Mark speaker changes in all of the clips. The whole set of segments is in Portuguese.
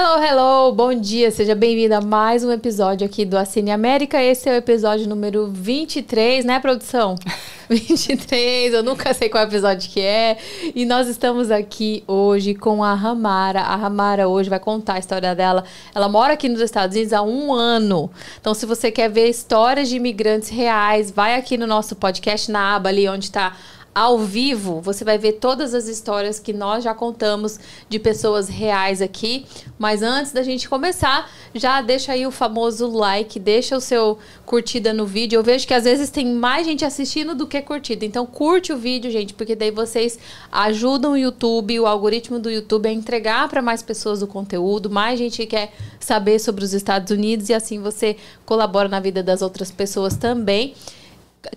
Speaker 1: Hello, hello, bom dia, seja bem-vindo a mais um episódio aqui do Assine América. Esse é o episódio número 23, né, produção? 23, eu nunca sei qual episódio que é. E nós estamos aqui hoje com a Ramara. A Ramara hoje vai contar a história dela. Ela mora aqui nos Estados Unidos há um ano. Então, se você quer ver histórias de imigrantes reais, vai aqui no nosso podcast, na aba ali onde está ao vivo, você vai ver todas as histórias que nós já contamos de pessoas reais aqui. Mas antes da gente começar, já deixa aí o famoso like, deixa o seu curtida no vídeo. Eu vejo que às vezes tem mais gente assistindo do que curtida. Então curte o vídeo, gente, porque daí vocês ajudam o YouTube, o algoritmo do YouTube a entregar para mais pessoas o conteúdo, mais gente quer saber sobre os Estados Unidos e assim você colabora na vida das outras pessoas também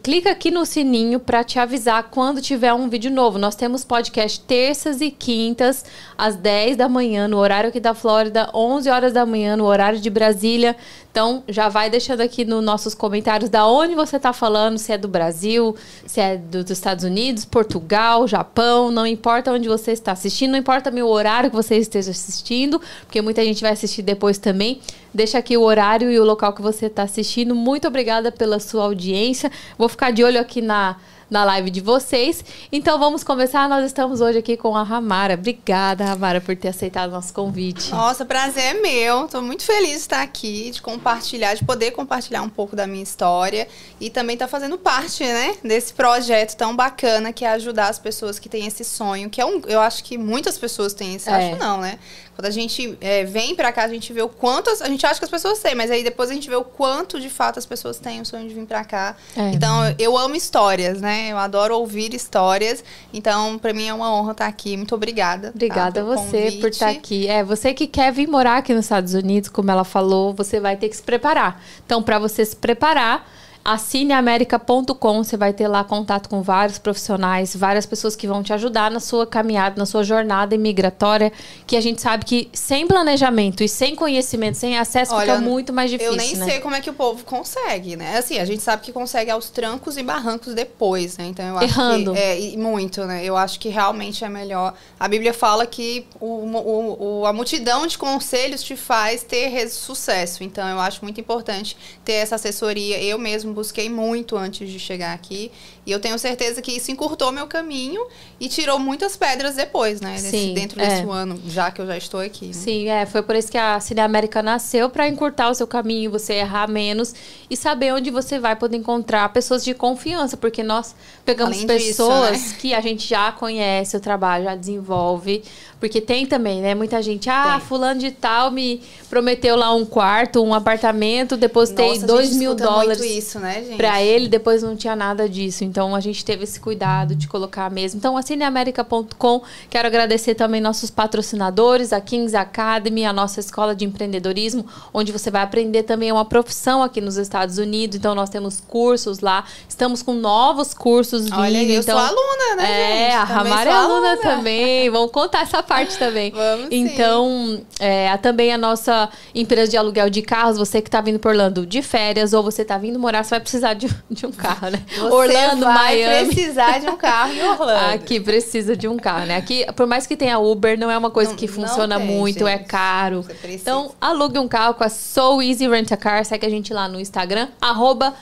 Speaker 1: clica aqui no sininho para te avisar quando tiver um vídeo novo. Nós temos podcast terças e quintas, às 10 da manhã, no horário aqui da Flórida, 11 horas da manhã, no horário de Brasília. Então, já vai deixando aqui nos nossos comentários da onde você está falando, se é do Brasil, se é do, dos Estados Unidos, Portugal, Japão, não importa onde você está assistindo, não importa o horário que você esteja assistindo, porque muita gente vai assistir depois também. Deixa aqui o horário e o local que você está assistindo. Muito obrigada pela sua audiência. Vou ficar de olho aqui na na live de vocês. Então vamos começar. Nós estamos hoje aqui com a Ramara. Obrigada, Ramara, por ter aceitado o nosso convite.
Speaker 2: Nossa, prazer é meu. Estou muito feliz de estar aqui, de compartilhar, de poder compartilhar um pouco da minha história e também estar tá fazendo parte, né, desse projeto tão bacana que é ajudar as pessoas que têm esse sonho, que é um, eu acho que muitas pessoas têm esse, é. acho não, né? Quando a gente é, vem para cá, a gente vê o quanto. A gente acha que as pessoas têm, mas aí depois a gente vê o quanto de fato as pessoas têm o sonho de vir para cá. É. Então, eu amo histórias, né? Eu adoro ouvir histórias. Então, para mim é uma honra estar aqui. Muito obrada.
Speaker 1: Tá, obrigada tá, a você convite. por estar aqui. É, você que quer vir morar aqui nos Estados Unidos, como ela falou, você vai ter que se preparar. Então, para você se preparar, assineamerica.com, você vai ter lá contato com vários profissionais, várias pessoas que vão te ajudar na sua caminhada, na sua jornada imigratória, que a gente sabe que sem planejamento e sem conhecimento, sem acesso, Olha, fica muito mais difícil.
Speaker 2: Eu nem
Speaker 1: né?
Speaker 2: sei como é que o povo consegue, né? Assim, a gente sabe que consegue aos trancos e barrancos depois, né? Então eu acho
Speaker 1: Errando.
Speaker 2: que. É, muito, né? Eu acho que realmente é melhor. A Bíblia fala que o, o, o, a multidão de conselhos te faz ter sucesso. Então eu acho muito importante ter essa assessoria. Eu mesmo busquei muito antes de chegar aqui. E eu tenho certeza que isso encurtou meu caminho e tirou muitas pedras depois, né? Sim, dentro é. desse ano, já que eu já estou aqui. Né?
Speaker 1: Sim, é. Foi por isso que a Cine América nasceu para encurtar o seu caminho, você errar menos e saber onde você vai poder encontrar pessoas de confiança, porque nós pegamos Além pessoas disso, né? que a gente já conhece o trabalho, já desenvolve. Porque tem também, né? Muita gente, ah, tem. fulano de tal me prometeu lá um quarto, um apartamento, depositei dois mil dólares
Speaker 2: isso, né, gente?
Speaker 1: pra ele, depois não tinha nada disso. Então a gente teve esse cuidado de colocar mesmo. Então, assineamerica.com, quero agradecer também nossos patrocinadores, a Kings Academy, a nossa escola de empreendedorismo, onde você vai aprender também uma profissão aqui nos Estados Unidos. Então, nós temos cursos lá, estamos com novos cursos vindo. Olha, eu
Speaker 2: então,
Speaker 1: sou
Speaker 2: aluna, né,
Speaker 1: é, gente? a Ramara é aluna, aluna também. Vamos contar essa parte também.
Speaker 2: Vamos
Speaker 1: então, é, também a nossa empresa de aluguel de carros, você que está vindo por Orlando de férias ou você está vindo morar, você vai precisar de, de um carro, né?
Speaker 2: Você Orlando, vai Miami. precisar de um carro em Orlando.
Speaker 1: Aqui precisa de um carro, né? Aqui, por mais que tenha Uber, não é uma coisa não, que funciona tem, muito, é gente. é caro. Então, alugue um carro com a So Easy Rent a Car, segue a gente lá no Instagram, arroba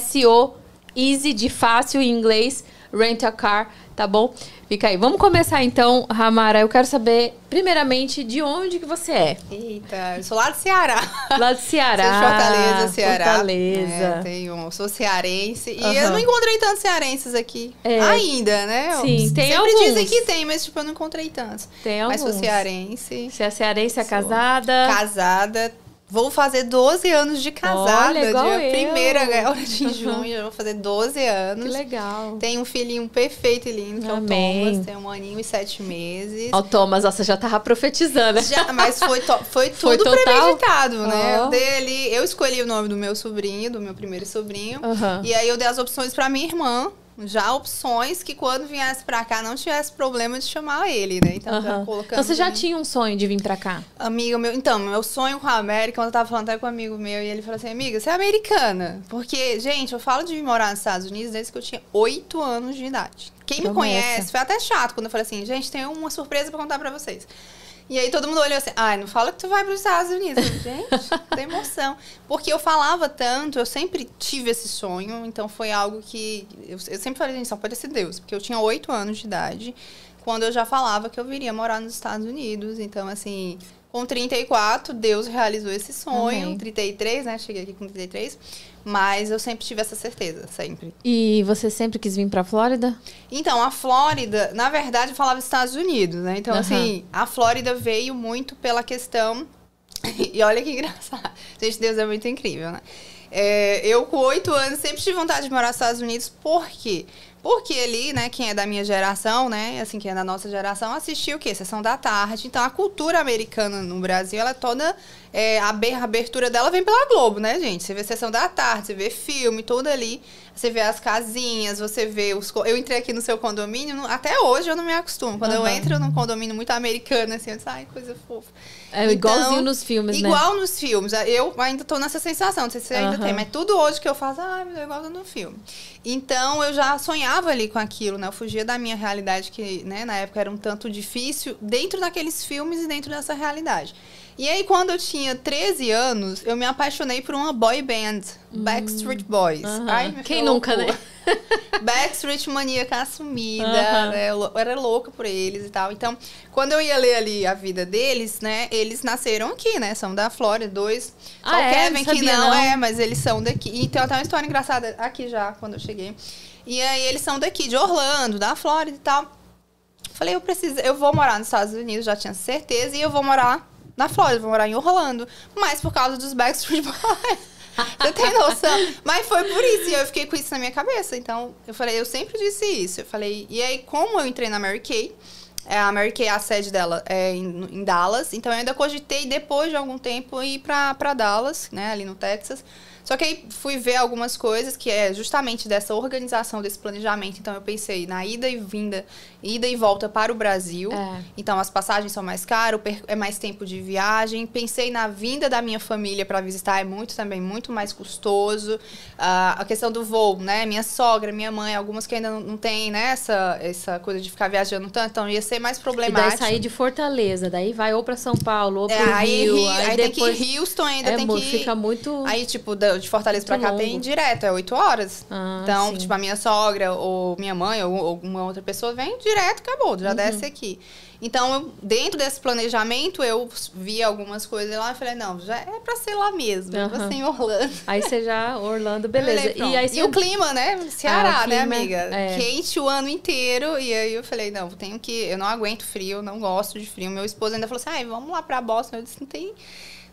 Speaker 1: SO Easy de fácil em inglês, Rent a Car, tá bom? Fica aí. Vamos começar então, Ramara. Eu quero saber, primeiramente, de onde que você é.
Speaker 2: Eita, eu sou lá do Ceará.
Speaker 1: Lá do Ceará.
Speaker 2: sou de Fortaleza, Ceará.
Speaker 1: Fortaleza. É,
Speaker 2: tenho, sou cearense. E eu não encontrei tantos cearenses aqui. É. Ainda, né?
Speaker 1: Sim, tem
Speaker 2: Sempre
Speaker 1: alguns.
Speaker 2: dizem que tem, mas tipo, eu não encontrei tantos.
Speaker 1: Tem alguns.
Speaker 2: Mas sou cearense.
Speaker 1: Você é cearense, é casada?
Speaker 2: Casada Vou fazer 12 anos de casada.
Speaker 1: Olha, igual
Speaker 2: dia
Speaker 1: eu.
Speaker 2: primeira agora de junho, eu vou fazer 12 anos.
Speaker 1: Que legal.
Speaker 2: Tenho um filhinho perfeito e lindo, que Amém. é o Thomas. Tem um aninho e sete meses.
Speaker 1: Ó, oh, Thomas, você já tava profetizando.
Speaker 2: Já, mas foi, foi tudo foi premeditado, né? Oh. Eu dei eu escolhi o nome do meu sobrinho, do meu primeiro sobrinho. Uhum. E aí eu dei as opções pra minha irmã já opções que quando viesse para cá não tivesse problema de chamar ele, né?
Speaker 1: Então, uhum. então você já tinha um sonho de vir para cá?
Speaker 2: Amigo meu, então, meu sonho com a América, quando eu tava falando até com um amigo meu, e ele falou assim: amiga, você é americana. Porque, gente, eu falo de vir morar nos Estados Unidos desde que eu tinha 8 anos de idade. Quem Promessa. me conhece, foi até chato quando eu falei assim, gente, tem uma surpresa para contar para vocês. E aí todo mundo olhou assim, ai, não fala que tu vai para os Estados Unidos. Gente, tem emoção. Porque eu falava tanto, eu sempre tive esse sonho, então foi algo que. Eu, eu sempre falei, gente, só pode ser Deus, porque eu tinha oito anos de idade quando eu já falava que eu viria morar nos Estados Unidos. Então, assim, com 34, Deus realizou esse sonho. Uhum. 33, né? Cheguei aqui com 33. Mas eu sempre tive essa certeza, sempre.
Speaker 1: E você sempre quis vir pra Flórida?
Speaker 2: Então, a Flórida, na verdade, eu falava Estados Unidos, né? Então, uhum. assim, a Flórida veio muito pela questão. e olha que engraçado. Gente, Deus é muito incrível, né? É, eu, com oito anos, sempre tive vontade de morar nos Estados Unidos. Por quê? Porque ali, né, quem é da minha geração, né, assim, quem é da nossa geração, assistiu o quê? Sessão da tarde. Então, a cultura americana no Brasil, ela é toda... É, a abertura dela vem pela Globo, né, gente? Você vê Sessão da Tarde, você vê filme, tudo ali. Você vê as casinhas, você vê os... Eu entrei aqui no seu condomínio, até hoje eu não me acostumo. Quando uhum. eu entro num condomínio muito americano, assim, eu disse, ai, coisa fofa.
Speaker 1: É então, igualzinho nos filmes,
Speaker 2: igual né? Igual nos filmes. Eu ainda tô nessa sensação, não sei se você ainda uhum. tem, mas tudo hoje que eu faço, ai, meu Deus, igual no filme. Então, eu já sonhava ali com aquilo, né? Eu fugia da minha realidade, que né, na época era um tanto difícil, dentro daqueles filmes e dentro dessa realidade. E aí, quando eu tinha 13 anos, eu me apaixonei por uma boy band, hum. Backstreet Boys.
Speaker 1: Uhum. Ai, Quem nunca, né?
Speaker 2: Backstreet maníaca assumida, uhum. né? Eu era louca por eles e tal. Então, quando eu ia ler ali a vida deles, né? Eles nasceram aqui, né? São da Flórida, dois.
Speaker 1: Ah, Só é? Kevin que não, não,
Speaker 2: é, mas eles são daqui. E tem até uma história engraçada aqui já, quando eu cheguei. E aí, eles são daqui, de Orlando, da Flórida e tal. Falei, eu preciso, eu vou morar nos Estados Unidos, já tinha certeza, e eu vou morar na Flórida, vou morar em Orlando. Mas por causa dos Backstreet Boys. Você tem noção? Mas foi por isso. E eu fiquei com isso na minha cabeça. Então, eu falei, eu sempre disse isso. Eu falei, e aí, como eu entrei na Mary Kay, é, a Mary Kay, a sede dela é em, em, Dallas. Então, eu ainda cogitei, depois de algum tempo, ir pra, pra Dallas, né, ali no Texas. Só que aí fui ver algumas coisas que é justamente dessa organização, desse planejamento. Então eu pensei na ida e vinda, ida e volta para o Brasil. É. Então as passagens são mais caras, é mais tempo de viagem. Pensei na vinda da minha família para visitar, é muito também muito mais custoso. Uh, a questão do voo, né? Minha sogra, minha mãe, algumas que ainda não, não tem né, essa, essa coisa de ficar viajando tanto, então ia ser mais problemático.
Speaker 1: E daí sair de Fortaleza, daí vai ou para São Paulo, ou para é, Rio, aí,
Speaker 2: aí, aí depois... tem que ir Houston, ainda é, tem que ir...
Speaker 1: fica muito...
Speaker 2: Aí, tipo, de Fortaleza para cá tem direto, é oito horas. Ah, então, sim. tipo, a minha sogra ou minha mãe ou alguma outra pessoa vem direto, acabou, já uhum. desce aqui. Então, eu, dentro desse planejamento, eu vi algumas coisas lá e falei, não, já é pra ser lá mesmo, uhum. pra ser em Orlando.
Speaker 1: Aí você já, Orlando, beleza.
Speaker 2: Falei,
Speaker 1: e, aí
Speaker 2: e o clima, né? Ceará, ah, né, amiga? É. Quente o ano inteiro. E aí eu falei, não, tenho que. Eu não aguento frio, não gosto de frio. Meu esposo ainda falou assim, ai, vamos lá pra Boston. Eu disse, não tem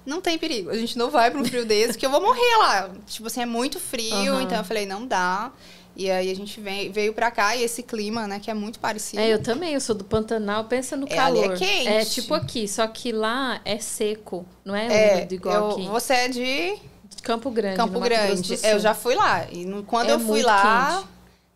Speaker 2: não tem perigo. A gente não vai para um frio desse, porque eu vou morrer lá. Tipo assim, é muito frio, uhum. então eu falei, não dá. E aí a gente vem, veio pra cá e esse clima, né, que é muito parecido.
Speaker 1: É, eu também, eu sou do Pantanal, pensa no
Speaker 2: é,
Speaker 1: calor.
Speaker 2: Ali é quente.
Speaker 1: É tipo aqui, só que lá é seco, não é, é úmido igual eu, aqui.
Speaker 2: Você é de
Speaker 1: Campo Grande.
Speaker 2: Campo Grande. Eu já fui lá. E no, quando é eu fui lá, quente.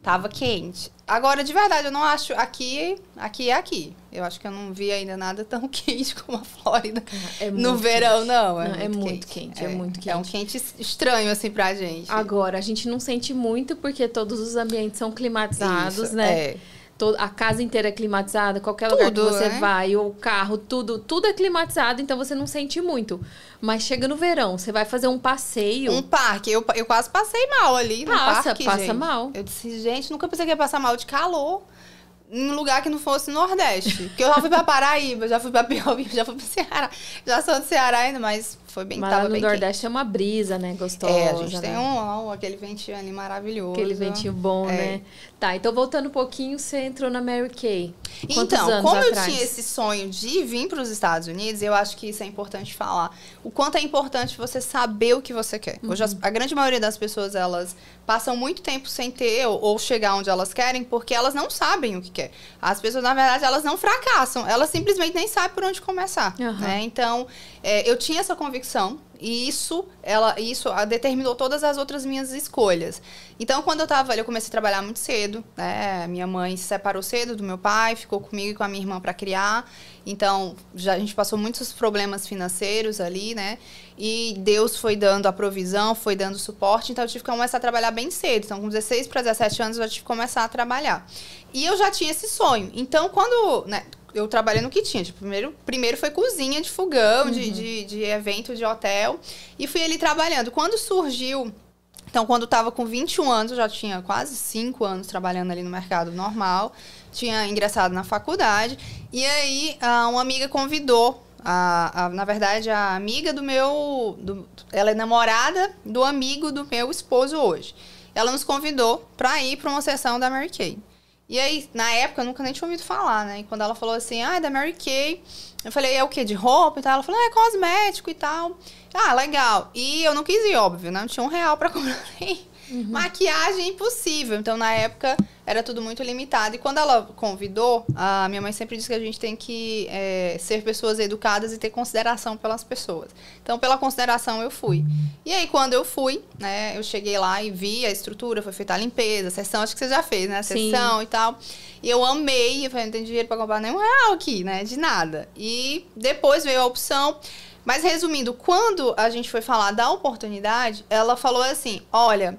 Speaker 2: Tava quente. Agora, de verdade, eu não acho. Aqui, aqui é aqui. Eu acho que eu não vi ainda nada tão quente como a Flórida. É no verão,
Speaker 1: quente.
Speaker 2: não. É,
Speaker 1: não, muito, é muito quente. quente é, é, muito quente.
Speaker 2: É um quente estranho, assim, pra gente.
Speaker 1: Agora, a gente não sente muito porque todos os ambientes são climatizados, Isso, né? É a casa inteira é climatizada, qualquer tudo, lugar que você né? vai, ou o carro, tudo, tudo é climatizado, então você não sente muito. Mas chega no verão, você vai fazer um passeio.
Speaker 2: Um parque. Eu, eu quase passei mal ali no
Speaker 1: passa,
Speaker 2: parque.
Speaker 1: Passa
Speaker 2: gente.
Speaker 1: mal.
Speaker 2: Eu disse, gente, nunca pensei que ia passar mal de calor em um lugar que não fosse Nordeste. Porque eu já fui pra Paraíba, já fui pra Piauí, já fui pro Ceará. Já sou do Ceará ainda, mas foi bem
Speaker 1: Mas
Speaker 2: tava
Speaker 1: no
Speaker 2: bem
Speaker 1: Nordeste
Speaker 2: quente.
Speaker 1: é uma brisa, né? Gostosa.
Speaker 2: É, a gente
Speaker 1: né?
Speaker 2: tem um, um, aquele ventinho ali maravilhoso.
Speaker 1: Aquele ventinho bom,
Speaker 2: é.
Speaker 1: né? Tá, então voltando um pouquinho, você entrou na Mary Kay.
Speaker 2: Quantos
Speaker 1: então,
Speaker 2: como
Speaker 1: atrás?
Speaker 2: eu tinha esse sonho de vir para os Estados Unidos, eu acho que isso é importante falar. O quanto é importante você saber o que você quer. Uhum. Hoje, a grande maioria das pessoas, elas passam muito tempo sem ter ou, ou, chegar onde elas querem porque elas não sabem o que quer. As pessoas, na verdade, elas não fracassam. Elas simplesmente nem sabem por onde começar. Uhum. Né? Então, é, eu tinha essa convicção e isso, ela, isso determinou todas as outras minhas escolhas. Então, quando eu estava eu comecei a trabalhar muito cedo, né? Minha mãe se separou cedo do meu pai, ficou comigo e com a minha irmã para criar. Então, já a gente passou muitos problemas financeiros ali, né? E Deus foi dando a provisão, foi dando suporte, então eu tive que começar a trabalhar bem cedo. Então, com 16 para 17 anos, eu já tive que começar a trabalhar. E eu já tinha esse sonho. Então, quando, né, eu trabalhei no que tinha. Tipo, primeiro, primeiro foi cozinha de fogão, uhum. de, de, de evento de hotel. E fui ali trabalhando. Quando surgiu então, quando eu estava com 21 anos, eu já tinha quase 5 anos trabalhando ali no mercado normal, tinha ingressado na faculdade, e aí uma amiga convidou, a, a, na verdade, a amiga do meu. Do, ela é namorada do amigo do meu esposo hoje. Ela nos convidou para ir para uma sessão da Mary Kay. E aí, na época, eu nunca nem tinha ouvido falar, né? E quando ela falou assim, ah, é da Mary Kay, eu falei, é o quê? De roupa e tal? Ela falou, é cosmético e tal. Ah, legal. E eu não quis ir, óbvio, né? Não tinha um real pra comprar nem uhum. maquiagem impossível. Então, na época, era tudo muito limitado. E quando ela convidou, a minha mãe sempre disse que a gente tem que é, ser pessoas educadas e ter consideração pelas pessoas. Então, pela consideração, eu fui. E aí, quando eu fui, né, eu cheguei lá e vi a estrutura, foi feita a limpeza, a sessão, acho que você já fez, né? A sessão Sim. e tal. E eu amei, eu falei, não tem dinheiro para comprar nenhum real aqui, né? De nada. E depois veio a opção. Mas resumindo, quando a gente foi falar da oportunidade, ela falou assim: olha,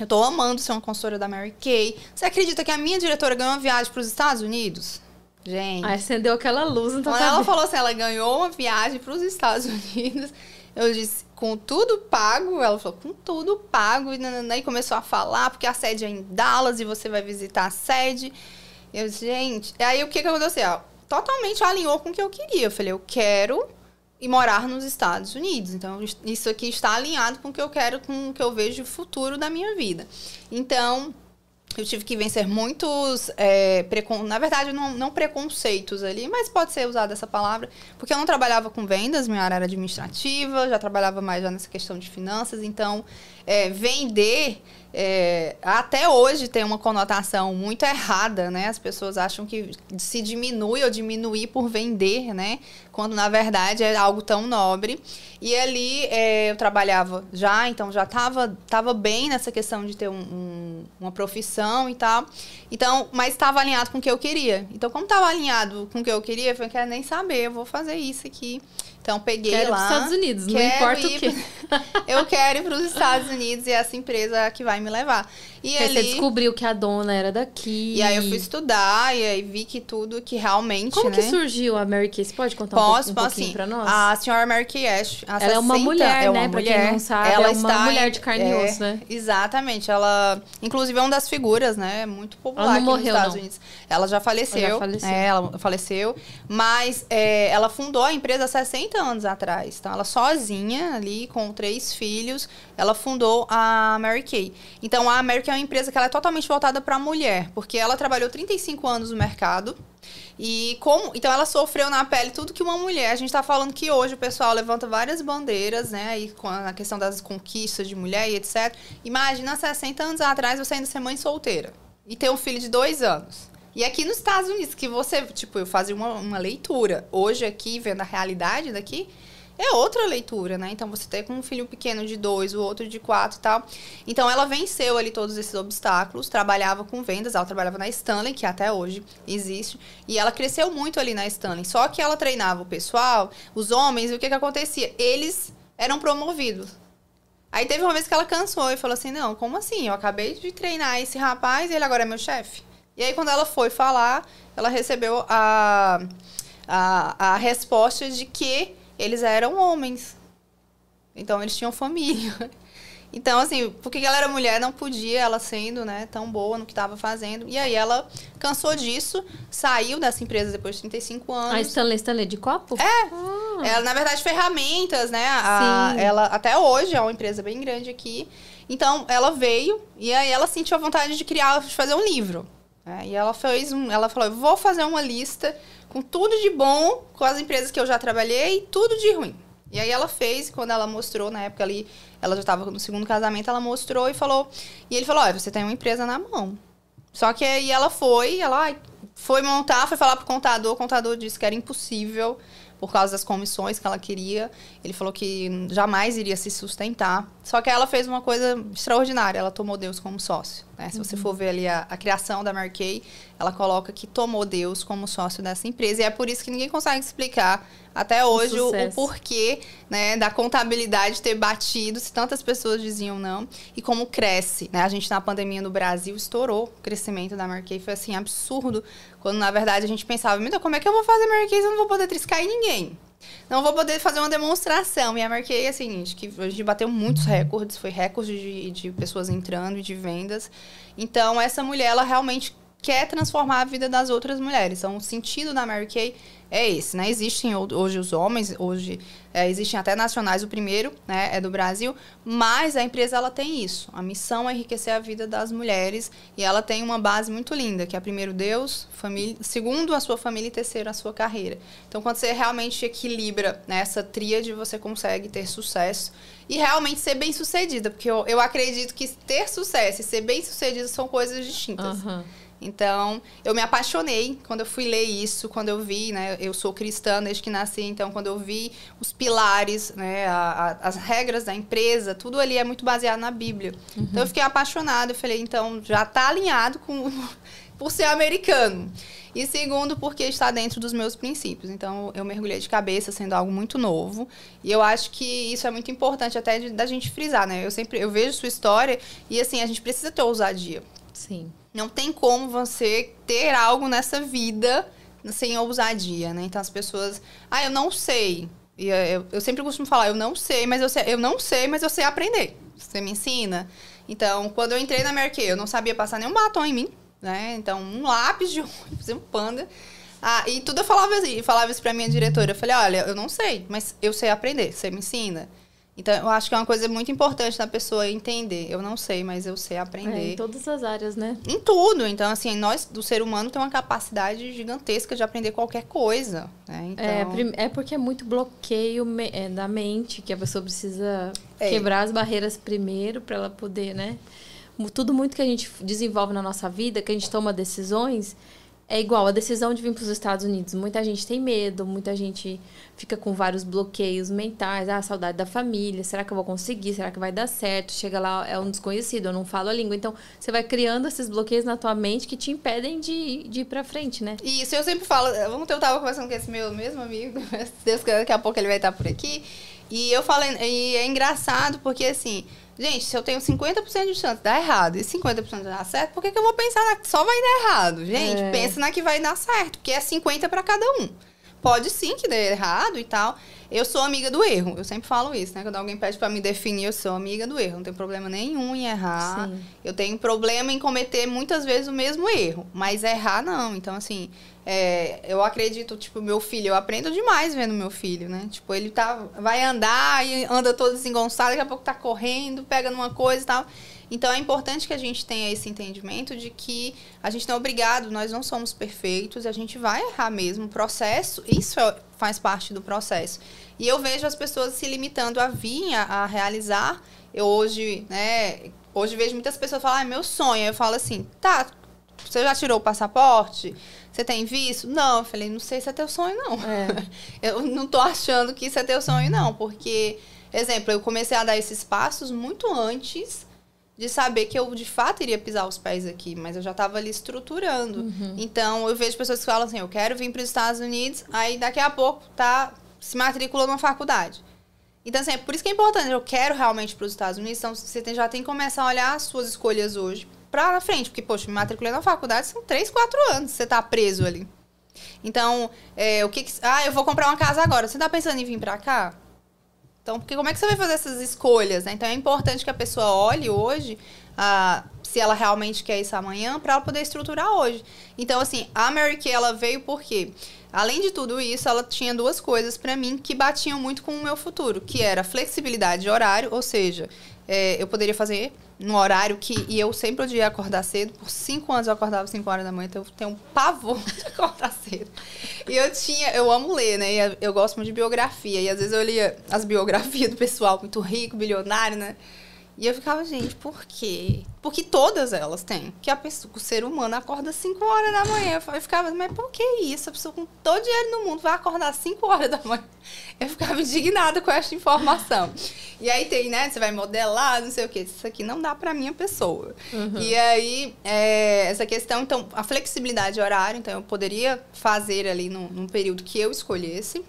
Speaker 2: eu tô amando ser uma consultora da Mary Kay. Você acredita que a minha diretora ganhou uma viagem para os Estados Unidos?
Speaker 1: Gente. Aí acendeu aquela luz
Speaker 2: então ela falou assim, ela ganhou uma viagem para os Estados Unidos. Eu disse, com tudo pago. Ela falou, com tudo pago. E, e começou a falar, porque a sede é em Dallas e você vai visitar a sede. Eu disse, gente. Aí o que, que aconteceu? Totalmente alinhou com o que eu queria. Eu falei, eu quero e morar nos Estados Unidos. Então, isso aqui está alinhado com o que eu quero, com o que eu vejo o futuro da minha vida. Então, eu tive que vencer muitos, é, precon... na verdade, não, não, preconceitos ali, mas pode ser usada essa palavra, porque eu não trabalhava com vendas, minha área era administrativa, já trabalhava mais já nessa questão de finanças, então é, vender é, até hoje tem uma conotação muito errada, né? As pessoas acham que se diminui ou diminuir por vender, né? Quando na verdade é algo tão nobre. E ali é, eu trabalhava já, então já estava tava bem nessa questão de ter um, um, uma profissão e tal. Então, mas estava alinhado com o que eu queria. Então, como estava alinhado com o que eu queria, eu falei, quero nem saber, eu vou fazer isso aqui. Então peguei
Speaker 1: quero
Speaker 2: lá.
Speaker 1: Estados Unidos, não importa o quê.
Speaker 2: eu quero ir para os Estados Unidos e essa empresa que vai me levar. E
Speaker 1: aí ali, você descobriu que a dona era daqui.
Speaker 2: E aí eu fui estudar e aí vi que tudo que realmente.
Speaker 1: Como
Speaker 2: né?
Speaker 1: que surgiu a Mary Kay? Você pode contar
Speaker 2: Posso,
Speaker 1: um,
Speaker 2: pouquinho, um
Speaker 1: pouquinho pra nós?
Speaker 2: A senhora Mary Kay Ash.
Speaker 1: Ela é uma mulher, é uma né? Mulher, pra quem não sabe, ela é uma está mulher de carne e é, osso, né?
Speaker 2: Exatamente. Ela, inclusive, é uma das figuras, né? Muito popular ela não aqui morreu, nos Estados não. Unidos. Ela já faleceu. Ela já faleceu. É, ela faleceu. Mas é, ela fundou a empresa há 60 anos atrás. Então, ela sozinha ali, com três filhos, ela fundou a Mary Kay. Então, a Mary Kay é uma empresa que ela é totalmente voltada para a mulher, porque ela trabalhou 35 anos no mercado. E como, então ela sofreu na pele tudo que uma mulher. A gente está falando que hoje o pessoal levanta várias bandeiras, né, aí com a questão das conquistas de mulher e etc. Imagina 60 anos atrás você ainda ser mãe solteira e ter um filho de dois anos. E aqui nos Estados Unidos, que você, tipo, eu fazia uma, uma leitura. Hoje aqui, vendo a realidade daqui, é outra leitura, né? Então você tem com um filho pequeno de dois, o outro de quatro e tal. Então ela venceu ali todos esses obstáculos, trabalhava com vendas, ela trabalhava na Stanley, que até hoje existe, e ela cresceu muito ali na Stanley. Só que ela treinava o pessoal, os homens, e o que que acontecia? Eles eram promovidos. Aí teve uma vez que ela cansou e falou assim: Não, como assim? Eu acabei de treinar esse rapaz e ele agora é meu chefe. E aí, quando ela foi falar, ela recebeu a, a, a resposta de que eles eram homens. Então eles tinham família. Então, assim, porque ela era mulher, não podia, ela sendo, né, tão boa no que estava fazendo. E aí ela cansou disso, saiu dessa empresa depois de 35 anos.
Speaker 1: A Stanley, Stanley de copo?
Speaker 2: É. Ah. Ela, na verdade, ferramentas, né? A, Sim. Ela, até hoje, é uma empresa bem grande aqui. Então, ela veio e aí ela sentiu a vontade de criar, de fazer um livro. Né? E ela fez um, ela falou, vou fazer uma lista com tudo de bom com as empresas que eu já trabalhei tudo de ruim. E aí ela fez, quando ela mostrou, na época ali, ela já estava no segundo casamento, ela mostrou e falou. E ele falou: Olha, você tem uma empresa na mão. Só que aí ela foi, ela foi montar, foi falar pro contador, o contador disse que era impossível por causa das comissões que ela queria. Ele falou que jamais iria se sustentar. Só que ela fez uma coisa extraordinária, ela tomou Deus como sócio. Né? Se você for ver ali a, a, criação da Kay, ela coloca que tomou Deus como sócio dessa empresa. E é por isso que ninguém consegue explicar até hoje o, o, porquê né, da contabilidade ter batido, se tantas pessoas diziam não, e como cresce. Né? A gente na pandemia no Brasil estourou o crescimento da Kay, foi assim, absurdo. Quando na verdade a gente pensava, meu como é que eu vou fazer Kay se eu não vou poder triscar em ninguém? Não vou poder fazer uma demonstração. E a marquei é a seguinte, que a gente bateu muitos recordes, foi recorde de, de pessoas entrando e de vendas. Então, essa mulher, ela realmente quer transformar a vida das outras mulheres. Então, o sentido da Mary Kay é esse, né? Existem hoje os homens, hoje é, existem até nacionais, o primeiro né, é do Brasil, mas a empresa ela tem isso. A missão é enriquecer a vida das mulheres e ela tem uma base muito linda, que é primeiro Deus, família, segundo a sua família e terceiro a sua carreira. Então, quando você realmente equilibra né, essa tríade, você consegue ter sucesso e realmente ser bem sucedida, porque eu, eu acredito que ter sucesso e ser bem sucedida são coisas distintas. Uhum. Então, eu me apaixonei quando eu fui ler isso, quando eu vi, né? Eu sou cristã desde que nasci, então quando eu vi os pilares, né? A, a, as regras da empresa, tudo ali é muito baseado na Bíblia. Uhum. Então eu fiquei apaixonada, eu falei, então já está alinhado com por ser americano. E segundo, porque está dentro dos meus princípios. Então, eu mergulhei de cabeça sendo algo muito novo. E eu acho que isso é muito importante até de, da gente frisar, né? Eu sempre eu vejo sua história e assim, a gente precisa ter ousadia.
Speaker 1: Sim.
Speaker 2: Não tem como você ter algo nessa vida sem ousadia, né? Então as pessoas, ah, eu não sei. E eu, eu sempre costumo falar, eu não sei, mas eu sei, eu não sei, mas eu sei aprender. Você me ensina. Então, quando eu entrei na Merck, eu não sabia passar nenhum batom em mim, né? Então, um lápis de ônibus, um panda. Ah, e tudo eu falava assim, falava isso pra minha diretora. Eu falei, olha, eu não sei, mas eu sei aprender, você me ensina. Então, eu acho que é uma coisa muito importante da pessoa entender. Eu não sei, mas eu sei aprender. É,
Speaker 1: em todas as áreas, né?
Speaker 2: Em tudo. Então, assim, nós, do ser humano, tem uma capacidade gigantesca de aprender qualquer coisa. Né?
Speaker 1: É, então... É, é porque é muito bloqueio é, da mente, que a pessoa precisa é. quebrar as barreiras primeiro para ela poder, né? Tudo muito que a gente desenvolve na nossa vida, que a gente toma decisões, é igual a decisão de vir para os Estados Unidos. Muita gente tem medo, muita gente fica com vários bloqueios mentais. Ah, saudade da família. Será que eu vou conseguir? Será que vai dar certo? Chega lá, é um desconhecido, eu não falo a língua. Então, você vai criando esses bloqueios na tua mente que te impedem de, de ir para frente, né?
Speaker 2: Isso, eu sempre falo. Ontem eu tava conversando com esse meu mesmo amigo. Deus, daqui a pouco ele vai estar por aqui. E eu falei, e é engraçado porque assim Gente, se eu tenho 50% de chance de dar errado e 50% de dar certo, por que, que eu vou pensar na que só vai dar errado? Gente, é. pensa na que vai dar certo, porque é 50 para cada um. Pode sim que dê errado e tal. Eu sou amiga do erro. Eu sempre falo isso, né? Quando alguém pede para me definir, eu sou amiga do erro. Não tenho problema nenhum em errar. Sim. Eu tenho problema em cometer muitas vezes o mesmo erro. Mas errar, não. Então, assim, é, eu acredito, tipo, meu filho, eu aprendo demais vendo meu filho, né? Tipo, ele tá, vai andar e anda todo desengonçado, daqui a pouco tá correndo, pega numa coisa e tal. Então é importante que a gente tenha esse entendimento de que a gente não é obrigado, nós não somos perfeitos, a gente vai errar mesmo. O processo, isso é, faz parte do processo. E eu vejo as pessoas se limitando a vir a, a realizar. Eu hoje, né, hoje vejo muitas pessoas falar, ah, é meu sonho. Eu falo assim, tá, você já tirou o passaporte? Você tem visto? Não. Eu falei, não sei se é teu sonho, não. É. eu não tô achando que isso é teu sonho, não. Porque, exemplo, eu comecei a dar esses passos muito antes de saber que eu de fato iria pisar os pés aqui, mas eu já estava ali estruturando. Uhum. Então eu vejo pessoas que falam assim: eu quero vir para os Estados Unidos, aí daqui a pouco tá se matriculou numa faculdade. Então, assim, é por isso que é importante, eu quero realmente para os Estados Unidos, então você tem, já tem que começar a olhar as suas escolhas hoje pra frente. Porque, poxa, me matriculei na faculdade, são 3, 4 anos você tá preso ali. Então, é, o que, que, Ah, eu vou comprar uma casa agora. Você tá pensando em vir pra cá? Então, porque como é que você vai fazer essas escolhas? Né? Então, é importante que a pessoa olhe hoje ah, se ela realmente quer isso amanhã para ela poder estruturar hoje. Então, assim, a Mary Kay, ela veio porque, além de tudo isso, ela tinha duas coisas para mim que batiam muito com o meu futuro, que era flexibilidade de horário, ou seja, é, eu poderia fazer no horário que. E eu sempre odiei acordar cedo. Por cinco anos eu acordava cinco horas da manhã, então eu tenho um pavor de acordar cedo. E eu tinha. Eu amo ler, né? Eu gosto muito de biografia. E às vezes eu lia as biografias do pessoal muito rico, bilionário, né? E eu ficava, gente, por quê? Porque todas elas têm. Que a pessoa, o ser humano acorda 5 horas da manhã. Eu ficava, mas por que isso? A pessoa com todo dinheiro no mundo vai acordar 5 horas da manhã. Eu ficava indignada com essa informação. E aí tem, né? Você vai modelar, não sei o quê. Isso aqui não dá pra minha pessoa. Uhum. E aí, é, essa questão, então, a flexibilidade de horário, então eu poderia fazer ali num, num período que eu escolhesse.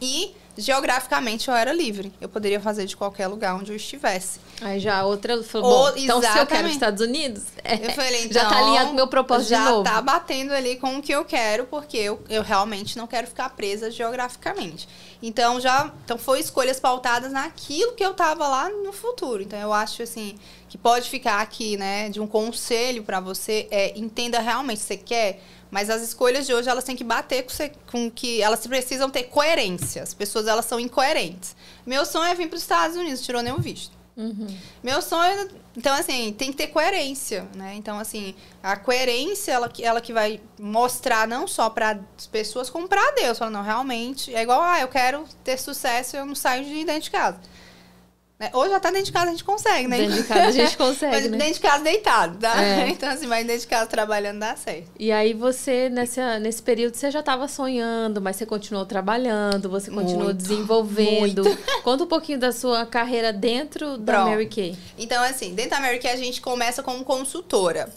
Speaker 2: E geograficamente eu era livre. Eu poderia fazer de qualquer lugar onde eu estivesse.
Speaker 1: Aí já a outra falou, bom, então se eu quero os Estados Unidos,
Speaker 2: é, eu falei, então,
Speaker 1: já tá alinhado com o meu propósito
Speaker 2: já
Speaker 1: de novo.
Speaker 2: tá batendo ali com o que eu quero, porque eu, eu realmente não quero ficar presa geograficamente. Então já então foi escolhas pautadas naquilo que eu tava lá no futuro. Então eu acho assim que pode ficar aqui, né, de um conselho para você é entenda realmente você quer mas as escolhas de hoje, elas têm que bater com, com que elas precisam ter coerência. As pessoas, elas são incoerentes. Meu sonho é vir para os Estados Unidos, tirou nenhum visto. Uhum. Meu sonho, então assim, tem que ter coerência, né? Então assim, a coerência ela, ela que vai mostrar não só para as pessoas como para Deus, falando não, realmente é igual, ah, eu quero ter sucesso, eu não saio de dentro de casa. Né? Ou já tá dentro de casa, a gente consegue, né?
Speaker 1: Dentro de casa a gente consegue.
Speaker 2: mas
Speaker 1: né?
Speaker 2: dentro de casa deitado, tá? É. Então, assim, mas dentro de casa trabalhando dá certo.
Speaker 1: E aí você, nessa, nesse período, você já estava sonhando, mas você continuou trabalhando, você continuou muito, desenvolvendo. Muito. Conta um pouquinho da sua carreira dentro da Mary Kay.
Speaker 2: Então, assim, dentro da Mary Kay a gente começa como consultora.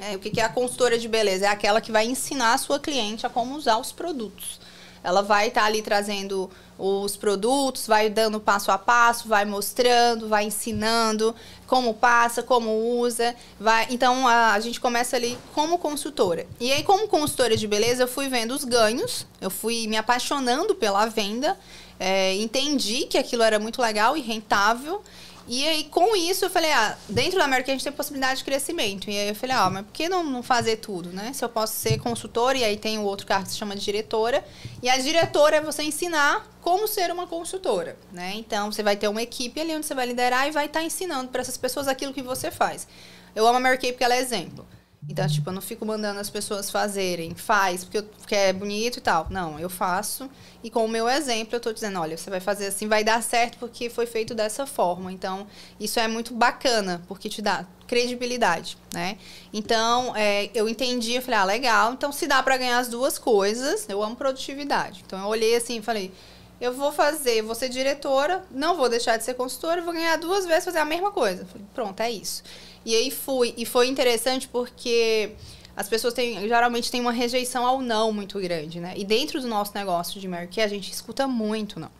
Speaker 2: É, o que é a consultora de beleza? É aquela que vai ensinar a sua cliente a como usar os produtos. Ela vai estar tá ali trazendo os produtos, vai dando passo a passo, vai mostrando, vai ensinando como passa, como usa, vai. Então a, a, gente começa ali como consultora. E aí como consultora de beleza, eu fui vendo os ganhos, eu fui me apaixonando pela venda, é, entendi que aquilo era muito legal e rentável. E aí, com isso, eu falei, ah, dentro da América a gente tem possibilidade de crescimento. E aí eu falei, ah, mas por que não, não fazer tudo, né? Se eu posso ser consultora, e aí tem o outro cargo que se chama de diretora. E a diretora é você ensinar como ser uma consultora, né? Então, você vai ter uma equipe ali onde você vai liderar e vai estar tá ensinando para essas pessoas aquilo que você faz. Eu amo a Mary Kay porque ela é exemplo. Então, tipo, eu não fico mandando as pessoas fazerem, faz, porque, eu, porque é bonito e tal. Não, eu faço. E com o meu exemplo, eu tô dizendo, olha, você vai fazer assim, vai dar certo porque foi feito dessa forma. Então, isso é muito bacana, porque te dá credibilidade, né? Então, é, eu entendi, eu falei, ah, legal. Então, se dá para ganhar as duas coisas, eu amo produtividade. Então, eu olhei assim e falei, eu vou fazer, vou ser diretora, não vou deixar de ser consultora, vou ganhar duas vezes, fazer a mesma coisa. Falei, pronto, é isso. E aí fui. E foi interessante porque as pessoas têm, geralmente têm uma rejeição ao não muito grande, né? E dentro do nosso negócio de Mary Kay, a gente escuta muito não.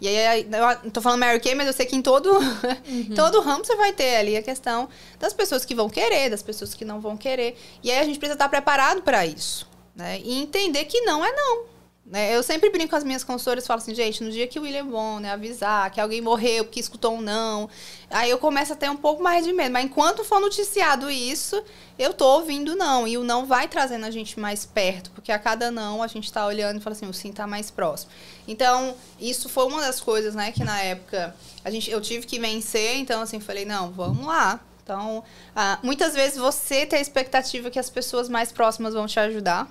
Speaker 2: E aí, eu tô falando Mary Kay, mas eu sei que em todo, uhum. todo ramo você vai ter ali a questão das pessoas que vão querer, das pessoas que não vão querer. E aí a gente precisa estar preparado para isso, né? E entender que não é não. Né? Eu sempre brinco com as minhas consultoras e falo assim, gente, no dia que o William Bon, né, avisar que alguém morreu porque escutou um não, aí eu começo a ter um pouco mais de medo. Mas enquanto for noticiado isso, eu tô ouvindo não. E o não vai trazendo a gente mais perto, porque a cada não a gente tá olhando e fala assim, o sim tá mais próximo. Então, isso foi uma das coisas, né, que na época a gente, eu tive que vencer, então assim, falei, não, vamos lá. Então, ah, muitas vezes você tem a expectativa que as pessoas mais próximas vão te ajudar.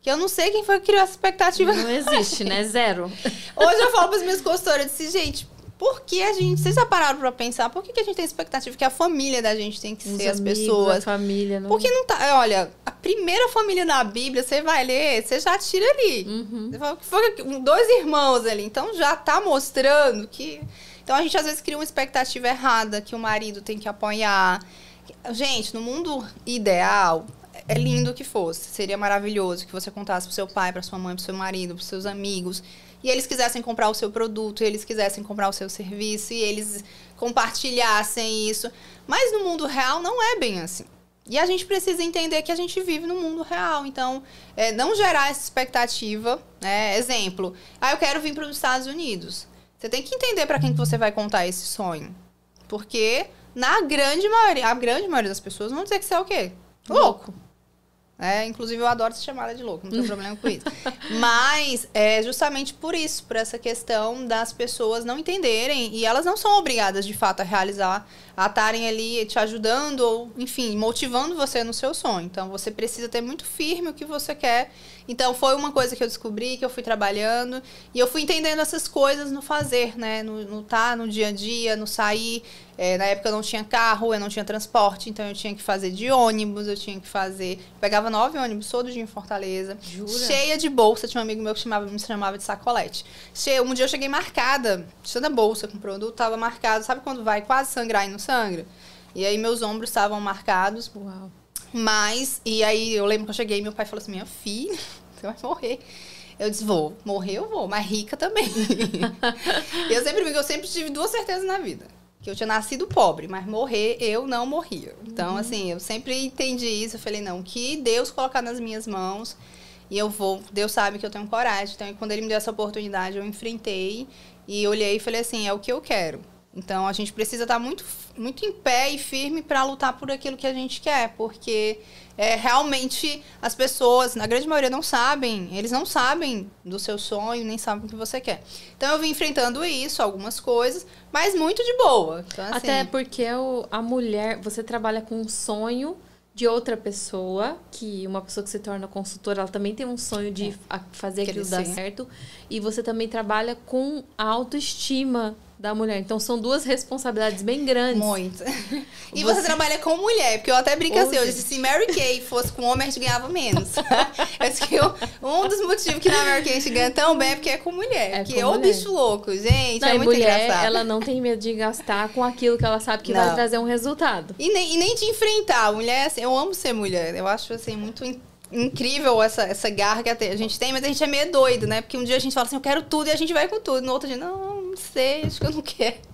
Speaker 2: Que eu não sei quem foi que criou essa expectativa.
Speaker 1: Não existe, né? Zero.
Speaker 2: Hoje eu falo para as minhas consultoras, eu disse, gente, por que a gente. Vocês já pararam para pensar? Por que, que a gente tem expectativa que a família da gente tem que Os ser as pessoas? A
Speaker 1: família, não.
Speaker 2: Porque não tá. Olha, a primeira família na Bíblia, você vai ler, você já tira ali. Uhum. Você fala que foi dois irmãos ali. Então já tá mostrando que. Então a gente às vezes cria uma expectativa errada que o marido tem que apoiar. Gente, no mundo ideal, é lindo que fosse. Seria maravilhoso que você contasse pro seu pai, pra sua mãe, pro seu marido, pros seus amigos. E eles quisessem comprar o seu produto, e eles quisessem comprar o seu serviço, e eles compartilhassem isso. Mas no mundo real não é bem assim. E a gente precisa entender que a gente vive no mundo real. Então, é, não gerar essa expectativa. Né? Exemplo, ah, eu quero vir para os Estados Unidos. Você tem que entender para quem que você vai contar esse sonho. Porque, na grande maioria, a grande maioria das pessoas vão dizer que você é o quê? Louco. É, inclusive, eu adoro ser chamada de louco, não tem problema com isso. Mas é justamente por isso, por essa questão das pessoas não entenderem e elas não são obrigadas, de fato, a realizar, a estarem ali te ajudando ou, enfim, motivando você no seu sonho. Então, você precisa ter muito firme o que você quer. Então, foi uma coisa que eu descobri, que eu fui trabalhando e eu fui entendendo essas coisas no fazer, né? No, no tá, no dia a dia, no sair. É, na época eu não tinha carro, eu não tinha transporte, então eu tinha que fazer de ônibus, eu tinha que fazer. Pegava nove ônibus todo dia em Fortaleza.
Speaker 1: Jura?
Speaker 2: Cheia de bolsa. Tinha um amigo meu que chamava, me chamava de sacolete. Cheia, um dia eu cheguei marcada, cheia da bolsa com produto, tava marcado. Sabe quando vai quase sangrar e não sangra? E aí meus ombros estavam marcados.
Speaker 1: Uau.
Speaker 2: Mas, e aí eu lembro que eu cheguei e meu pai falou assim: minha filha, você vai morrer. Eu disse, vou, morrer eu vou, mas rica também. eu sempre eu sempre tive duas certezas na vida. Que eu tinha nascido pobre, mas morrer eu não morria. Então, assim, eu sempre entendi isso. Eu falei, não, que Deus colocar nas minhas mãos e eu vou. Deus sabe que eu tenho coragem. Então, quando ele me deu essa oportunidade, eu enfrentei e olhei e falei assim: é o que eu quero. Então, a gente precisa estar muito, muito em pé e firme para lutar por aquilo que a gente quer, porque é, realmente as pessoas, na grande maioria, não sabem, eles não sabem do seu sonho, nem sabem o que você quer. Então, eu vim enfrentando isso, algumas coisas, mas muito de boa. Então, assim,
Speaker 1: Até porque a mulher, você trabalha com um sonho de outra pessoa, que uma pessoa que se torna consultora, ela também tem um sonho de a- fazer aquilo dar certo. E você também trabalha com a autoestima da mulher. Então são duas responsabilidades bem grandes.
Speaker 2: Muito. E
Speaker 1: Você-
Speaker 2: você... trabalha com mulher, porque eu até brinco assim, eu disse, se Mary Kay fosse com homem, a gente ganhava menos. disse que eu- um dos motivos que na Mary Kay a gente ganha tão bem é porque é com mulher.
Speaker 1: É
Speaker 2: porque ô
Speaker 1: mulher.
Speaker 2: bicho louco, gente,
Speaker 1: Não,
Speaker 2: é muito
Speaker 1: mulher,
Speaker 2: engraçado.
Speaker 1: ela não tem medo de gastar com aquilo que ela sabe que vai
Speaker 2: Não.
Speaker 1: trazer um resultado.
Speaker 2: E nem, e nem de enfrentar. Mulher, assim, eu amo ser mulher. Eu acho, assim, muito in- incrível essa, essa garra que a gente tem, mas a gente é meio doido, né? Porque um dia a gente fala assim, eu quero tudo, e a gente vai com tudo. No outro dia, não sei, acho que eu não quero.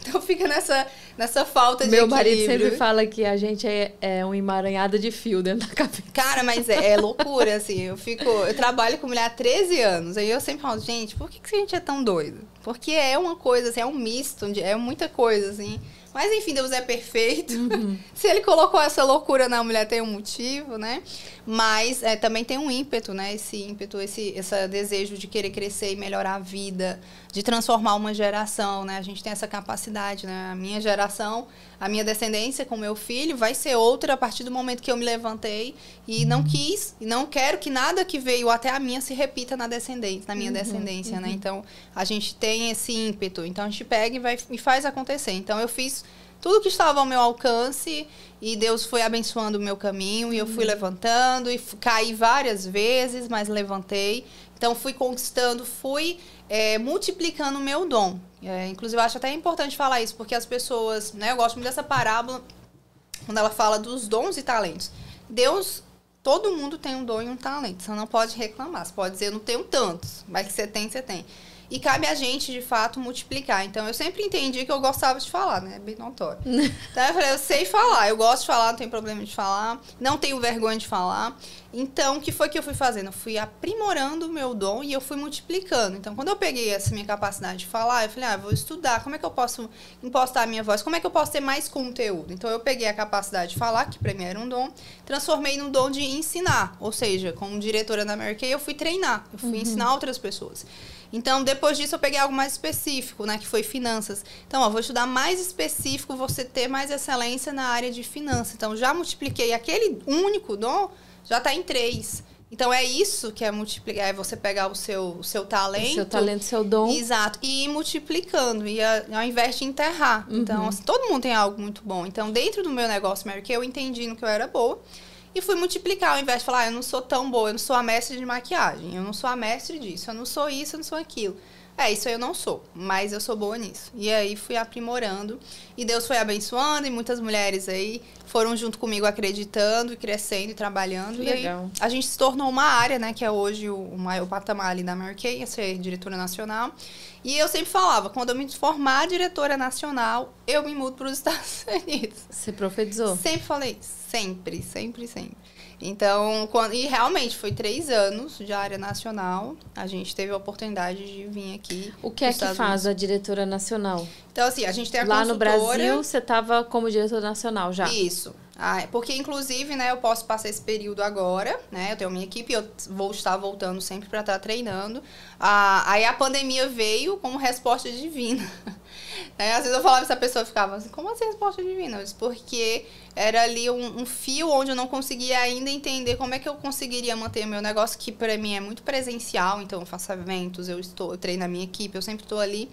Speaker 2: Então fica nessa, nessa falta de
Speaker 1: Meu marido
Speaker 2: equilíbrio.
Speaker 1: sempre fala que a gente é, é um emaranhado de fio dentro da cabeça.
Speaker 2: Cara, mas é, é loucura, assim. Eu fico. Eu trabalho com mulher há 13 anos. Aí eu sempre falo, gente, por que, que a gente é tão doido? Porque é uma coisa, assim, é um misto, é muita coisa, assim. Mas enfim, Deus é perfeito. Se ele colocou essa loucura na mulher, tem um motivo, né? Mas é, também tem um ímpeto, né? Esse ímpeto, esse, esse desejo de querer crescer e melhorar a vida, de transformar uma geração, né? A gente tem essa capacidade, né? A minha geração, a minha descendência com meu filho vai ser outra a partir do momento que eu me levantei e não quis, e não quero que nada que veio até a minha se repita na descendência, na minha descendência, né? Então, a gente tem esse ímpeto. Então, a gente pega e, vai, e faz acontecer. Então, eu fiz tudo que estava ao meu alcance e Deus foi abençoando o meu caminho e eu fui levantando e caí várias vezes, mas levantei. Então fui conquistando, fui é, multiplicando o meu dom. É, inclusive, eu acho até importante falar isso, porque as pessoas, né? Eu gosto muito dessa parábola quando ela fala dos dons e talentos. Deus, todo mundo tem um dom e um talento. Você não pode reclamar. Você pode dizer, eu não tenho tantos, mas que você tem, você tem. E cabe a gente, de fato, multiplicar. Então, eu sempre entendi que eu gostava de falar, né? Bem notório. Então, eu falei, eu sei falar, eu gosto de falar, não tenho problema de falar, não tenho vergonha de falar. Então, o que foi que eu fui fazendo? Eu fui aprimorando o meu dom e eu fui multiplicando. Então, quando eu peguei essa minha capacidade de falar, eu falei, ah, vou estudar, como é que eu posso impostar a minha voz? Como é que eu posso ter mais conteúdo? Então, eu peguei a capacidade de falar, que pra mim era um dom, transformei num dom de ensinar. Ou seja, como diretora da Mary Kay, eu fui treinar, eu fui ensinar outras pessoas. Então, depois disso, eu peguei algo mais específico, né? Que foi finanças. Então, ó, vou estudar mais específico, você ter mais excelência na área de finanças. Então, já multipliquei aquele único dom, já está em três. Então, é isso que é multiplicar, é você pegar o seu, o seu talento.
Speaker 1: Seu talento, seu dom.
Speaker 2: Exato. E ir multiplicando, e a- ao invés de enterrar. Então, assim, todo mundo tem algo muito bom. Então, dentro do meu negócio Mary Kay, eu entendi no que eu era boa. E fui multiplicar, ao invés de falar, ah, eu não sou tão boa, eu não sou a mestre de maquiagem, eu não sou a mestre disso, eu não sou isso, eu não sou aquilo. É, isso eu não sou, mas eu sou boa nisso. E aí fui aprimorando. E Deus foi abençoando, e muitas mulheres aí foram junto comigo acreditando, e crescendo e trabalhando.
Speaker 1: Que
Speaker 2: e aí
Speaker 1: legal.
Speaker 2: a gente se tornou uma área, né, que é hoje o, o maior patamar ali da Mary Kay, é ser diretora nacional. E eu sempre falava, quando eu me formar diretora nacional, eu me mudo para os Estados Unidos.
Speaker 1: Você profetizou.
Speaker 2: Sempre falei, sempre, sempre, sempre. Então, quando, e realmente foi três anos de área nacional. A gente teve a oportunidade de vir aqui.
Speaker 1: O que é que faz a diretora nacional?
Speaker 2: Então, assim, a gente tem a
Speaker 1: Lá no Brasil, você estava como diretora nacional já.
Speaker 2: Isso. Ah, é porque, inclusive, né, eu posso passar esse período agora, né? Eu tenho minha equipe, eu vou estar voltando sempre para estar treinando. Ah, aí a pandemia veio como resposta divina. É, às vezes eu falava e essa pessoa ficava assim, como assim resposta divina? Eu disse, porque era ali um, um, fio onde eu não conseguia ainda entender como é que eu conseguiria manter meu negócio, que para mim é muito presencial, então eu faço eventos, eu estou, eu treino na minha equipe, eu sempre estou ali.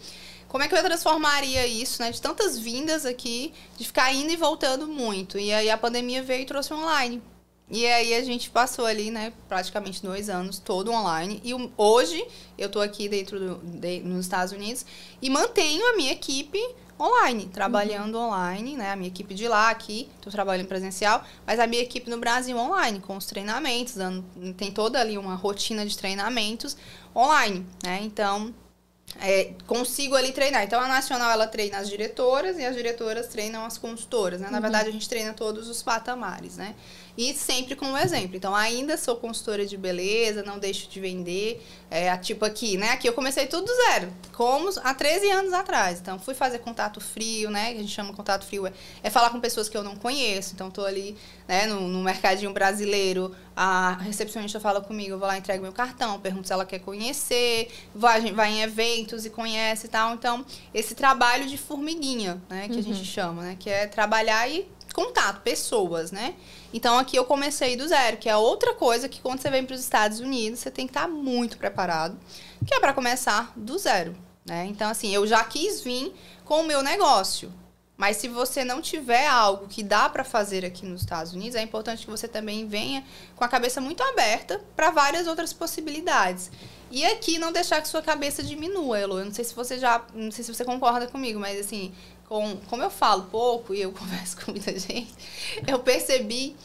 Speaker 2: Como é que eu transformaria isso, né? De tantas vindas aqui, de ficar indo e voltando muito. E aí a pandemia veio e trouxe online. E aí a gente passou ali, né, praticamente dois anos todo online. E hoje eu tô aqui dentro do, de, nos Estados Unidos e mantenho a minha equipe online, trabalhando uhum. online, né? A minha equipe de lá aqui, tô trabalhando presencial, mas a minha equipe no Brasil online, com os treinamentos, dando, tem toda ali uma rotina de treinamentos online, né? Então, é, consigo ali treinar. Então, a Nacional, ela treina as diretoras e as diretoras treinam as consultoras, né? Na uhum. verdade, a gente treina todos os patamares, né? E sempre com um exemplo. Então, ainda sou consultora de beleza, não deixo de vender. É, tipo aqui, né? Aqui eu comecei tudo do zero, como há 13 anos atrás. Então, fui fazer contato frio, né? Que a gente chama contato frio, é, é falar com pessoas que eu não conheço. Então, tô ali, né, no, no mercadinho brasileiro, a recepcionista fala comigo, eu vou lá, entrego meu cartão, pergunto se ela quer conhecer, vai, vai em eventos e conhece e tal. Então, esse trabalho de formiguinha, né? Que uhum. a gente chama, né? Que é trabalhar e contato, pessoas, né? Então aqui eu comecei do zero, que é outra coisa que quando você vem para os Estados Unidos, você tem que estar tá muito preparado, que é para começar do zero, né? Então assim, eu já quis vir com o meu negócio, mas se você não tiver algo que dá para fazer aqui nos Estados Unidos, é importante que você também venha com a cabeça muito aberta para várias outras possibilidades. E aqui não deixar que sua cabeça diminua, Elo. Eu não sei se você já, não sei se você concorda comigo, mas assim, com, como eu falo pouco e eu converso com muita gente, eu percebi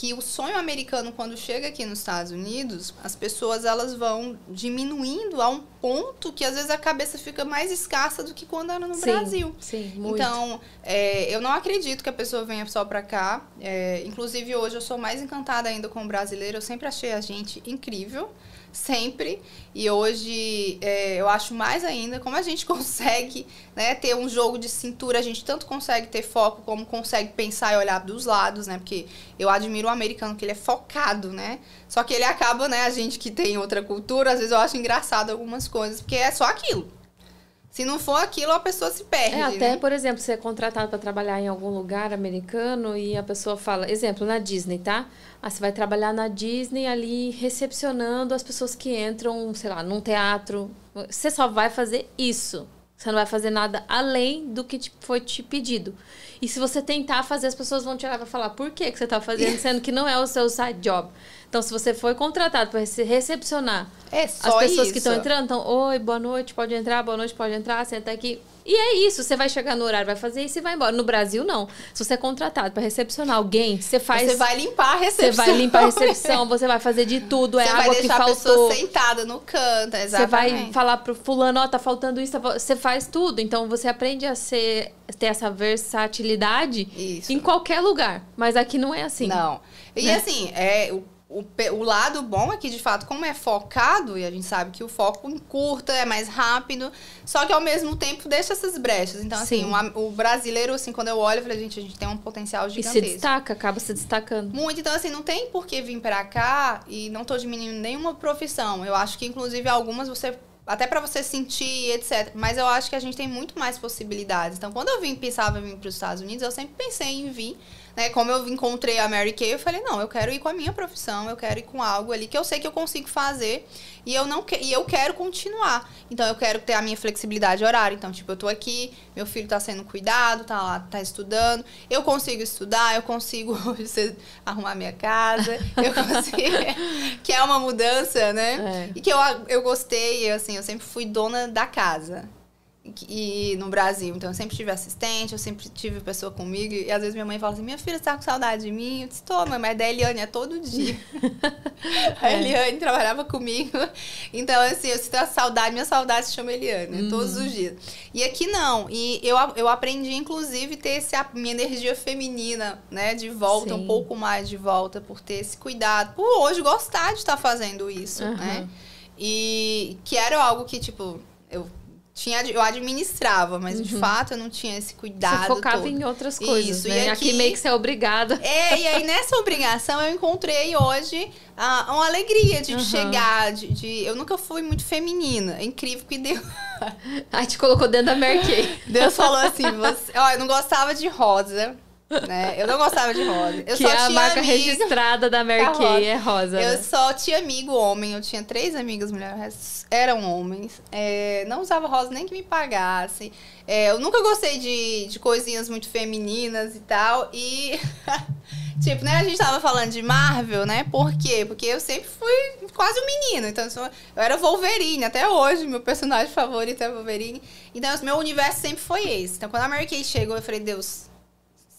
Speaker 2: que o sonho americano quando chega aqui nos Estados Unidos, as pessoas elas vão diminuindo a um ponto que às vezes a cabeça fica mais escassa do que quando era no
Speaker 1: sim,
Speaker 2: Brasil.
Speaker 1: Sim, muito.
Speaker 2: Então, é, eu não acredito que a pessoa venha só para cá. É, inclusive hoje eu sou mais encantada ainda com o brasileiro. Eu sempre achei a gente incrível sempre. E hoje é, eu acho mais ainda como a gente consegue né, ter um jogo de cintura, a gente tanto consegue ter foco como consegue pensar e olhar dos lados, né? Porque eu admiro o americano que ele é focado, né? Só que ele acaba, né, a gente que tem outra cultura, às vezes eu acho engraçado algumas coisas, porque é só aquilo. Se não for aquilo, a pessoa se perde.
Speaker 1: É, até,
Speaker 2: né?
Speaker 1: por exemplo, você é contratado para trabalhar em algum lugar americano e a pessoa fala, exemplo, na Disney, tá? Ah, você vai trabalhar na Disney ali recepcionando as pessoas que entram, sei lá, num teatro. Você só vai fazer isso. Você não vai fazer nada além do que foi te pedido. E se você tentar fazer, as pessoas vão te olhar para falar por que, que você está fazendo, sendo que não é o seu side job. Então, se você foi contratado para recepcionar
Speaker 2: é
Speaker 1: as pessoas isso. que estão entrando, então, oi, boa noite, pode entrar, boa noite, pode entrar, senta aqui. E é isso, você vai chegar no horário, vai fazer isso e vai embora. No Brasil, não. Se você é contratado para recepcionar alguém, você faz.
Speaker 2: Você vai limpar a recepção.
Speaker 1: Você vai limpar a recepção, você vai fazer de tudo. É você água que faltou. Você vai deixar a pessoa
Speaker 2: sentada no canto, exatamente. Você
Speaker 1: vai falar pro fulano, ó, oh, tá faltando isso, você faz tudo. Então você aprende a ser, ter essa versatilidade isso. em qualquer lugar. Mas aqui não é assim.
Speaker 2: Não. E né? assim, é, o o, lado bom é que, de fato, como é focado, e a gente sabe que o foco encurta, é mais rápido, só que ao mesmo tempo deixa essas brechas. Então, assim, o, o, brasileiro, assim, quando eu olho, eu falei, gente, a gente tem um potencial gigantesco.
Speaker 1: E se destaca, acaba se destacando.
Speaker 2: Muito. Então, assim, não tem por que vir pra cá e não tô diminuindo nenhuma profissão. Eu acho que, inclusive, algumas você até para você sentir, etc. Mas eu acho que a gente tem muito mais possibilidades. Então, quando eu vim pensava em vir para os Estados Unidos, eu sempre pensei em vir né? Como eu encontrei a Mary Kay, eu falei, não, eu quero ir com a minha profissão, eu quero ir com algo ali que eu sei que eu consigo fazer e eu não que, e eu quero continuar. Então eu quero ter a minha flexibilidade horária. Então, tipo, eu tô aqui, meu filho tá sendo cuidado, tá lá, tá estudando, eu consigo estudar, eu consigo arrumar minha casa, eu consigo. que é uma mudança, né? É. E que eu, eu gostei, assim, eu sempre fui dona da casa e no Brasil. Então, eu sempre tive assistente, eu sempre tive pessoa comigo. E às vezes minha mãe fala assim: Minha filha está com saudade de mim? Eu disse: Tô, mãe, mas da Eliane é todo dia. a é. Eliane trabalhava comigo. Então, assim, eu sinto a saudade, minha saudade se chama Eliane, uhum. todos os dias. E aqui não. E eu, eu aprendi, inclusive, ter esse, a minha energia feminina, né, de volta, Sim. um pouco mais de volta, por ter esse cuidado. Por hoje gostar de estar fazendo isso, uhum. né? E que era algo que, tipo, eu tinha, eu administrava, mas uhum. de fato eu não tinha esse cuidado.
Speaker 1: Você focava todo. em outras coisas. Isso, né? e aqui, aqui meio que você é obrigada.
Speaker 2: É, e aí nessa obrigação eu encontrei hoje ah, uma alegria de, uhum. chegar. De, de, eu nunca fui muito feminina. É incrível que Deus.
Speaker 1: Aí te colocou dentro da Mary Kay.
Speaker 2: Deus falou assim: você, ó, eu não gostava de rosa. Né? Eu não gostava de rosa. Eu
Speaker 1: que é a marca registrada da Mary Kay, é rosa.
Speaker 2: Eu
Speaker 1: né?
Speaker 2: só tinha amigo homem, eu tinha três amigas mulheres, eram homens. É, não usava rosa nem que me pagasse. É, eu nunca gostei de, de coisinhas muito femininas e tal. E, tipo, né, a gente tava falando de Marvel, né? Por quê? Porque eu sempre fui quase um menino. Então, eu, sou, eu era Wolverine, até hoje, meu personagem favorito é Wolverine. Então, meu universo sempre foi esse. Então, quando a Mary Kay chegou, eu falei, Deus,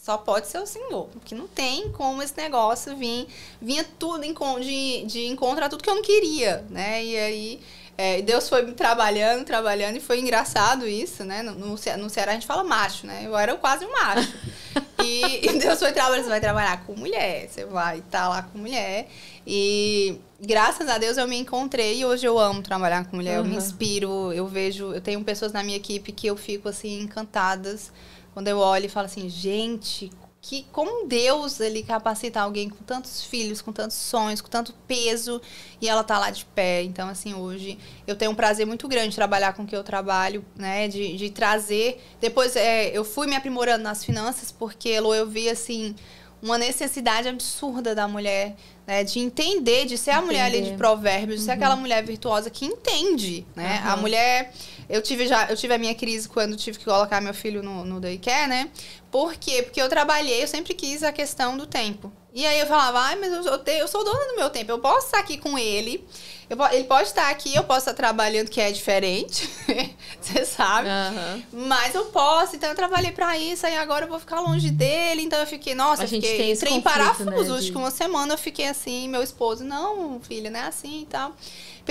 Speaker 2: só pode ser o Senhor. Porque não tem como esse negócio vir. Vinha tudo de, de encontrar tudo que eu não queria, né? E aí. É, Deus foi me trabalhando, trabalhando, e foi engraçado isso, né? No, no, no Ceará a gente fala macho, né? Eu era quase um macho. e, e, Deus foi trabalhando, você vai trabalhar com mulher, você vai estar tá lá com mulher. E graças a Deus eu me encontrei e hoje eu amo trabalhar com mulher. Uhum. Eu me inspiro, eu vejo, eu tenho pessoas na minha equipe que eu fico assim encantadas quando eu olho e falo assim, gente, que como Deus ele capacita alguém com tantos filhos, com tantos sonhos, com tanto peso e ela tá lá de pé. Então assim, hoje eu tenho um prazer muito grande de trabalhar com o que eu trabalho, né, de, de trazer. Depois é, eu fui me aprimorando nas finanças porque eu vi assim uma necessidade absurda da mulher, né, de entender, de ser a mulher ali de provérbios, de ser uhum. aquela mulher virtuosa que entende, né? Uhum. A mulher eu tive já, eu tive a minha crise quando tive que colocar meu filho no, no daycare, né? Por quê? Porque eu trabalhei, eu sempre quis a questão do tempo. E aí eu falava, ai, mas eu, eu, eu sou dona do meu tempo, eu posso estar aqui com ele, eu, ele pode estar aqui, eu posso estar trabalhando, que é diferente, você sabe. Uhum. Mas eu posso, então eu trabalhei para isso, aí agora eu vou ficar longe dele. Então eu fiquei, nossa, a eu fiquei, entrei em parafusos. Né, de... uma semana eu fiquei assim, meu esposo, não, filha, não é assim e tal.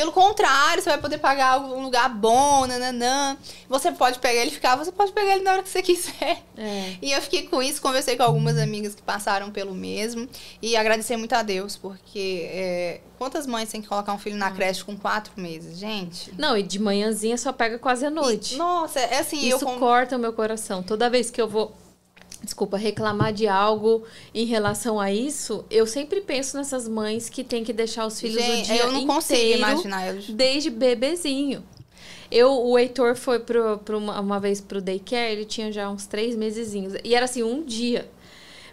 Speaker 2: Pelo contrário, você vai poder pagar um lugar bom, nananã. Você pode pegar ele e ficar, você pode pegar ele na hora que você quiser. É. E eu fiquei com isso, conversei com algumas amigas que passaram pelo mesmo. E agradecer muito a Deus, porque é, quantas mães têm que colocar um filho na creche com quatro meses, gente?
Speaker 1: Não, e de manhãzinha só pega quase a noite.
Speaker 2: E, nossa, é assim.
Speaker 1: Isso eu, corta o meu coração. Toda vez que eu vou desculpa, reclamar de algo em relação a isso, eu sempre penso nessas mães que têm que deixar os filhos Gente, o dia eu não inteiro, consigo imaginar eles. desde bebezinho. Eu, o Heitor foi pro, pro uma, uma vez pro daycare, ele tinha já uns três mesezinhos. E era assim, um dia.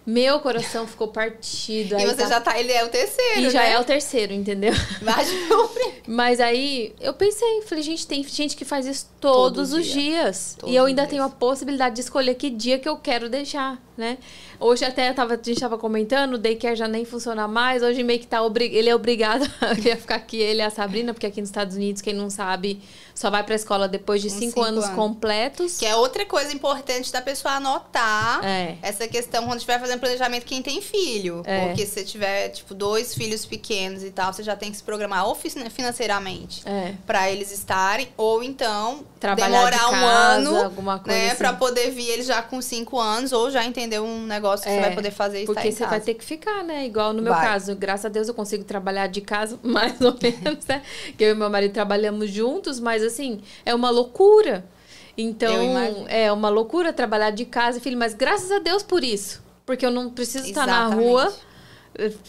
Speaker 1: Meu coração ficou partido.
Speaker 2: e você tá... já tá. Ele é o terceiro.
Speaker 1: E
Speaker 2: né?
Speaker 1: já é o terceiro, entendeu? Mas aí eu pensei, falei, gente, tem gente que faz isso todos Todo os dia. dias. Todos e eu ainda tenho a possibilidade de escolher que dia que eu quero deixar, né? Hoje até tava, a gente tava comentando, o daycare já nem funciona mais. Hoje meio que tá obrig... ele é obrigado a ficar aqui, ele e a Sabrina, porque aqui nos Estados Unidos, quem não sabe, só vai pra escola depois de cinco, cinco anos, anos, completos.
Speaker 2: Que é outra coisa importante da pessoa anotar. É. Essa questão quando estiver fazendo planejamento quem tem filho. É. Porque se você tiver, tipo, dois filhos pequenos e tal, você já tem que se programar ou financeiramente é. para eles estarem, ou então Trabalhar demorar de casa, um ano, alguma coisa né, assim. para poder vir eles já com cinco anos ou já entender um negócio que é, você vai poder fazer e
Speaker 1: Porque você
Speaker 2: casa.
Speaker 1: vai ter que ficar, né? Igual no meu vai. caso, graças a Deus eu consigo trabalhar de casa mais ou menos, né? Que eu e meu marido trabalhamos juntos, mas assim, é uma loucura. Então, é uma loucura trabalhar de casa, filho, mas graças a Deus por isso. Porque eu não preciso Exatamente. estar na rua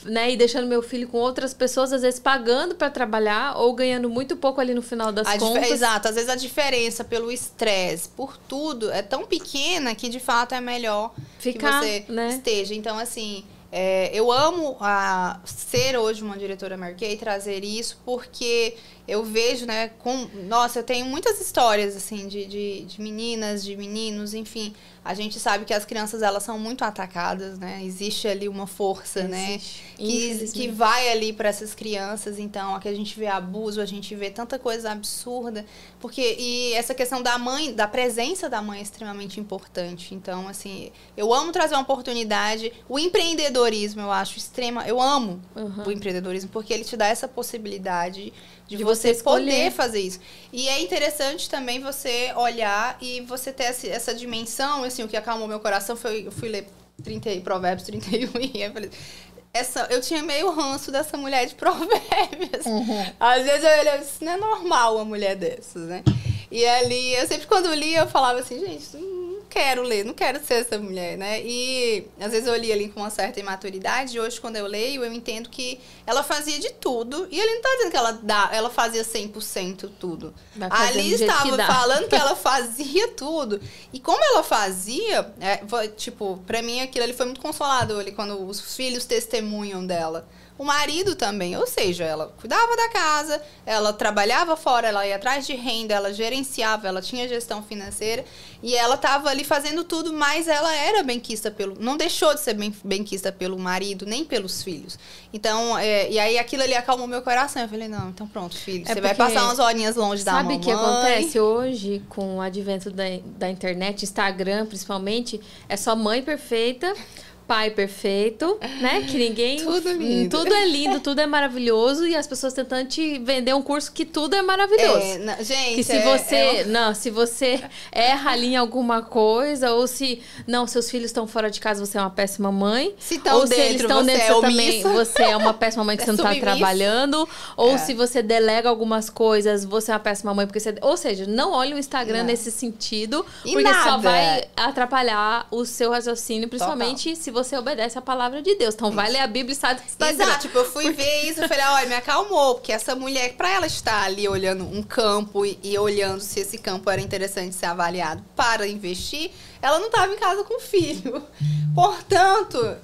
Speaker 1: né, e deixando meu filho com outras pessoas, às vezes pagando para trabalhar ou ganhando muito pouco ali no final das
Speaker 2: a
Speaker 1: contas.
Speaker 2: Exato, às vezes a diferença pelo estresse, por tudo, é tão pequena que de fato é melhor Ficar, que você né? esteja. Então, assim, é, eu amo a, ser hoje uma diretora Marquei, trazer isso, porque eu vejo, né, com. Nossa, eu tenho muitas histórias, assim, de, de, de, meninas, de meninos, enfim. A gente sabe que as crianças, elas são muito atacadas, né? Existe ali uma força, né, Existe. né? Que, que vai ali para essas crianças. Então, aqui a gente vê abuso, a gente vê tanta coisa absurda. Porque, e essa questão da mãe, da presença da mãe é extremamente importante. Então, assim, eu amo trazer uma oportunidade. O empreendedorismo, eu acho extrema. Eu amo uhum. o empreendedorismo, porque ele te dá essa possibilidade de, de você, você poder fazer isso. E é interessante também você olhar e você ter essa, essa dimensão, assim, o que acalmou meu coração foi, eu fui ler 30, Provérbios 31 e eu falei, essa, eu tinha meio ranço dessa mulher de provérbios. Uhum. Às vezes eu olhava, isso não é normal uma mulher dessas, né? E ali, eu sempre quando lia, eu falava assim, gente, não quero ler, não quero ser essa mulher, né? E às vezes eu li ali com uma certa imaturidade, e hoje quando eu leio, eu entendo que ela fazia de tudo. E ele não tá dizendo que ela, dá, ela fazia 100% tudo. Ali estava que falando que ela fazia tudo. E como ela fazia, é, tipo, pra mim aquilo ali foi muito consolador ali, quando os filhos testemunham dela o marido também. Ou seja, ela cuidava da casa, ela trabalhava fora, ela ia atrás de renda, ela gerenciava, ela tinha gestão financeira e ela estava ali fazendo tudo, mas ela era benquista pelo. Não deixou de ser ben, benquista pelo marido, nem pelos filhos. Então, é, e aí aquilo ali acalmou meu coração. Eu falei, não, então pronto, filho, é você vai passar umas horinhas longe da mamãe.
Speaker 1: Sabe o que acontece hoje com o advento da, da internet, Instagram principalmente? É só mãe perfeita pai perfeito, né? Que ninguém.
Speaker 2: Tudo lindo.
Speaker 1: Tudo é lindo, tudo é maravilhoso e as pessoas tentando te vender um curso que tudo é maravilhoso. É,
Speaker 2: não, gente.
Speaker 1: Que se é, você. É... Não, se você erra ali em alguma coisa, ou se. Não, seus filhos estão fora de casa, você é uma péssima mãe.
Speaker 2: Se estão dentro, se eles estão dentro,
Speaker 1: é você também. Você é uma péssima mãe que você não está trabalhando. Ou é. se você delega algumas coisas, você é uma péssima mãe porque você. Ou seja, não olhe o Instagram não. nesse sentido, e porque nada. só vai atrapalhar o seu raciocínio, principalmente Total. se você você obedece a palavra de Deus. Então, vai ler a Bíblia e sai do Instagram.
Speaker 2: Exato. Tipo, eu fui porque... ver isso e falei, olha, me acalmou. Porque essa mulher, pra ela estar ali olhando um campo e, e olhando se esse campo era interessante ser avaliado para investir, ela não estava em casa com o filho. Portanto,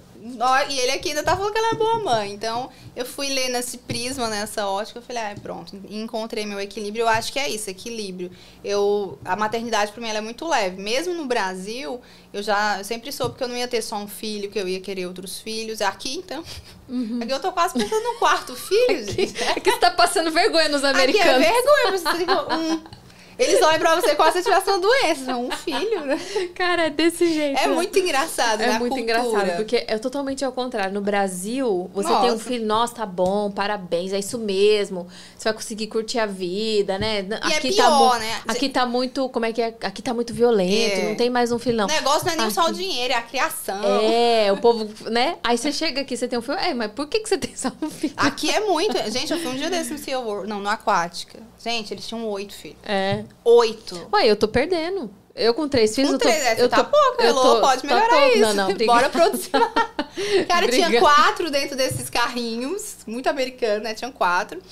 Speaker 2: e ele aqui ainda tá falando que ela é boa mãe. Então, eu fui ler nesse prisma, nessa ótica, eu falei, ah, pronto, encontrei meu equilíbrio. Eu acho que é isso, equilíbrio. Eu, a maternidade para mim ela é muito leve. Mesmo no Brasil, eu já eu sempre soube que eu não ia ter só um filho, que eu ia querer outros filhos. Aqui, então, uhum. aqui eu tô quase pensando no quarto filho,
Speaker 1: aqui, gente. Aqui você tá passando vergonha nos americanos.
Speaker 2: Aqui é vergonha, você tem um eles olham pra você como se tivesse uma doença, um filho, né?
Speaker 1: Cara, é desse jeito.
Speaker 2: É muito engraçado,
Speaker 1: É
Speaker 2: né?
Speaker 1: muito
Speaker 2: cultura.
Speaker 1: engraçado, porque é totalmente ao contrário. No Brasil, você nossa. tem um filho, nossa, tá bom, parabéns, é isso mesmo. Você vai conseguir curtir a vida, né?
Speaker 2: E é aqui é pior,
Speaker 1: tá,
Speaker 2: né?
Speaker 1: Aqui tá muito, como é que é? Aqui tá muito violento, é. não tem mais um filho, não. O
Speaker 2: negócio não é nem aqui. só o dinheiro, é a criação.
Speaker 1: É, o povo, né? Aí você chega aqui, você tem um filho, é, mas por que, que você tem só um filho?
Speaker 2: Aqui é muito. Gente, eu fui um dia desse no Sea World, não, no Aquática. Gente, eles tinham oito filhos.
Speaker 1: É.
Speaker 2: Oito.
Speaker 1: Ué, eu tô perdendo. Eu com três filhos,
Speaker 2: com
Speaker 1: eu tô...
Speaker 2: três, eu tá tô, pouco, eu tô, pode tá melhorar tá isso. Não, não, Bora produzir. Cara, tinha quatro dentro desses carrinhos, muito americano, né? Tinham quatro.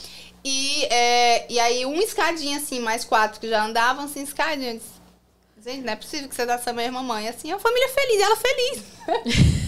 Speaker 2: E, é, e aí, um escadinha assim, mais quatro que já andavam assim, escadinha. Gente, não é possível que você dá essa mesma mãe assim, é uma família feliz, ela feliz.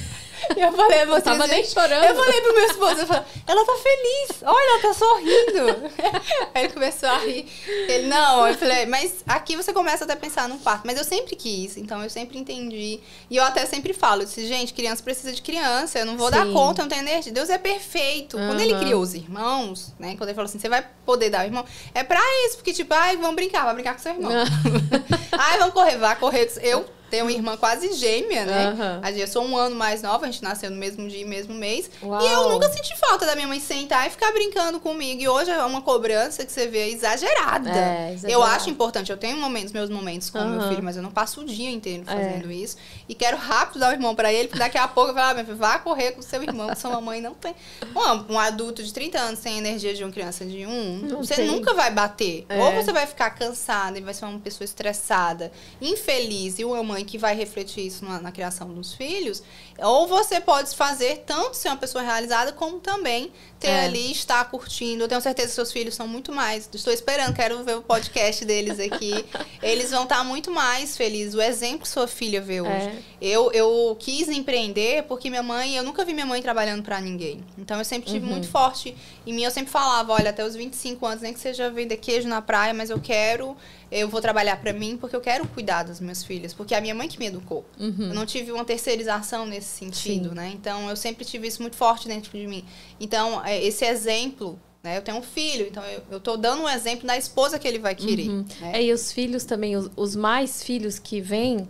Speaker 2: Eu falei, você
Speaker 1: tava nem chorando.
Speaker 2: Eu falei pro meu esposo, eu falei, ela tá feliz, olha, ela tá sorrindo. Aí ele começou a rir. Ele, não, eu falei, mas aqui você começa até a pensar num parto. Mas eu sempre quis, então eu sempre entendi. E eu até sempre falo, eu disse, gente, criança precisa de criança, eu não vou Sim. dar conta, eu não tenho energia. Deus é perfeito. Uhum. Quando ele criou os irmãos, né, quando ele falou assim, você vai poder dar o irmão, é pra isso, porque tipo, ai, vamos brincar, vai brincar com seu irmão. ai, vamos correr, vai correr. Eu tenho uma irmã quase gêmea, né? Uhum. Eu sou um ano mais nova, a gente nasceu no mesmo dia, mesmo mês. Uau. E eu nunca senti falta da minha mãe sentar e ficar brincando comigo. E hoje é uma cobrança que você vê exagerada. É. Eu acho importante, eu tenho momentos, meus momentos com uhum. meu filho, mas eu não passo o dia inteiro é. fazendo é. isso. E quero rápido dar o irmão para ele, porque daqui a pouco eu falo, ah, meu filho, vá correr com seu irmão, que sua mamãe não tem. Um, um adulto de 30 anos sem energia de uma criança de um, não você tem. nunca vai bater. É. Ou você vai ficar cansada e vai ser uma pessoa estressada, infeliz, e uma mãe que vai refletir isso na, na, criação dos filhos, ou você pode fazer tanto ser uma pessoa realizada, como também ter é. ali, estar curtindo. Eu tenho certeza que seus filhos são muito mais. Estou esperando, quero ver o podcast deles aqui. Eles vão estar muito mais felizes. O exemplo que sua filha vê hoje. É. Eu, eu quis empreender porque minha mãe, eu nunca vi minha mãe trabalhando para ninguém. Então eu sempre tive uhum. muito forte em mim. Eu sempre falava, olha, até os 25 anos, nem que seja vender queijo na praia, mas eu quero eu vou trabalhar para mim porque eu quero cuidar das minhas filhas, porque é a minha mãe que me educou. Uhum. Eu não tive uma terceirização nesse sentido, Sim. né? Então eu sempre tive isso muito forte dentro de mim. Então, é, esse exemplo né? Eu tenho um filho, então eu, tô dando um exemplo da esposa que ele vai querer. Uhum.
Speaker 1: Né? É, e os filhos também, os, os, mais filhos que vêm,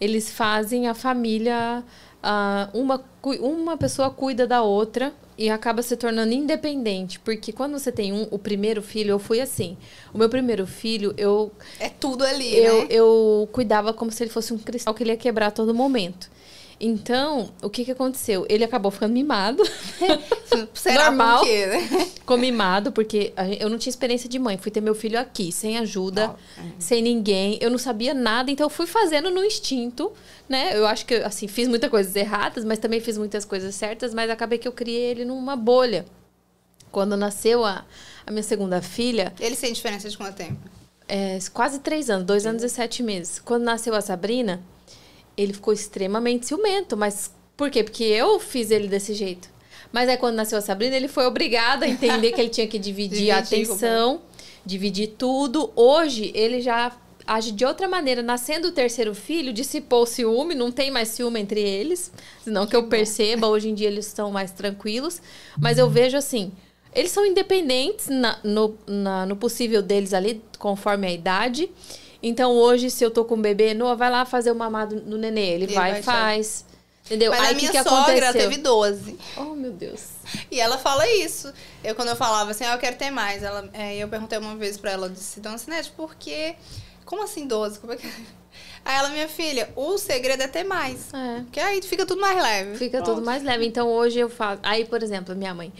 Speaker 1: eles fazem a família. Uh, uma, uma pessoa cuida da outra e acaba se tornando independente. Porque quando você tem um, o primeiro filho, eu fui assim. O meu primeiro filho, eu.
Speaker 2: É tudo ali,
Speaker 1: eu,
Speaker 2: né?
Speaker 1: Eu cuidava como se ele fosse um cristal que ele ia quebrar a todo momento. Então, o que que aconteceu? Ele acabou ficando mimado.
Speaker 2: Será
Speaker 1: Normal.
Speaker 2: por quê, né?
Speaker 1: Ficou mimado, porque eu não tinha experiência de mãe. Fui ter meu filho aqui, sem ajuda,
Speaker 2: é.
Speaker 1: sem ninguém. Eu não sabia nada, então eu fui fazendo no instinto, né? Eu acho que, assim, fiz muitas coisas erradas, mas também fiz muitas coisas certas, mas acabei que eu criei ele numa bolha. Quando nasceu a, a minha segunda filha,
Speaker 2: Eles têm diferença de quanto tempo?
Speaker 1: é, quase três anos, dois anos e sete meses. Quando nasceu a Sabrina, ele ficou extremamente ciumento. Mas por quê? Porque eu fiz ele desse jeito. Mas aí quando nasceu a Sabrina, ele foi obrigado a entender que ele tinha que dividir a
Speaker 2: Dividir,
Speaker 1: atenção, dividir tudo. Hoje, ele já age de outra maneira. Nascendo o terceiro filho, dissipou o ciúme, não tem mais ciúme entre eles. Senão que eu perceba, hoje em dia eles estão mais tranquilos. Mas eu vejo assim, eles são independentes na- no, na- no possível deles ali, conforme a idade. Então, hoje, se eu tô com um bebê, Noah, vai lá fazer o mamado no nenê. Ele,
Speaker 2: Ele
Speaker 1: vai e faz. Entendeu?
Speaker 2: Mas
Speaker 1: Aí
Speaker 2: a
Speaker 1: o que,
Speaker 2: minha
Speaker 1: que
Speaker 2: sogra
Speaker 1: aconteceu?
Speaker 2: teve 12.
Speaker 1: Oh, meu Deus.
Speaker 2: E ela fala isso. Eu, quando eu falava assim, ah, eu quero ter mais. Ela, é, eu perguntei uma vez pra ela, eu disse, Dona Sinete, por quê? Como assim 12? Como é que... Aí ela, minha filha, o segredo é ter mais.
Speaker 1: É.
Speaker 2: Porque aí fica tudo mais leve.
Speaker 1: Fica
Speaker 2: Pronto.
Speaker 1: tudo mais leve. Então hoje eu faço. Aí, por exemplo, minha mãe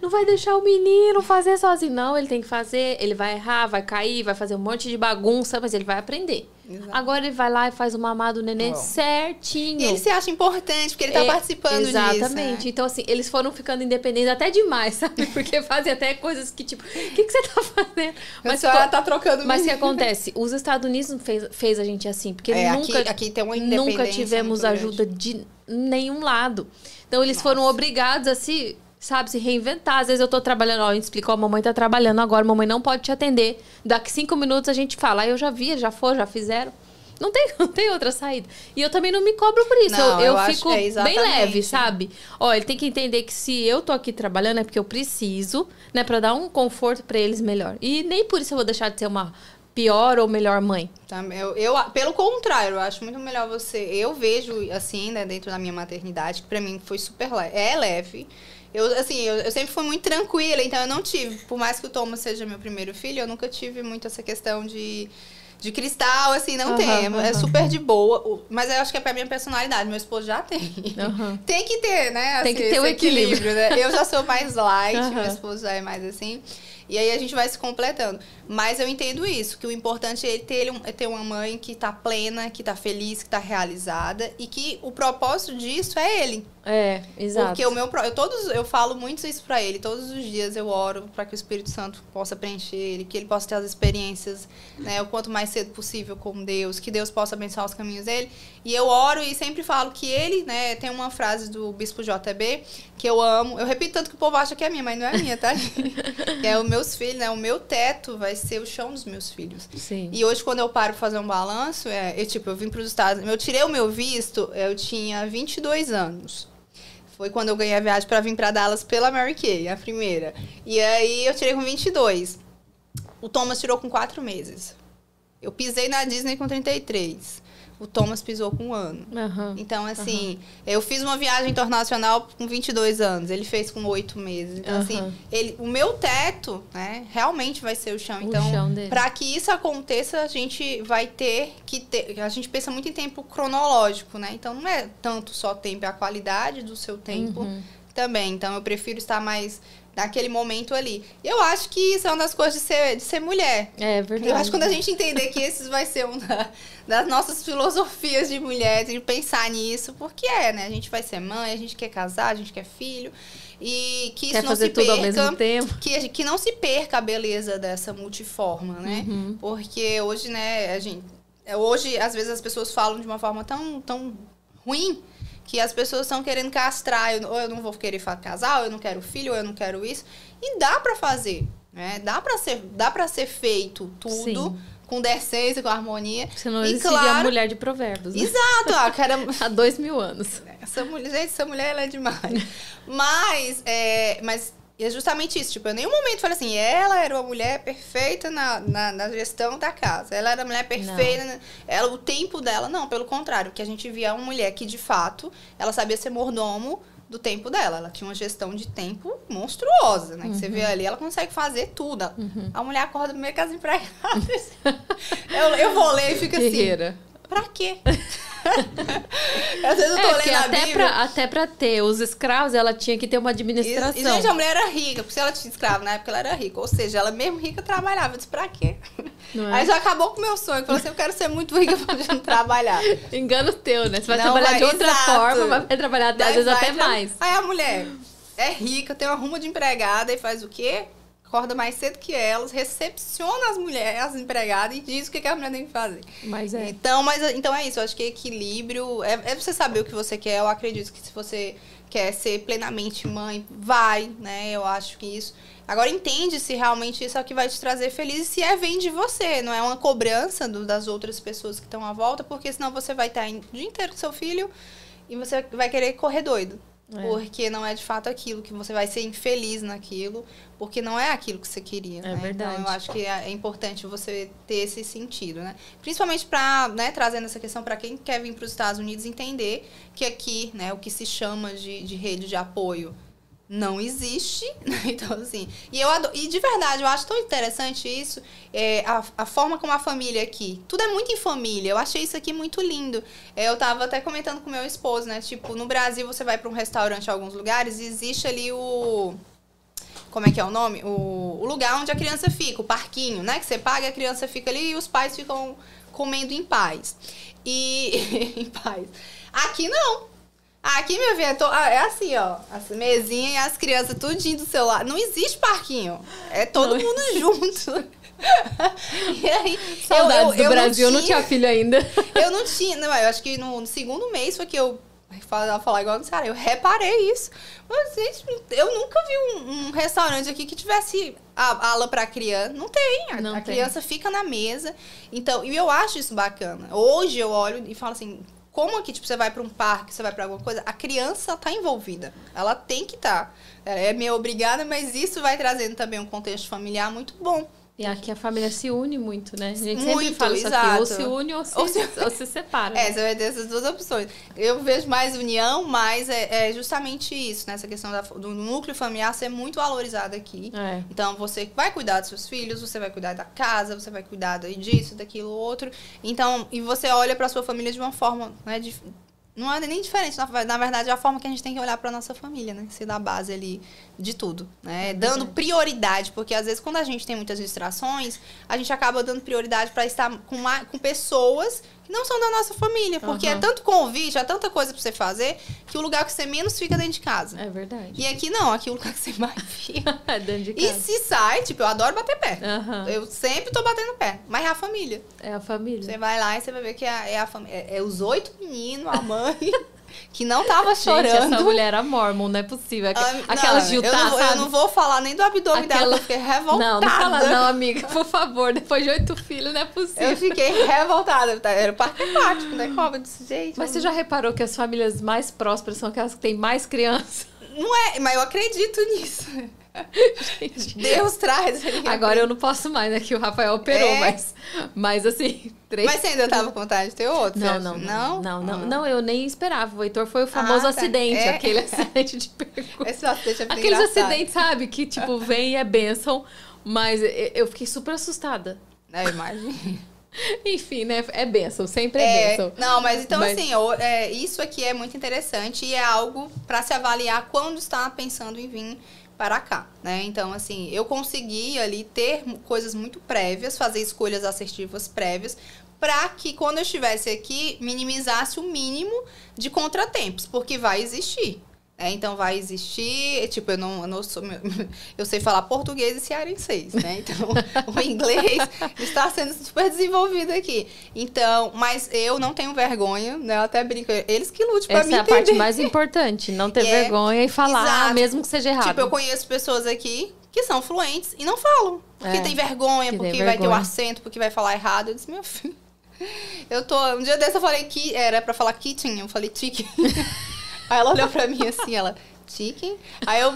Speaker 1: não vai deixar o menino fazer sozinho. Não, ele tem que fazer. Ele vai errar, vai cair, vai fazer um monte de bagunça, mas ele vai aprender.
Speaker 2: Exato.
Speaker 1: Agora ele vai lá e faz o mamado do neném
Speaker 2: Ó.
Speaker 1: certinho.
Speaker 2: E ele se acha importante, porque ele tá
Speaker 1: É,
Speaker 2: participando disso.
Speaker 1: Exatamente.
Speaker 2: né?
Speaker 1: Então, assim, eles foram ficando independentes até demais, sabe? Porque fazem até coisas que, tipo, o que, que você tá fazendo?
Speaker 2: Mas
Speaker 1: co-
Speaker 2: ela tá trocando
Speaker 1: Mas o que acontece? Os Estados Unidos fez, fez a gente assim, porque
Speaker 2: É,
Speaker 1: nunca,
Speaker 2: aqui, aqui tem uma independência
Speaker 1: nunca tivemos ajuda de nenhum lado. Então eles foram obrigados a se, sabe, se reinventar. Às vezes eu tô trabalhando, ó, a gente explicou, a mamãe tá trabalhando agora, a mamãe não pode te atender. Daqui cinco minutos a gente fala, aí eu já vi, já foi, já fizeram. Não tem, não tem outra saída. E eu também não me cobro por isso.
Speaker 2: Não,
Speaker 1: eu eu fico
Speaker 2: é
Speaker 1: bem leve, sabe? Ó, ele tem que entender que se eu tô aqui trabalhando é porque eu preciso, né, Pra dar um conforto pra eles melhor. E nem por isso eu vou deixar de ser uma pior ou melhor mãe.
Speaker 2: Também, eu, eu, pelo contrário, eu acho muito melhor você. Eu vejo, assim, né, dentro da minha maternidade, que pra mim foi super leve. É leve. Eu, assim, eu, eu sempre fui muito tranquila, então eu não tive. Por mais que o Thomas seja meu primeiro filho, eu nunca tive muito essa questão de. De cristal, assim, não
Speaker 1: Aham,
Speaker 2: tem. É
Speaker 1: aham.
Speaker 2: super de boa. Mas eu acho que é pra minha personalidade. Meu esposo já tem.
Speaker 1: Aham.
Speaker 2: Tem que ter, né?
Speaker 1: Tem que
Speaker 2: assim,
Speaker 1: ter o
Speaker 2: esse
Speaker 1: equilíbrio.
Speaker 2: né? Eu já sou mais light, meu esposo já é mais assim. E aí a gente vai se completando. Mas eu entendo isso, que o importante é ter, um- é ter uma mãe que tá plena, que tá feliz, que tá realizada. E que o propósito disso é ele.
Speaker 1: É, exato.
Speaker 2: Porque o meu eu todos eu falo muito isso pra ele, todos os dias eu oro para que o Espírito Santo possa preencher ele, que ele possa ter as experiências, né, o quanto mais cedo possível com Deus, que Deus possa abençoar os caminhos dele. E eu oro e sempre falo que ele, né, tem uma frase do bispo JB que eu amo. Eu repito tanto que o povo acha que é minha, mas não é minha, tá? que é os meus filhos, né? O meu teto vai ser o chão dos meus filhos.
Speaker 1: Sim.
Speaker 2: E hoje, quando eu paro pra fazer um balanço, é, eu, tipo, eu vim para os Estados Unidos. Eu tirei o meu visto, eu tinha 22 anos. Foi quando eu ganhei a viagem para vir para Dallas pela Mary Kay, a primeira. E aí eu tirei com 22. O Thomas tirou com 4 meses. Eu pisei na Disney com 33. O Thomas pisou com um ano.
Speaker 1: Aham.
Speaker 2: Então, assim, eu fiz uma viagem internacional com 22 anos, ele fez com 8 meses. Então,
Speaker 1: Aham.
Speaker 2: assim, ele, o meu teto, né, realmente vai ser o chão.
Speaker 1: O
Speaker 2: Então, para que isso aconteça, a gente vai ter que ter. A gente pensa muito em tempo cronológico, né? Então, não é tanto só tempo, é a qualidade do seu tempo
Speaker 1: Uhum.
Speaker 2: também. Então, eu prefiro estar mais naquele momento ali. Eu acho que isso é uma das coisas de ser, de ser mulher.
Speaker 1: É verdade.
Speaker 2: Eu acho que quando a gente entender que esse vai ser uma da- das nossas filosofias de mulheres, de pensar nisso, porque é, né? A gente vai ser mãe, a gente quer casar, a gente quer filho. E que isso
Speaker 1: Quer
Speaker 2: não
Speaker 1: fazer
Speaker 2: se
Speaker 1: tudo
Speaker 2: perca.
Speaker 1: ao mesmo tempo.
Speaker 2: Que, que não se perca a beleza dessa multiforma, né?
Speaker 1: Uhum.
Speaker 2: Porque hoje, né, a gente. Hoje, às vezes, as pessoas falam de uma forma tão, tão ruim que as pessoas estão querendo castrar. Eu, ou eu não vou querer casar, ou eu não quero filho, ou eu não quero isso. E dá pra fazer, né? Dá pra ser, dá pra ser feito tudo
Speaker 1: Sim.
Speaker 2: com decência, com harmonia.
Speaker 1: Senão
Speaker 2: E
Speaker 1: existiria a
Speaker 2: claro-
Speaker 1: mulher de provérbios. Né?
Speaker 2: Exato, ah, cara,
Speaker 1: Há dois mil anos.
Speaker 2: essa mulher, gente, essa mulher ela é demais. mas, é, mas é justamente isso. Tipo, eu em nenhum momento falei assim, ela era uma mulher perfeita na, na, na gestão da casa. Ela era uma mulher perfeita. na- ela, o tempo dela, não, pelo contrário, que a gente via uma mulher que, de fato, ela sabia ser mordomo do tempo dela. Ela tinha uma gestão de tempo monstruosa, né? Que você vê ali, ela consegue fazer tudo. A mulher acorda meio com as empregadas. eu, eu vou ler e fico assim,
Speaker 1: Guerreira.
Speaker 2: Pra quê? Às vezes eu tô
Speaker 1: É,
Speaker 2: lendo a
Speaker 1: até
Speaker 2: Bíblia.
Speaker 1: pra, até pra ter os escravos, ela tinha que ter uma administração.
Speaker 2: e, gente, a mulher era rica, porque ela tinha escravo na época, ela era rica. Ou seja, ela mesmo rica trabalhava. Eu disse, pra quê?
Speaker 1: Não é?
Speaker 2: Aí já acabou com o meu sonho. Falou assim, eu quero ser muito rica pra não trabalhar.
Speaker 1: Engano teu, né? Você vai
Speaker 2: Não,
Speaker 1: trabalhar
Speaker 2: vai-
Speaker 1: de outra
Speaker 2: exato.
Speaker 1: forma, mas vai trabalhar até, às vezes até mais.
Speaker 2: Aí a mulher é rica, tem uma ruma de empregada e faz o quê? Acorda mais cedo que elas, recepciona as mulheres, as empregadas e diz o que que a mulher tem que fazer.
Speaker 1: Mas é.
Speaker 2: Então, mas, então é isso, eu acho que equilíbrio é, é você saber o que você quer. Eu acredito que se você quer ser plenamente mãe, vai, né? Eu acho que isso. Agora entende se realmente isso é o que vai te trazer feliz e se é vem de você, não é uma cobrança do- das outras pessoas que estão à volta, porque senão você vai estar o dia inteiro com seu filho e você vai querer correr doido.
Speaker 1: É.
Speaker 2: Porque não é de fato aquilo, que você vai ser infeliz naquilo, porque não é aquilo que você queria.
Speaker 1: É
Speaker 2: né?
Speaker 1: verdade.
Speaker 2: Então eu acho que é é importante você ter esse sentido, né? Principalmente para, né, trazendo essa questão para quem quer vir para os Estados Unidos entender que aqui, né, o que se chama de, de rede de apoio não existe, né? Então, assim, e eu adoro, e de verdade, eu acho tão interessante isso, é, a, a forma como a família aqui, tudo é muito em família, eu achei isso aqui muito lindo. É, eu tava até comentando com meu esposo, né? Tipo, no Brasil você vai para um restaurante em alguns lugares e existe ali o como é que é o nome? O, o lugar onde a criança fica, o parquinho, né? Que você paga, a criança fica ali e os pais ficam comendo em paz. E. em paz. Aqui não. Aqui, minha filha, é to- ah, é assim, ó. As mesinhas e as crianças tudinho do seu lado. Não existe parquinho. É todo
Speaker 1: Não
Speaker 2: mundo junto. e aí,
Speaker 1: Saudades do Brasil, eu não
Speaker 2: tinha
Speaker 1: tinha filho ainda.
Speaker 2: eu não tinha, não, eu acho que no, no segundo mês foi que eu falar, falar igual a Sara, eu reparei isso. Mas, gente, eu nunca vi um, um restaurante aqui que tivesse a ala pra criança. Não tem. A,
Speaker 1: Não
Speaker 2: a
Speaker 1: tem.
Speaker 2: criança fica na mesa. Então, e eu acho isso bacana. Hoje eu olho e falo assim. Como aqui, tipo, você vai pra um parque, você vai pra alguma coisa, a criança tá envolvida. Ela tem que estar. Tá. Ela é meio obrigada, mas isso vai trazendo também um contexto familiar muito bom.
Speaker 1: E aqui a família se une muito, né? A gente sempre
Speaker 2: Muito,
Speaker 1: fala isso aqui. Ou
Speaker 2: exato.
Speaker 1: se une ou se,
Speaker 2: Ou se-
Speaker 1: ou se separa.
Speaker 2: É,
Speaker 1: né?
Speaker 2: você vai ter essas duas opções. Eu vejo mais união, mas é, é justamente isso, né? Essa questão da- do núcleo familiar ser muito valorizado aqui.
Speaker 1: É.
Speaker 2: Então, você vai cuidar dos seus filhos, você vai cuidar da casa, você vai cuidar disso, daquilo, outro. Então, e você olha para sua família de uma forma, né? dif- não é nem diferente, na, verdade, é a forma que a gente tem que olhar para nossa família, né? Ser da base ali de tudo, né?
Speaker 1: É
Speaker 2: dando prioridade, porque às vezes quando a gente tem muitas distrações, a gente acaba dando prioridade para estar com, ma- com pessoas que não são da nossa família, porque é
Speaker 1: Aham.
Speaker 2: tanto convite, é tanta coisa para você fazer, que o lugar que você menos fica dentro de casa.
Speaker 1: É verdade.
Speaker 2: E aqui não, aqui é o lugar que você mais fica.
Speaker 1: É dentro de
Speaker 2: E
Speaker 1: casa.
Speaker 2: se sai, tipo, eu adoro bater pé.
Speaker 1: Aham.
Speaker 2: Eu sempre tô batendo pé. Mas é a família.
Speaker 1: É a família.
Speaker 2: Você vai lá e você vai ver que é a, é a família. É, é os oito meninos, a mãe, que não tava
Speaker 1: Gente,
Speaker 2: chorando.
Speaker 1: essa mulher era mormon, não é possível. Aqu-
Speaker 2: Ah,
Speaker 1: Aquela
Speaker 2: não,
Speaker 1: Giltá,
Speaker 2: eu não, vou- eu não vou falar nem do abdômen dela,
Speaker 1: Aquela-
Speaker 2: eu fiquei revoltada.
Speaker 1: Não, não fala não, amiga. Por favor, depois de oito filhos, não é possível.
Speaker 2: Eu fiquei revoltada. tá? Era o parque aquático, né? Cobra desse jeito.
Speaker 1: Mas você já reparou que as famílias mais prósperas são aquelas que têm mais crianças?
Speaker 2: Não é, mas eu acredito nisso.
Speaker 1: Gente.
Speaker 2: Deus traz.
Speaker 1: Agora eu não posso mais, né? Que o Rafael operou,
Speaker 2: É.
Speaker 1: mas, mas assim, três.
Speaker 2: Mas você ainda tava com vontade de ter outro?
Speaker 1: Não, não,
Speaker 2: não.
Speaker 1: não, não,
Speaker 2: Ah.
Speaker 1: não, eu nem esperava. O Heitor foi o famoso
Speaker 2: Ah, tá.
Speaker 1: acidente,
Speaker 2: É.
Speaker 1: aquele acidente de percurso.
Speaker 2: Esse acidente é
Speaker 1: Aqueles
Speaker 2: engraçado.
Speaker 1: acidentes, sabe? Que tipo, vem e é bênção. Mas eu fiquei super assustada.
Speaker 2: É, imagina.
Speaker 1: Enfim, né? É bênção, sempre é,
Speaker 2: É,
Speaker 1: bênção.
Speaker 2: não, mas então
Speaker 1: Mas-
Speaker 2: assim, é, isso aqui é muito interessante e é algo para se avaliar quando está pensando em vir para cá, né? Então, assim, eu consegui ali ter coisas muito prévias, fazer escolhas assertivas prévias, para que quando eu estivesse aqui minimizasse o mínimo de contratempos, porque vai existir. Né? então vai existir, tipo, eu não, eu não sou, eu sei falar português e cearenseis, né? Então, o inglês está sendo super desenvolvido aqui. Então, mas eu não tenho vergonha, né? Eu até brinco, eles que lutem pra
Speaker 1: Essa
Speaker 2: mim
Speaker 1: é a
Speaker 2: entender.
Speaker 1: parte mais importante. Não ter
Speaker 2: é-
Speaker 1: vergonha e falar,
Speaker 2: Exato.
Speaker 1: mesmo que seja errado.
Speaker 2: Tipo, eu conheço pessoas aqui que são fluentes e não falam. Porque
Speaker 1: É,
Speaker 2: tem vergonha, porque vai ter o
Speaker 1: vergonha.
Speaker 2: acento, porque vai falar errado. Eu disse, meu filho. Eu tô. Um dia desse eu falei que era pra falar kitchen, eu falei chicken. Aí ela olhou pra mim assim, ela, chicken? Aí eu.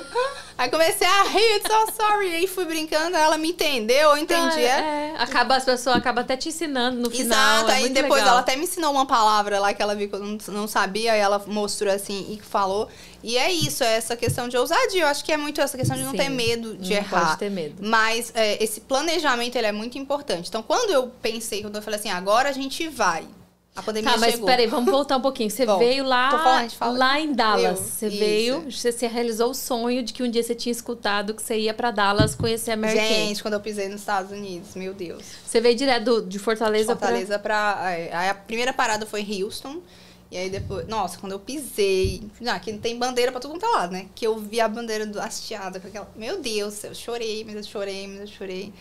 Speaker 2: Aí comecei a rir, eu disse, oh, sorry. Aí fui brincando, ela me entendeu, eu entendi.
Speaker 1: Ah,
Speaker 2: é.
Speaker 1: é. Acaba, as pessoas acabam até te ensinando no final.
Speaker 2: Exato,
Speaker 1: é
Speaker 2: aí depois
Speaker 1: legal.
Speaker 2: ela até me ensinou uma palavra lá que ela viu que eu não, não sabia, aí ela mostrou assim e falou. E é isso, é essa questão de ousadia. Eu acho que é muito essa questão de não
Speaker 1: Sim,
Speaker 2: ter medo de
Speaker 1: não
Speaker 2: errar.
Speaker 1: pode ter medo.
Speaker 2: Mas é, esse planejamento ele é muito importante. Então, quando eu pensei, quando eu falei assim, agora a gente vai. A pandemia
Speaker 1: Tá, mas
Speaker 2: chegou.
Speaker 1: peraí, vamos voltar um pouquinho. Você
Speaker 2: Bom,
Speaker 1: veio lá,
Speaker 2: tô falando, fala.
Speaker 1: lá em Dallas.
Speaker 2: Eu,
Speaker 1: você
Speaker 2: isso.
Speaker 1: veio, você, você realizou o sonho de que um dia você tinha escutado que você ia pra Dallas conhecer a Mary.
Speaker 2: Gente, quando eu pisei nos Estados Unidos, meu Deus.
Speaker 1: Você veio direto de Fortaleza,
Speaker 2: Fortaleza pra. aí a primeira parada foi Houston. E aí depois. Nossa, quando eu pisei. Ah, aqui não tem bandeira pra todo mundo lado, né? Que eu vi a bandeira do hasteada com aquela. Meu Deus, eu chorei, mas eu chorei, mas eu chorei.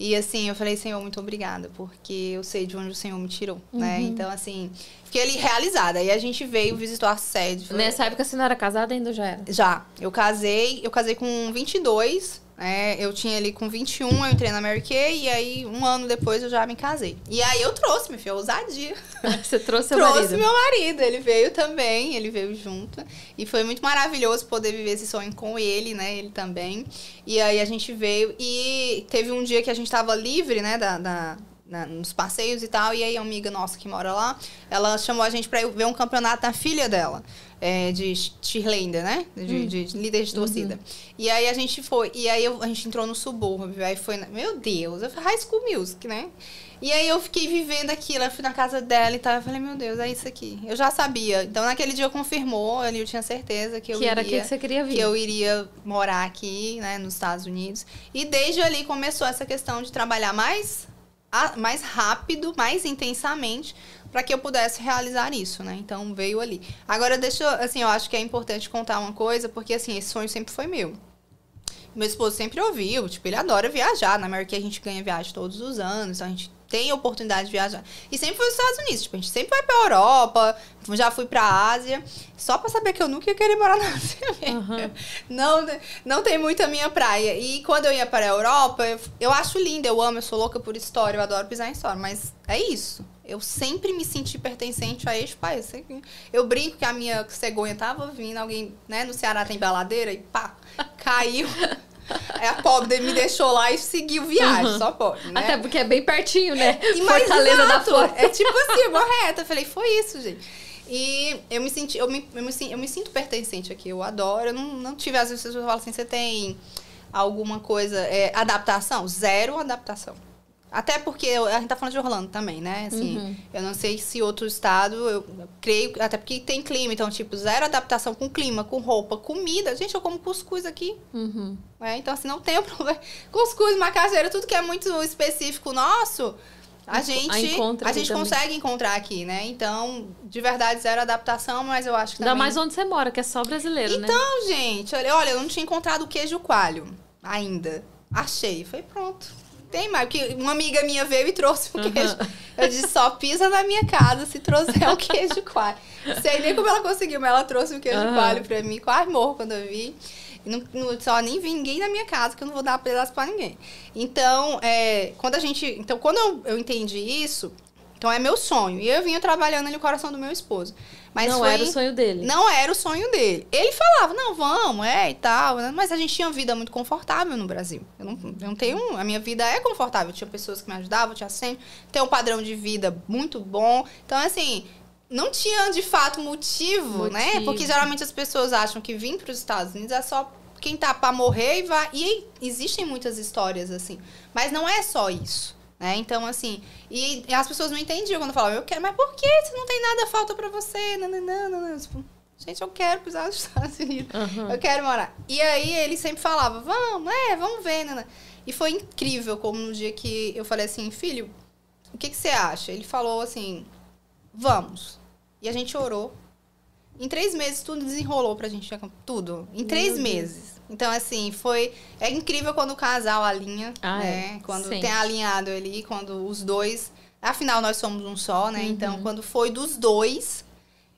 Speaker 2: E assim, eu falei, Senhor, muito obrigada, porque eu sei de onde o Senhor me tirou, né?
Speaker 1: Uhum.
Speaker 2: Então, assim, fiquei ali realizada. Aí a gente veio, visitou a sede.
Speaker 1: pra... Nessa época você não era casada ainda já era?
Speaker 2: Já. Eu casei, eu casei com 22, né? Eu tinha ali com 21, eu entrei na Mary Kay, e aí um ano depois eu já me casei. E aí eu trouxe, meu filho, ousadia.
Speaker 1: Você trouxe seu
Speaker 2: trouxe
Speaker 1: marido.
Speaker 2: meu marido, ele veio também, ele veio junto. E foi muito maravilhoso poder viver esse sonho com ele, né? Ele também. E aí a gente veio e teve um dia que a gente tava livre, né, da, da- na- nos passeios e tal, e aí a amiga nossa que mora lá, ela chamou a gente pra ver um campeonato da filha dela. é, de cheerleader, né? De, de líder de torcida. E aí a gente foi. E aí eu- a gente entrou no subúrbio. Aí foi. meu Deus, eu fui High School Music, né? E aí eu fiquei vivendo aquilo. Eu fui na casa dela e tal. Eu falei, meu Deus, é isso aqui. Eu já sabia. Então naquele dia confirmou, ali eu tinha certeza que eu
Speaker 1: Que era aqui
Speaker 2: iria
Speaker 1: que você queria vir.
Speaker 2: que eu iria morar aqui, né, nos Estados Unidos. E desde ali começou essa questão de trabalhar mais, mais rápido, mais intensamente, para que eu pudesse realizar isso, né? Então veio ali. Agora deixa, assim, eu acho que é importante contar uma coisa, porque assim, esse sonho sempre foi meu. Meu esposo sempre ouviu, tipo, ele adora viajar. Na América a gente ganha viagem todos os anos, então a gente tem oportunidade de viajar. E sempre foi nos Estados Unidos, tipo, a gente sempre vai pra Europa, já fui pra Ásia, só pra saber que eu nunca ia querer morar na Ásia mesmo.
Speaker 1: Aham.
Speaker 2: Não, não tem muito a minha praia. E quando eu ia para a Europa, eu, eu acho lindo, eu amo, eu sou louca por história, eu adoro pisar em história, mas é isso. Eu sempre me senti pertencente a este país. Eu brinco que a minha cegonha tava vindo, alguém, né, no Ceará tem baladeira e pá, caiu. A pobre me deixou lá e seguiu viagem,
Speaker 1: Uhum.
Speaker 2: só pode, né?
Speaker 1: Até porque é bem pertinho, né?
Speaker 2: E mais
Speaker 1: Fortaleza da
Speaker 2: exato,
Speaker 1: Flor.
Speaker 2: É tipo assim, eu reta. Eu falei, foi isso, gente. E eu me senti, eu me, eu me, eu me sinto pertencente aqui, eu adoro. Eu não, não tive, às vezes as pessoas falam assim, você tem alguma coisa, é, adaptação? Zero adaptação. Até porque eu- a gente tá falando de Orlando também, né? Assim,
Speaker 1: Uhum.
Speaker 2: eu não sei se outro estado, eu creio, até porque tem clima, então, tipo, zero adaptação com clima, com roupa, comida. Gente, eu como cuscuz aqui.
Speaker 1: Uhum.
Speaker 2: É, então, assim, não tem problema. Cuscuz, macaxeira, tudo que é muito específico nosso, a gente,
Speaker 1: a
Speaker 2: a gente
Speaker 1: também.
Speaker 2: consegue encontrar aqui, né? Então, de verdade, zero adaptação, mas eu acho que
Speaker 1: Ainda
Speaker 2: também...
Speaker 1: mais onde você mora, que é só brasileiro, né?
Speaker 2: Então, gente, olha, olha, eu não tinha encontrado o queijo coalho ainda. Achei, foi pronto. Tem mais, porque uma amiga minha veio e trouxe um queijo. Eu disse, só pisa na minha casa se trouxer o queijo coalho. Sei nem como ela conseguiu, mas ela trouxe um queijo
Speaker 1: Aham.
Speaker 2: coalho pra mim. Quase morro quando eu vi. Não, não- só nem vi ninguém na minha casa, que eu não vou dar pedaço pra ninguém. Então, é, quando a gente. Então, quando eu, eu entendi isso, então é meu sonho. E eu vinha trabalhando ali o coração do meu esposo. Mas
Speaker 1: não
Speaker 2: foi,
Speaker 1: era o sonho dele.
Speaker 2: não era o sonho dele. Ele falava, não, vamos, é e tal. né? Mas a gente tinha uma vida muito confortável no Brasil. Eu não, eu não tenho. A minha vida é confortável. Tinha pessoas que me ajudavam, tinha sempre. Tem um padrão de vida muito bom. Então, assim. Não tinha de fato motivo, né?
Speaker 1: Motivo.
Speaker 2: Porque geralmente as pessoas acham que vir para os Estados Unidos é só quem tá para morrer e vai. E existem muitas histórias assim. Mas não é só isso. Né? Então, assim, e as pessoas não entendiam quando eu falava, eu quero, mas por que? Se não tem nada falta pra você? Não, não, não, não. Tipo, gente, eu quero pisar nos Estados Unidos.
Speaker 1: Aham.
Speaker 2: Eu quero morar. E aí ele sempre falava, vamos, é, vamos ver, Nana. E foi incrível como no dia que eu falei assim, filho, o que, que você acha? Ele falou assim, vamos. E a gente orou. Em três meses tudo desenrolou pra gente. Tudo. Em três
Speaker 1: Deus.
Speaker 2: meses. Então, assim, foi. É incrível quando o casal alinha,
Speaker 1: Ah,
Speaker 2: né?
Speaker 1: é.
Speaker 2: Quando
Speaker 1: Sempre.
Speaker 2: tem alinhado ali, quando os dois. Afinal, nós somos um só, né?
Speaker 1: Uhum.
Speaker 2: Então, quando foi dos dois,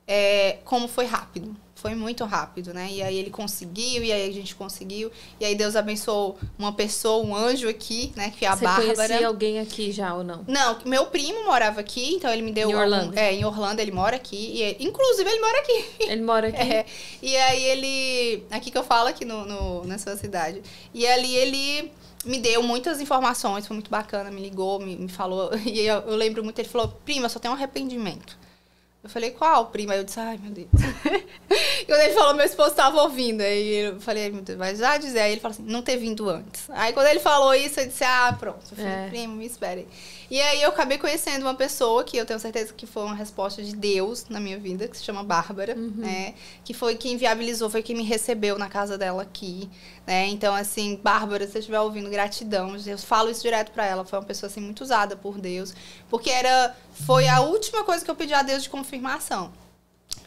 Speaker 2: é, como foi rápido. Foi muito rápido, né? E aí ele conseguiu, e aí a gente conseguiu. E aí Deus abençoou uma pessoa, um anjo aqui, né? Que é a
Speaker 1: Você
Speaker 2: Bárbara.
Speaker 1: conhecia alguém aqui já ou não?
Speaker 2: Não, meu primo morava aqui, então ele me deu.
Speaker 1: Em
Speaker 2: algum-
Speaker 1: Orlando.
Speaker 2: é, em Orlando ele mora aqui. E ele- inclusive ele mora aqui.
Speaker 1: Ele mora aqui.
Speaker 2: É, e aí ele. Aqui que eu falo, aqui no, no, na sua cidade. E ali ele me deu muitas informações, foi muito bacana, me ligou, me, me falou. E eu, eu lembro muito, ele falou, prima, só tem um arrependimento. Eu falei, qual, prima? Eu disse, ai, meu Deus. quando ele falou, meu esposo estava ouvindo. Aí eu falei, meu Deus, vai já dizer. Aí ele falou assim, não ter vindo antes. Aí quando ele falou isso, eu disse, ah, pronto. Eu falei,
Speaker 1: É.
Speaker 2: primo, me espere. E aí eu acabei conhecendo uma pessoa que eu tenho certeza que foi uma resposta de Deus na minha vida, que se chama Bárbara, né? Que foi quem viabilizou, foi quem me recebeu na casa dela aqui, né? Então, assim, Bárbara, se você estiver ouvindo, gratidão. Eu falo isso direto pra ela. Foi uma pessoa, assim, muito usada por Deus. Porque era... Foi a última coisa que eu pedi a Deus de confirmação.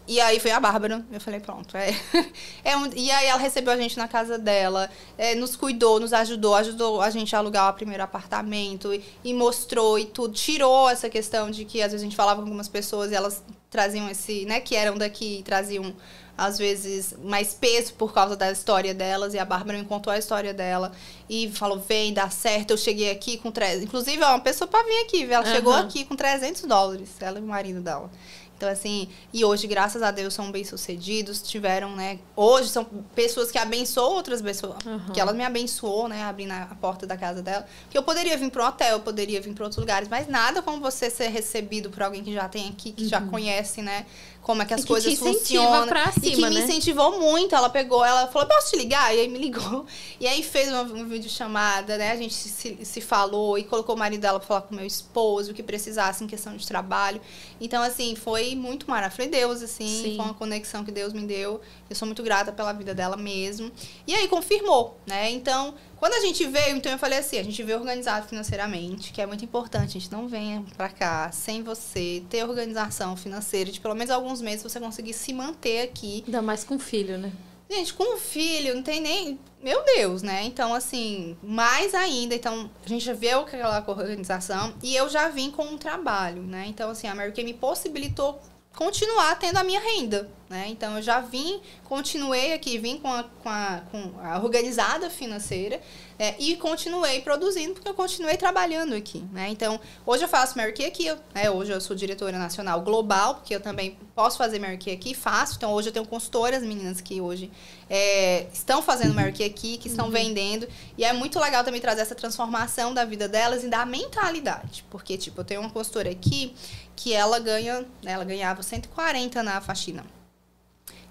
Speaker 2: E aí foi a Bárbara. Eu falei, pronto. É, é um- e aí ela recebeu a gente na casa dela, é, nos cuidou, nos ajudou, ajudou a gente a alugar o primeiro apartamento e, e mostrou e tudo. Tirou essa questão de que às vezes a gente falava com algumas pessoas e elas traziam esse, né, que eram daqui, traziam às vezes mais peso por causa da história delas e a Bárbara me contou a história dela e falou vem dá certo eu cheguei aqui com 300 inclusive ó, uma pessoa para vir aqui ela chegou
Speaker 1: Aham.
Speaker 2: aqui com 300 dólares ela e o marido dela então, assim, e hoje, graças a Deus, são bem-sucedidos, tiveram, né? Hoje são pessoas que abençoam outras pessoas.
Speaker 1: Aham.
Speaker 2: Que ela me abençoou, né? Abrindo a porta da casa dela. Que eu poderia vir para um hotel, eu poderia vir para outros lugares, mas nada como você ser recebido por alguém que já tem aqui, que já conhece, né? Como é que as.
Speaker 1: E que
Speaker 2: coisas
Speaker 1: incentiva
Speaker 2: funcionam.
Speaker 1: pra
Speaker 2: e que
Speaker 1: cima,
Speaker 2: me
Speaker 1: né?
Speaker 2: incentivou muito. Ela pegou, ela falou, posso te ligar? E aí me ligou. E aí fez uma, uma videochamada, né? A gente se, se, se falou e colocou o marido dela pra falar com o meu esposo, o que precisasse em questão de trabalho. Então, assim, foi muito maravilhoso. Foi Deus, assim,
Speaker 1: Sim.
Speaker 2: foi uma conexão que Deus me deu. Eu sou muito grata pela vida dela mesmo. E aí confirmou, né? Então, quando a gente veio, então eu falei assim, a gente veio organizado financeiramente, que é muito importante. A gente não venha pra cá sem você ter organização financeira de pelo menos alguns meses você conseguir se manter aqui
Speaker 1: Ainda mais com filho, né?
Speaker 2: Gente, com um filho, não tem nem. Meu Deus, né? Então, assim, mais ainda. Então, a gente já viu aquela organização e eu já vim com um trabalho, né? Então, assim, a Mary Kay me possibilitou continuar tendo a minha renda, né? Então, eu já vim, continuei aqui, vim com a, com a, com a organizada financeira né? e continuei produzindo, porque eu continuei trabalhando aqui, né? Então, hoje eu faço Mary Kay aqui, né? Hoje eu sou diretora nacional global, porque eu também posso fazer Mary Kay aqui, faço. Então, hoje eu tenho consultoras, meninas, que hoje é, estão fazendo Mary Kay aqui, que estão vendendo. E é muito legal também trazer essa transformação da vida delas e da mentalidade. Porque, tipo, eu tenho uma consultora aqui que ela ganha, né, ela ganhava 140 na faxina.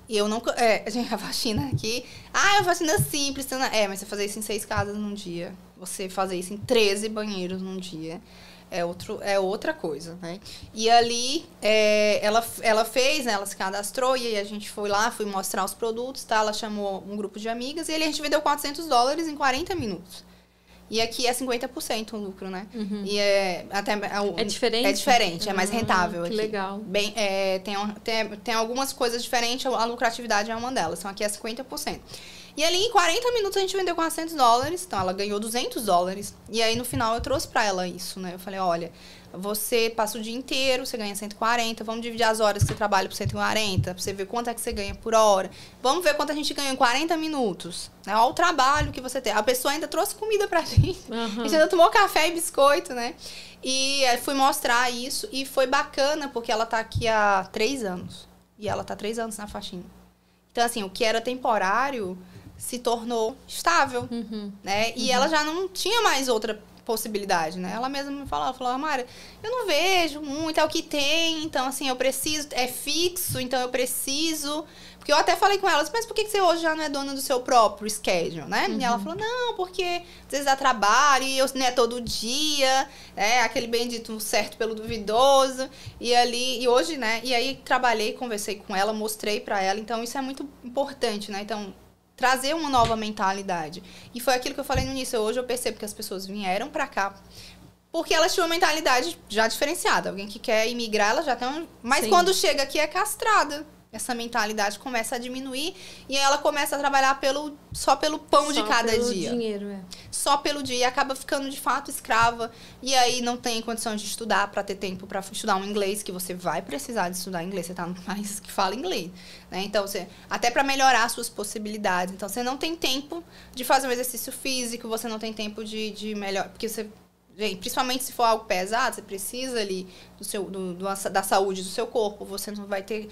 Speaker 2: E eu não. É, gente, a faxina aqui. Ah, é uma faxina simples. você não- É, mas você fazer isso em seis casas num dia. Você fazer isso em 13 banheiros num dia. É, outro, é outra coisa, né? E ali, é, ela, ela fez, né? Ela se cadastrou e aí a gente foi lá, fui mostrar os produtos, tá? Ela chamou um grupo de amigas e ali a gente vendeu 400 dólares em 40 minutos. E aqui é 50% o lucro, né? E é até
Speaker 1: É diferente?
Speaker 2: É diferente, é mais
Speaker 1: Ah,
Speaker 2: rentável
Speaker 1: que
Speaker 2: aqui.
Speaker 1: legal.
Speaker 2: Bem, é, tem, tem, tem algumas coisas diferentes, a lucratividade é uma delas. Então aqui é 50%. E ali em 40 minutos a gente vendeu 400 dólares, então ela ganhou 200 dólares. E aí no final eu trouxe pra ela isso, né? Eu falei, olha, você passa o dia inteiro, você ganha 140, vamos dividir as horas que você trabalha por 140, pra você ver quanto é que você ganha por hora. Vamos ver quanto a gente ganha em 40 minutos. Né? Olha o trabalho que você tem. A pessoa ainda trouxe comida pra gente. A
Speaker 1: Aham.
Speaker 2: gente ainda tomou café e biscoito, né? E aí fui mostrar isso e foi bacana porque ela tá aqui há três anos. E ela tá três anos na faxina. Então, assim, o que era temporário se tornou estável,
Speaker 1: Uhum.
Speaker 2: né? E ela já não tinha mais outra possibilidade, né? Ela mesma me falou, falou, Mara, eu não vejo muito, é o que tem, então assim, eu preciso, é fixo, então eu preciso. Porque eu até falei com ela, mas por que você hoje já não é dona do seu próprio schedule, né? E ela falou, não, porque às vezes dá trabalho e eu não é todo dia, né? Aquele bendito certo pelo duvidoso. E ali, e hoje, né? E aí trabalhei, conversei com ela, mostrei pra ela, então isso é muito importante, né? Então, trazer uma nova mentalidade. E foi aquilo que eu falei no início. Hoje eu percebo que as pessoas vieram pra cá porque elas tinham uma mentalidade já diferenciada. Alguém que quer imigrar, ela já tem uma... Mas
Speaker 1: Sim.
Speaker 2: quando chega aqui é castrada. Essa mentalidade começa a diminuir e aí ela começa a trabalhar pelo, só pelo pão de
Speaker 1: Só
Speaker 2: cada
Speaker 1: pelo
Speaker 2: dia.
Speaker 1: dinheiro, é.
Speaker 2: só pelo dia e acaba ficando de fato escrava. E aí não tem condição de estudar para ter tempo para estudar um inglês que você vai precisar de estudar inglês você tá num país que fala inglês né? Então você até para melhorar suas possibilidades. Então você não tem tempo de fazer um exercício físico você não tem tempo de, de melhor porque você gente, principalmente se for algo pesado você precisa ali do seu do, do- da saúde do seu corpo você não vai ter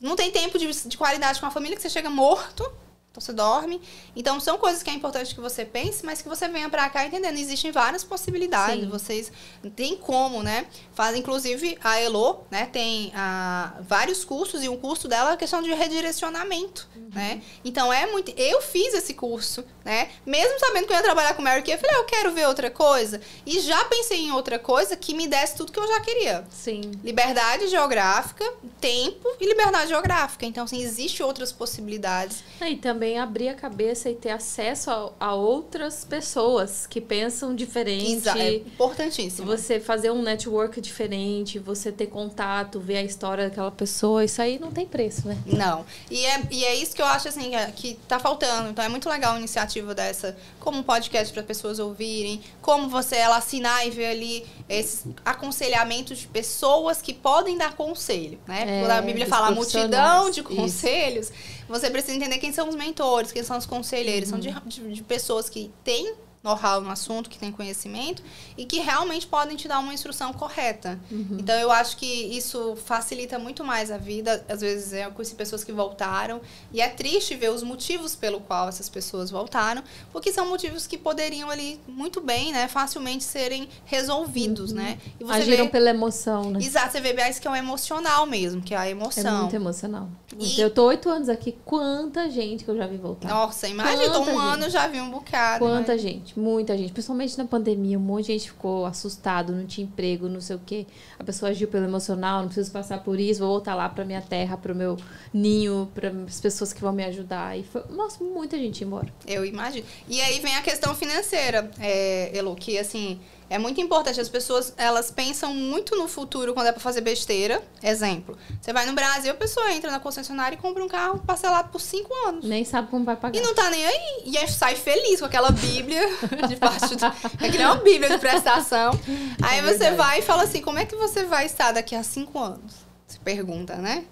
Speaker 2: não tem tempo de, de qualidade com a família que você chega morto Então você dorme. Então são coisas que é importante que você pense, mas que você venha para cá entendendo. Existem várias possibilidades. Sim. Vocês tem como, né? Faz inclusive a Elo, né? Tem a, ah, vários cursos e um curso dela é a questão de redirecionamento, uhum. né? Então é muito. Eu fiz esse curso, né? Mesmo sabendo que eu ia trabalhar com Mary Kay, eu falei, ah, eu quero ver outra coisa. E já pensei em outra coisa que me desse tudo que eu já queria.
Speaker 1: Sim.
Speaker 2: Liberdade geográfica, tempo e liberdade geográfica. Então, assim, existe outras possibilidades.
Speaker 1: E também abrir a cabeça e ter acesso a, a outras pessoas que pensam diferente. Exato.
Speaker 2: É importantíssimo.
Speaker 1: Você fazer um network diferente, você ter contato, ver a história daquela pessoa, isso aí não tem preço, né?
Speaker 2: Não. E é, e é isso que eu acho, assim, é, que tá faltando. Então, é muito legal uma iniciativa dessa, como um podcast para pessoas ouvirem, como você, ela assinar e ver ali esses aconselhamentos de pessoas que podem dar conselho, né? É, Quando a Bíblia fala multidão de conselhos, isso. Você precisa entender quem são os mentores, quem são os conselheiros. Uhum. São de, de, de pessoas que têm know-how no assunto, que tem conhecimento e que realmente podem te dar uma instrução correta. Uhum. Então eu acho que isso facilita muito mais a vida. Às vezes eu conheci pessoas que voltaram e é triste ver os motivos pelo qual essas pessoas voltaram, porque são motivos que poderiam ali muito bem, né, facilmente serem resolvidos, uhum. né?
Speaker 1: E você Agiram vê... pela emoção, né?
Speaker 2: Exato, você vê mais que é o emocional mesmo, que é a emoção.
Speaker 1: É muito emocional. E... Eu tô oito anos aqui, quanta gente que eu já vi voltar.
Speaker 2: Nossa, imagina, um gente. ano já vi um bocado.
Speaker 1: Quanta mas... gente gente, muita gente, principalmente na pandemia, um monte de gente ficou assustado, não tinha emprego, não sei o quê. A pessoa agiu pelo emocional, não preciso passar por isso, vou voltar lá para minha terra, para o meu ninho, para as pessoas que vão me ajudar. E foi, nossa, muita gente embora.
Speaker 2: Eu imagino. E aí vem a questão financeira, é, Elo, que assim, é muito importante. As pessoas, elas pensam muito no futuro quando é para fazer besteira. Exemplo, você vai no Brasil, a pessoa entra na concessionária e compra um carro parcelado por cinco anos.
Speaker 1: Nem sabe como vai pagar.
Speaker 2: E não tá nem aí. E aí sai feliz com aquela bíblia de parte do... É que nem uma bíblia de prestação. Aí é você vai e fala assim, como é que você vai estar daqui a cinco anos? Você pergunta, né?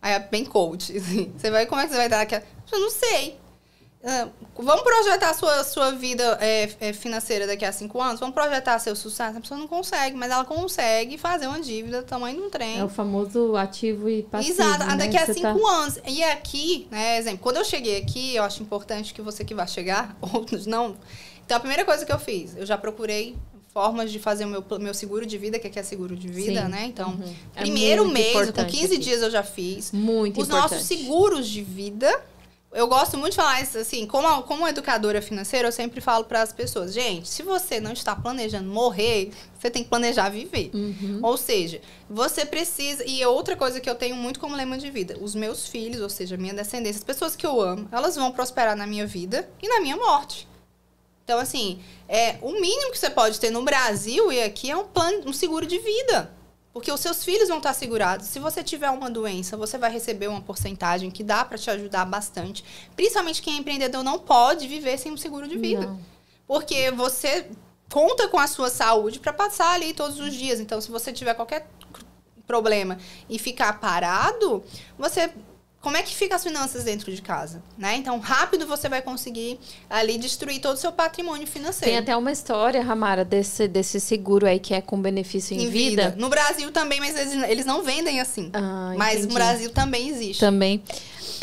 Speaker 2: Aí é bem coach, assim. Você vai, como é que você vai estar daqui a... Eu não sei. Ah, vamos projetar a sua, sua vida é, é, financeira daqui a cinco anos? Vamos projetar seu sucesso? A pessoa não consegue, mas ela consegue fazer uma dívida do tamanho de um trem.
Speaker 1: É o famoso ativo e passivo.
Speaker 2: Exato,
Speaker 1: né?
Speaker 2: daqui a Você cinco tá... anos. E aqui, né, exemplo, quando eu cheguei aqui, eu acho importante que você que vai chegar, outros não. Então, a primeira coisa que eu fiz, eu já procurei formas de fazer o meu, meu seguro de vida, que aqui é seguro de vida, Sim. né? Então, uhum. é primeiro mês, com 15 aqui. dias eu já fiz.
Speaker 1: Muito
Speaker 2: Os
Speaker 1: importante.
Speaker 2: nossos seguros de vida eu gosto muito de falar isso assim, como, como educadora financeira, eu sempre falo para as pessoas, gente, se você não está planejando morrer, você tem que planejar viver. Uhum. Ou seja, você precisa. E outra coisa que eu tenho muito como lema de vida: os meus filhos, ou seja, minha descendência, as pessoas que eu amo, elas vão prosperar na minha vida e na minha morte. Então, assim, é, o mínimo que você pode ter no Brasil e aqui é um plano, um seguro de vida. Porque os seus filhos vão estar segurados. Se você tiver uma doença, você vai receber uma porcentagem que dá para te ajudar bastante. Principalmente quem é empreendedor não pode viver sem um seguro de vida. Não. Porque você conta com a sua saúde para passar ali todos os dias. Então, se você tiver qualquer problema e ficar parado, você como é que fica as finanças dentro de casa, né? Então, rápido você vai conseguir ali destruir todo o seu patrimônio financeiro.
Speaker 1: Tem até uma história, Ramara, desse, desse seguro aí que é com benefício em, em vida. vida.
Speaker 2: No Brasil também, mas eles, eles não vendem assim. Ah, mas no Brasil também existe.
Speaker 1: Também.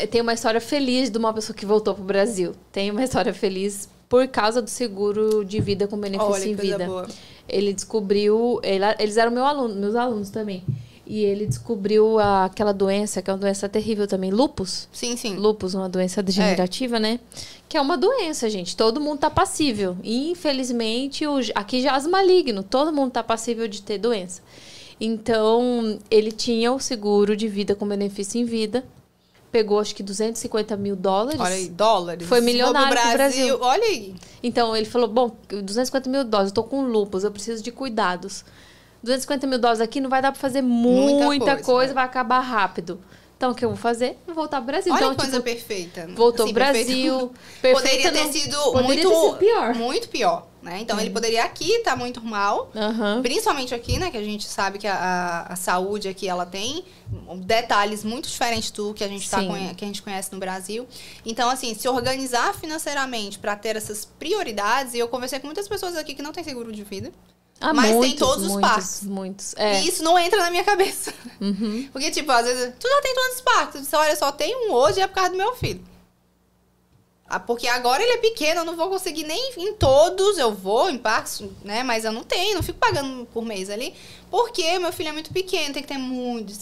Speaker 1: Tem uma história feliz de uma pessoa que voltou pro Brasil. Tem uma história feliz por causa do seguro de vida com benefício Olha, em vida. Boa. Ele descobriu, ele, eles eram meu aluno, meus alunos também. E ele descobriu a, aquela doença, que é uma doença terrível também, lupus.
Speaker 2: Sim, sim.
Speaker 1: Lupus, uma doença degenerativa, é. né? Que é uma doença, gente. Todo mundo tá passível. E, infelizmente, o, aqui já é maligno. Todo mundo tá passível de ter doença. Então, ele tinha o seguro de vida com benefício em vida. Pegou, acho que 250 mil dólares.
Speaker 2: Olha aí, dólares.
Speaker 1: Foi milionário Brasil, Brasil.
Speaker 2: Olha aí.
Speaker 1: Então, ele falou, bom, 250 mil dólares, eu tô com lupus, eu preciso de cuidados. 250 mil dólares aqui não vai dar para fazer muita, muita coisa, coisa né? vai acabar rápido. Então, o que eu vou fazer? Vou voltar ao Brasil.
Speaker 2: Olha
Speaker 1: então,
Speaker 2: coisa tipo, perfeita.
Speaker 1: Voltou assim, Brasil. Perfeita.
Speaker 2: poderia ter sido poderia muito, ter sido pior. Muito pior. Né? Então, ele poderia aqui estar tá muito mal.
Speaker 1: Uhum.
Speaker 2: Principalmente aqui, né? Que a gente sabe que a, a, a, saúde aqui, ela tem detalhes muito diferentes do que a, gente tá, que a gente conhece no Brasil. Então, assim, se organizar financeiramente para ter essas prioridades... E eu conversei com muitas pessoas aqui que não têm seguro de vida. Ah, mas muitos, tem todos os
Speaker 1: muitos,
Speaker 2: parques.
Speaker 1: Muitos. É.
Speaker 2: E isso não entra na minha cabeça.
Speaker 1: Uhum.
Speaker 2: Porque, tipo, às vezes, tu já tem todos os parques. Disse, olha, só tem um hoje e é por causa do meu filho. Ah, Porque agora ele é pequeno, eu não vou conseguir nem em todos, eu vou em parques, né? Mas eu não tenho, não fico pagando por mês ali. Porque meu filho é muito pequeno, tem que ter muito,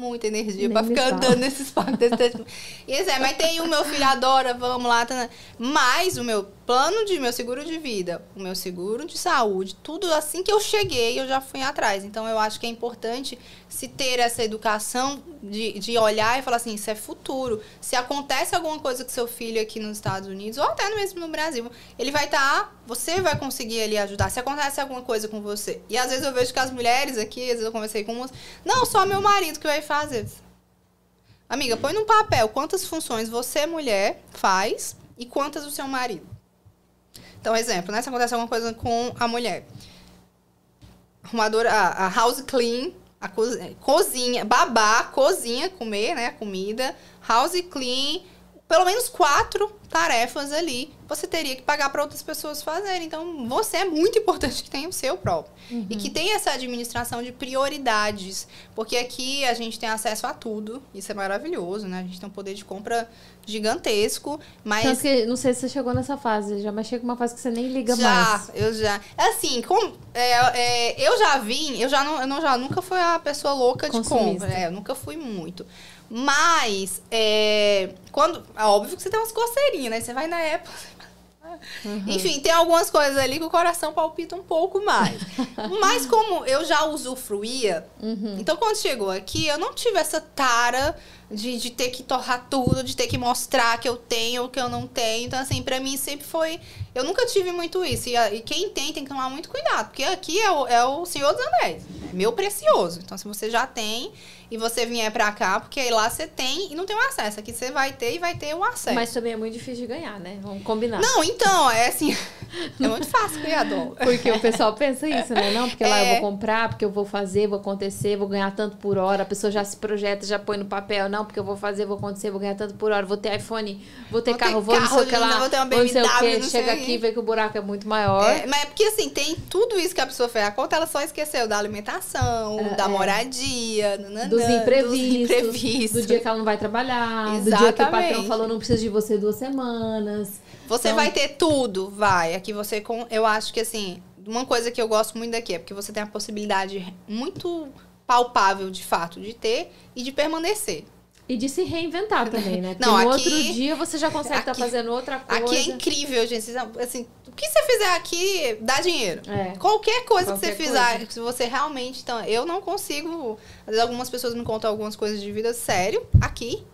Speaker 2: muita energia
Speaker 1: me
Speaker 2: ficar
Speaker 1: fala.
Speaker 2: andando nesses parques. desse. E assim, mas tem o meu filho adora, vamos lá. Tá, mas o meu plano de, meu seguro de vida, o meu seguro de saúde, tudo assim que eu cheguei, eu já fui atrás. Então eu acho que é importante se ter essa educação de, de olhar e falar assim, isso é futuro. Se acontece alguma coisa com seu filho aqui nos Estados Unidos, ou até mesmo no Brasil, ele vai estar, você vai conseguir ali ajudar. Se acontece alguma coisa com você. E às vezes eu vejo que as mulheres aqui, às vezes eu conversei com umas, não, só meu marido que vai Amiga, põe num papel quantas funções você, mulher, faz e quantas o seu marido. Então, exemplo, né? Se acontece alguma coisa com a mulher. Arrumadora, a, house clean, a cozinha, cozinha, babá, cozinha, comer, né? Comida, house clean, pelo menos quatro tarefas ali você teria que pagar para outras pessoas fazerem. Então, você é muito importante que tenha o seu próprio. E que tenha essa administração de prioridades. Porque aqui a gente tem acesso a tudo. Isso é maravilhoso, né? A gente tem um poder de compra gigantesco. Mas
Speaker 1: Tanto que, não sei se você chegou nessa fase, já, mas chega uma fase que você nem liga
Speaker 2: já,
Speaker 1: mais.
Speaker 2: eu já. É assim, como, é, é, eu já vim, eu já não, eu não já nunca fui a pessoa louca de
Speaker 1: Consumista.
Speaker 2: compra. É, eu nunca fui muito. Mas, é, quando. É óbvio que você tem umas coceirinhas, né? Você vai na Apple.
Speaker 1: Uhum.
Speaker 2: Enfim, tem algumas coisas ali que o coração palpita um pouco mais. Mas como eu já usufruía,
Speaker 1: Uhum.
Speaker 2: então quando chegou aqui, eu não tive essa tara de, de ter que torrar tudo, de ter que mostrar que eu tenho ou que eu não tenho. Então, assim, pra mim sempre foi. Eu nunca tive muito isso. E, e quem tem, tem que tomar muito cuidado. Porque aqui é o, é o Senhor dos Anéis. É meu precioso. Então, se você já tem e você vier pra cá, porque aí lá você tem e não tem o acesso. Aqui você vai ter e vai ter o acesso.
Speaker 1: Mas também é muito difícil de ganhar, né? Vamos combinar.
Speaker 2: Não, então, é assim. é muito fácil ganhar dólar.
Speaker 1: Porque o pessoal pensa isso, né? Não, porque lá eu
Speaker 2: É.
Speaker 1: vou comprar, porque eu vou fazer, vou acontecer, vou ganhar tanto por hora. A pessoa já se projeta, já põe no papel. Não, porque eu vou fazer, vou acontecer, vou ganhar tanto por hora. Vou ter iPhone, vou ter
Speaker 2: Vou ter
Speaker 1: carro, vou não sei o que
Speaker 2: carro,
Speaker 1: lá.
Speaker 2: vou ter uma
Speaker 1: vou não sei o
Speaker 2: BMW,
Speaker 1: que.
Speaker 2: não
Speaker 1: Chega aqui e vê que o buraco é muito maior.
Speaker 2: É, mas é porque assim, tem tudo isso que a pessoa fez a conta, ela só esqueceu da alimentação,
Speaker 1: É,
Speaker 2: da
Speaker 1: é.
Speaker 2: moradia, nananã,
Speaker 1: Dos imprevistos,
Speaker 2: dos imprevistos.
Speaker 1: do dia que ela não vai trabalhar, do dia que o patrão
Speaker 2: Exatamente.
Speaker 1: falou não precisa de você duas semanas.
Speaker 2: Você
Speaker 1: Então-
Speaker 2: vai ter tudo, vai. Aqui você com, eu acho que assim, uma coisa que eu gosto muito daqui é porque você tem a possibilidade muito palpável de fato de ter e de permanecer.
Speaker 1: E de se reinventar também, né? Porque
Speaker 2: Não,
Speaker 1: no
Speaker 2: aqui-
Speaker 1: outro dia você já consegue estar
Speaker 2: aqui-
Speaker 1: fazendo outra coisa.
Speaker 2: Aqui é incrível, gente. Assim, o que você fizer aqui dá dinheiro.
Speaker 1: É.
Speaker 2: Qualquer coisa
Speaker 1: Qualquer
Speaker 2: que você fizer,
Speaker 1: coisa.
Speaker 2: se você realmente. Então, eu não consigo. Às vezes algumas pessoas me contam algumas coisas de vida sério aqui.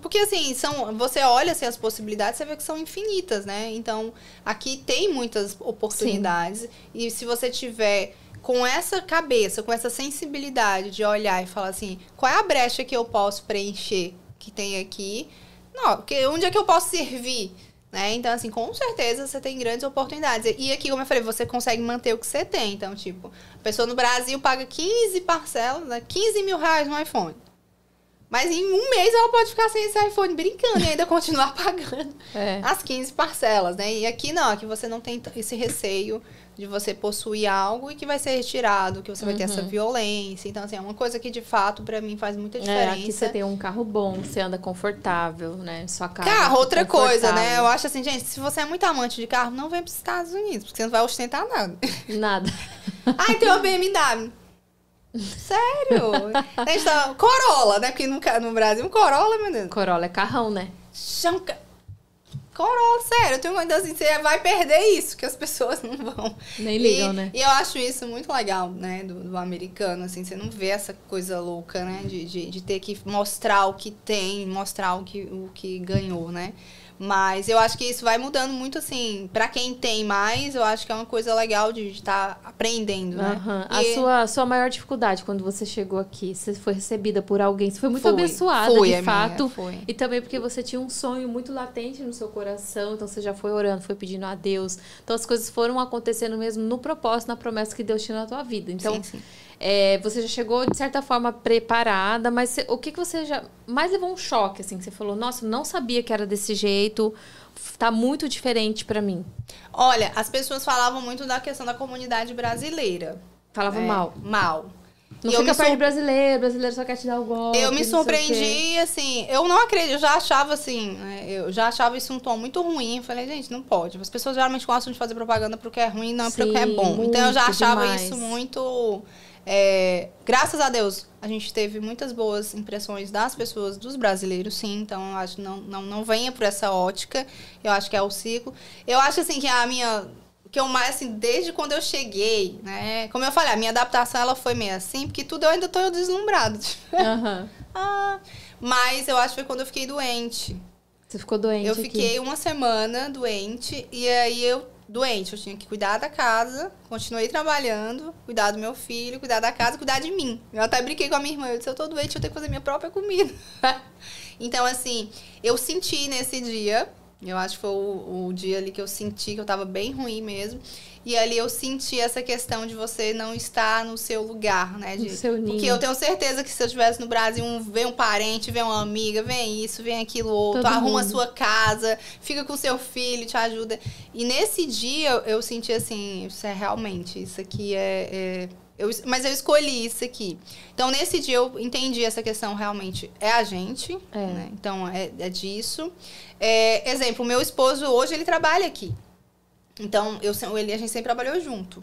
Speaker 2: Porque assim, são, você olha assim, as possibilidades, você vê que são infinitas, né? Então, aqui tem muitas oportunidades. E se você tiver com essa cabeça, com essa sensibilidade de olhar e falar assim, qual é a brecha que eu posso preencher que tem aqui? Não, porque onde é que eu posso servir? Né? Então, assim, com certeza você tem grandes oportunidades. E aqui, como eu falei, você consegue manter o que você tem. Então, tipo, a pessoa no Brasil paga 15 parcelas, né? 15 mil reais no iPhone. Mas em um mês ela pode ficar sem esse iPhone brincando e ainda continuar pagando
Speaker 1: É.
Speaker 2: as 15 parcelas, né? E aqui não, aqui você não tem esse receio de você possuir algo e que vai ser retirado, que você vai ter essa violência. Então, assim, é uma coisa que de fato pra mim faz muita
Speaker 1: É,
Speaker 2: diferença.
Speaker 1: aqui você tem um carro bom, você anda confortável, né? Sua casa.
Speaker 2: Carro, outra coisa, né? Eu acho assim, gente, se você é muito amante de carro, não vem para os Estados Unidos, porque você não vai ostentar nada.
Speaker 1: Nada.
Speaker 2: Ai, tem uma BMW. Sério? A gente tá... Corolla, né? Porque no, no Brasil, um Corolla, meu Deus.
Speaker 1: Corolla é carrão, né?
Speaker 2: Ca- Corolla, sério. Eu tenho uma assim, você vai perder isso, que as pessoas não vão.
Speaker 1: Nem ligam,
Speaker 2: e,
Speaker 1: né?
Speaker 2: E eu acho isso muito legal, né, do, do americano, assim, você não vê essa coisa louca, né, de, de, de ter que mostrar o que tem, mostrar o que, o que ganhou, né. Mas eu acho que isso vai mudando muito, assim, pra quem tem mais, eu acho que é uma coisa legal de estar aprendendo, né.
Speaker 1: A
Speaker 2: E-
Speaker 1: sua, sua maior dificuldade quando você chegou aqui, você foi recebida por alguém, você foi muito
Speaker 2: Fui,
Speaker 1: abençoada,
Speaker 2: fui,
Speaker 1: de
Speaker 2: amiga,
Speaker 1: fato.
Speaker 2: fui.
Speaker 1: E também porque você tinha um sonho muito latente no seu coração, então você já foi orando, foi pedindo a Deus. Então as coisas foram acontecendo mesmo no propósito, na promessa que Deus tinha na tua vida. Então,
Speaker 2: Sim, sim.
Speaker 1: É, você já chegou, de certa forma, preparada, mas você- o que, que você já mais levou um choque, assim, que você falou, nossa, eu não sabia que era desse jeito, tá muito diferente pra mim.
Speaker 2: Olha, as pessoas falavam muito da questão da comunidade brasileira.
Speaker 1: Falava
Speaker 2: É,
Speaker 1: mal.
Speaker 2: Mal.
Speaker 1: Não fica perto de brasileiro, brasileiro só quer te dar o golpe.
Speaker 2: Eu me surpreendi, assim, eu não acredito, eu já achava assim, né, eu já achava isso um tom muito ruim. Eu falei, gente, não pode. As pessoas geralmente gostam de fazer propaganda porque é ruim, não Sim, porque é bom. Então eu já achava demais. isso muito. É, graças a Deus, a gente teve muitas boas impressões das pessoas, dos brasileiros, sim. Então, eu acho que não, não, não venha por essa ótica. Eu acho que é o ciclo. Eu acho, assim, que a minha que eu mais, assim, desde quando eu cheguei, né? Como eu falei, a minha adaptação ela foi meio assim, porque tudo eu ainda tô deslumbrado. Uhum. ah, mas eu acho que foi quando eu fiquei doente.
Speaker 1: Você ficou doente?
Speaker 2: Eu fiquei uma semana doente, e aí eu, doente, eu tinha que cuidar da casa, continuei trabalhando, cuidar do meu filho, cuidar da casa, cuidar de mim. Eu até brinquei com a minha irmã, eu disse, eu tô doente, eu tenho que fazer minha própria comida. então, assim, eu senti nesse dia eu acho que foi o, o, dia ali que eu senti que eu tava bem ruim mesmo. E ali eu senti essa questão de você não estar no seu lugar, né? De,
Speaker 1: no seu ninho.
Speaker 2: Porque eu tenho certeza que se eu estivesse no Brasil, um, vem um parente, vem uma amiga, vem isso, vem aquilo outro, Todo arruma mundo. a sua casa, fica com seu filho, te ajuda. E nesse dia eu senti assim, isso é realmente, isso aqui é, é eu, mas eu escolhi isso aqui. Então, nesse dia, eu entendi essa questão realmente. É a gente. É. Né? Então, é, é disso. É, exemplo, meu esposo hoje, ele trabalha aqui. Então, eu, ele, a gente sempre trabalhou junto.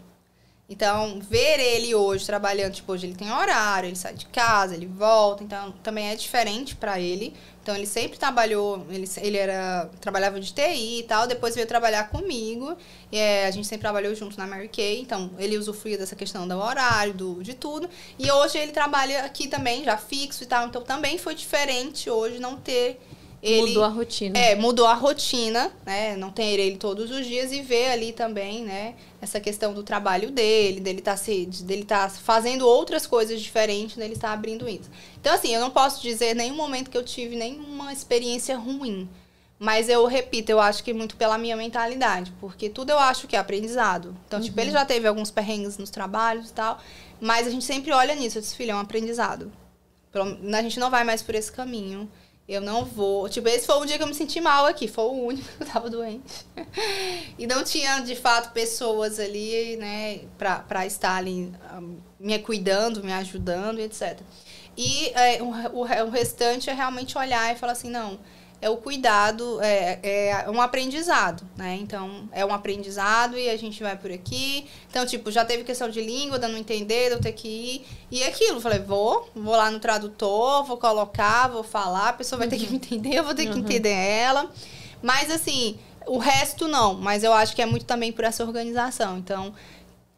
Speaker 2: Então, ver ele hoje trabalhando, tipo, hoje ele tem horário, ele sai de casa, ele volta, então também é diferente para ele. Então, ele sempre trabalhou, ele, ele era, trabalhava de TI e tal, depois veio trabalhar comigo, e é, a gente sempre trabalhou junto na Mary Kay, então ele usufruía dessa questão do horário, do, de tudo. E hoje ele trabalha aqui também, já fixo e tal, então também foi diferente hoje não ter ele,
Speaker 1: mudou a rotina.
Speaker 2: É, mudou a rotina, né? Não ter ele todos os dias e ver ali também, né? Essa questão do trabalho dele, dele tá se, dele tá fazendo outras coisas diferentes, dele estar tá abrindo isso. Então, assim, eu não posso dizer nenhum momento que eu tive nenhuma experiência ruim. Mas eu repito, eu acho que muito pela minha mentalidade, porque tudo eu acho que é aprendizado. Então, uhum. tipo, ele já teve alguns perrengues nos trabalhos e tal, mas a gente sempre olha nisso, eu disse, filho, é um aprendizado. A gente não vai mais por esse caminho. Eu não vou. Tipo, esse foi o dia que eu me senti mal aqui. Foi o único que eu tava doente. e não tinha, de fato, pessoas ali, né, pra, pra estar ali um, me cuidando, me ajudando, etc. E é, o, o restante é realmente olhar e falar assim, não é o cuidado, é, é um aprendizado, né? Então, é um aprendizado e a gente vai por aqui. Então, tipo, já teve questão de língua, dando a entender, eu ter que ir. E aquilo, falei, vou, vou lá no tradutor, vou colocar, vou falar, a pessoa vai ter que me entender, eu vou ter que uhum. entender ela. Mas, assim, o resto não. Mas eu acho que é muito também por essa organização. Então,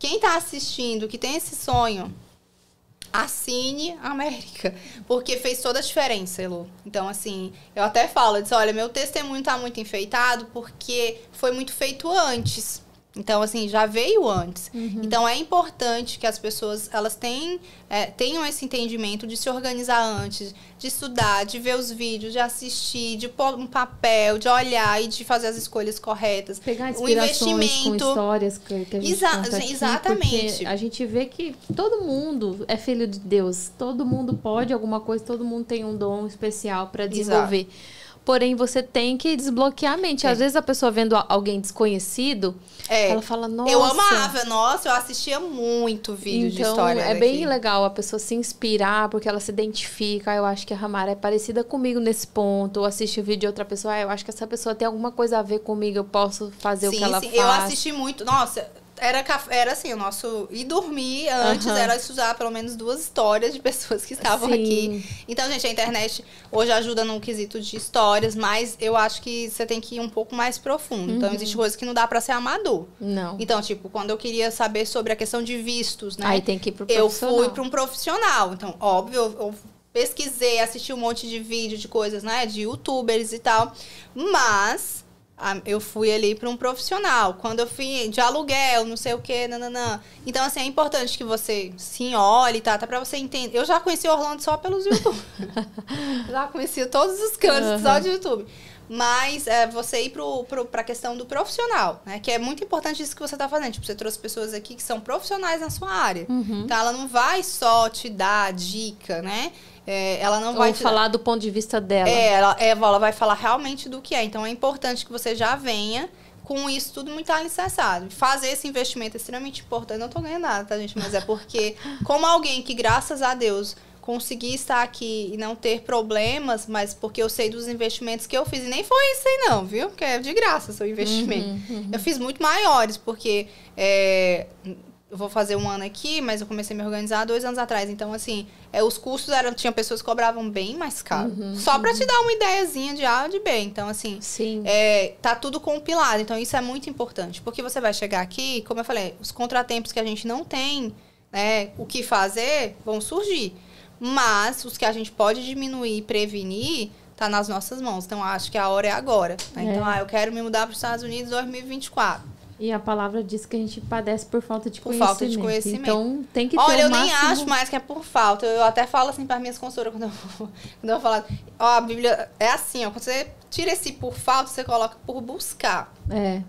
Speaker 2: quem está assistindo, que tem esse sonho assine América. Porque fez toda a diferença, Elo. Então, assim, eu até falo, eu disse, olha, meu testemunho tá muito enfeitado porque foi muito feito antes. Então, assim, já veio antes. Uhum. Então, é importante que as pessoas, elas tenham, é, tenham esse entendimento de se organizar antes, de estudar, de ver os vídeos, de assistir, de pôr um papel, de olhar e de fazer as escolhas corretas.
Speaker 1: Pegar inspirações o investimento. com histórias que, que a gente Exa aqui,
Speaker 2: Exatamente.
Speaker 1: A gente vê que todo mundo é filho de Deus. Todo mundo pode alguma coisa, todo mundo tem um dom especial para desenvolver. Exato. Porém, você tem que desbloquear a mente. É. Às vezes a pessoa vendo alguém desconhecido, é. ela fala, nossa.
Speaker 2: Eu amava, nossa, eu assistia muito vídeo então, de história.
Speaker 1: É bem legal a pessoa se inspirar, porque ela se identifica. Eu acho que a Ramara é parecida comigo nesse ponto. Ou assiste o vídeo de outra pessoa, ah, eu acho que essa pessoa tem alguma coisa a ver comigo, eu posso fazer sim, o que ela sim. faz.
Speaker 2: Eu assisti muito. Nossa, era, era assim, o nosso. E dormir antes uhum. era estudar pelo menos duas histórias de pessoas que estavam Sim. aqui. Então, gente, a internet hoje ajuda no quesito de histórias, mas eu acho que você tem que ir um pouco mais profundo. Então, uhum. Então, existe coisa que não dá para ser amador.
Speaker 1: Não.
Speaker 2: Então, tipo, quando eu queria saber sobre a questão de vistos, né?
Speaker 1: Aí tem que ir pro
Speaker 2: profissional. Eu fui para um profissional. Então, óbvio, eu, eu pesquisei, assisti um monte de vídeo de coisas, né? De youtubers e tal. Mas eu fui ali para um profissional. Quando eu fui de aluguel, não sei o que, nananã. Então, assim, é importante que você se olhe, tá? Tá pra você entender. Eu já conheci Orlando só pelos YouTube. já conheci todos os cantos uhum. só de YouTube. Mas é, você ir pro, pro, pra questão do profissional, né? Que é muito importante isso que você tá fazendo. Tipo, você trouxe pessoas aqui que são profissionais na sua área. Uhum. Então, ela não vai só te dar dica, né? É, ela não vai
Speaker 1: falar do ponto de vista dela.
Speaker 2: É ela, é, ela vai falar realmente do que é. Então é importante que você já venha com isso tudo muito alicerçado. Fazer esse investimento é extremamente importante. Não tô ganhando nada, tá, gente? Mas é porque, como alguém que, graças a Deus, consegui estar aqui e não ter problemas, mas porque eu sei dos investimentos que eu fiz. E nem foi isso aí, não, viu? Porque é de graça o seu investimento. Uhum, uhum. Eu fiz muito maiores, porque é, eu vou fazer um ano aqui, mas eu comecei a me organizar dois anos atrás. Então, assim, é, os custos eram. Tinha pessoas que cobravam bem mais caro. Uhum, só para te dar uma ideiazinha de A ou de B. Então, assim,
Speaker 1: Sim.
Speaker 2: É, tá tudo compilado. Então, isso é muito importante. Porque você vai chegar aqui, como eu falei, os contratempos que a gente não tem, né, o que fazer, vão surgir. Mas os que a gente pode diminuir e prevenir tá nas nossas mãos. Então acho que a hora é agora. Né? É. Então, ah, eu quero me mudar para os Estados Unidos em 2024.
Speaker 1: E a palavra diz que a gente padece por falta de
Speaker 2: por
Speaker 1: conhecimento.
Speaker 2: falta de conhecimento.
Speaker 1: Então tem que
Speaker 2: Olha,
Speaker 1: ter
Speaker 2: eu
Speaker 1: o máximo...
Speaker 2: nem acho mais que é por falta. Eu até falo assim para minhas consultoras quando eu, quando eu falo, ó, a Bíblia é assim, ó, quando você tira esse por falta, você coloca por buscar.
Speaker 1: É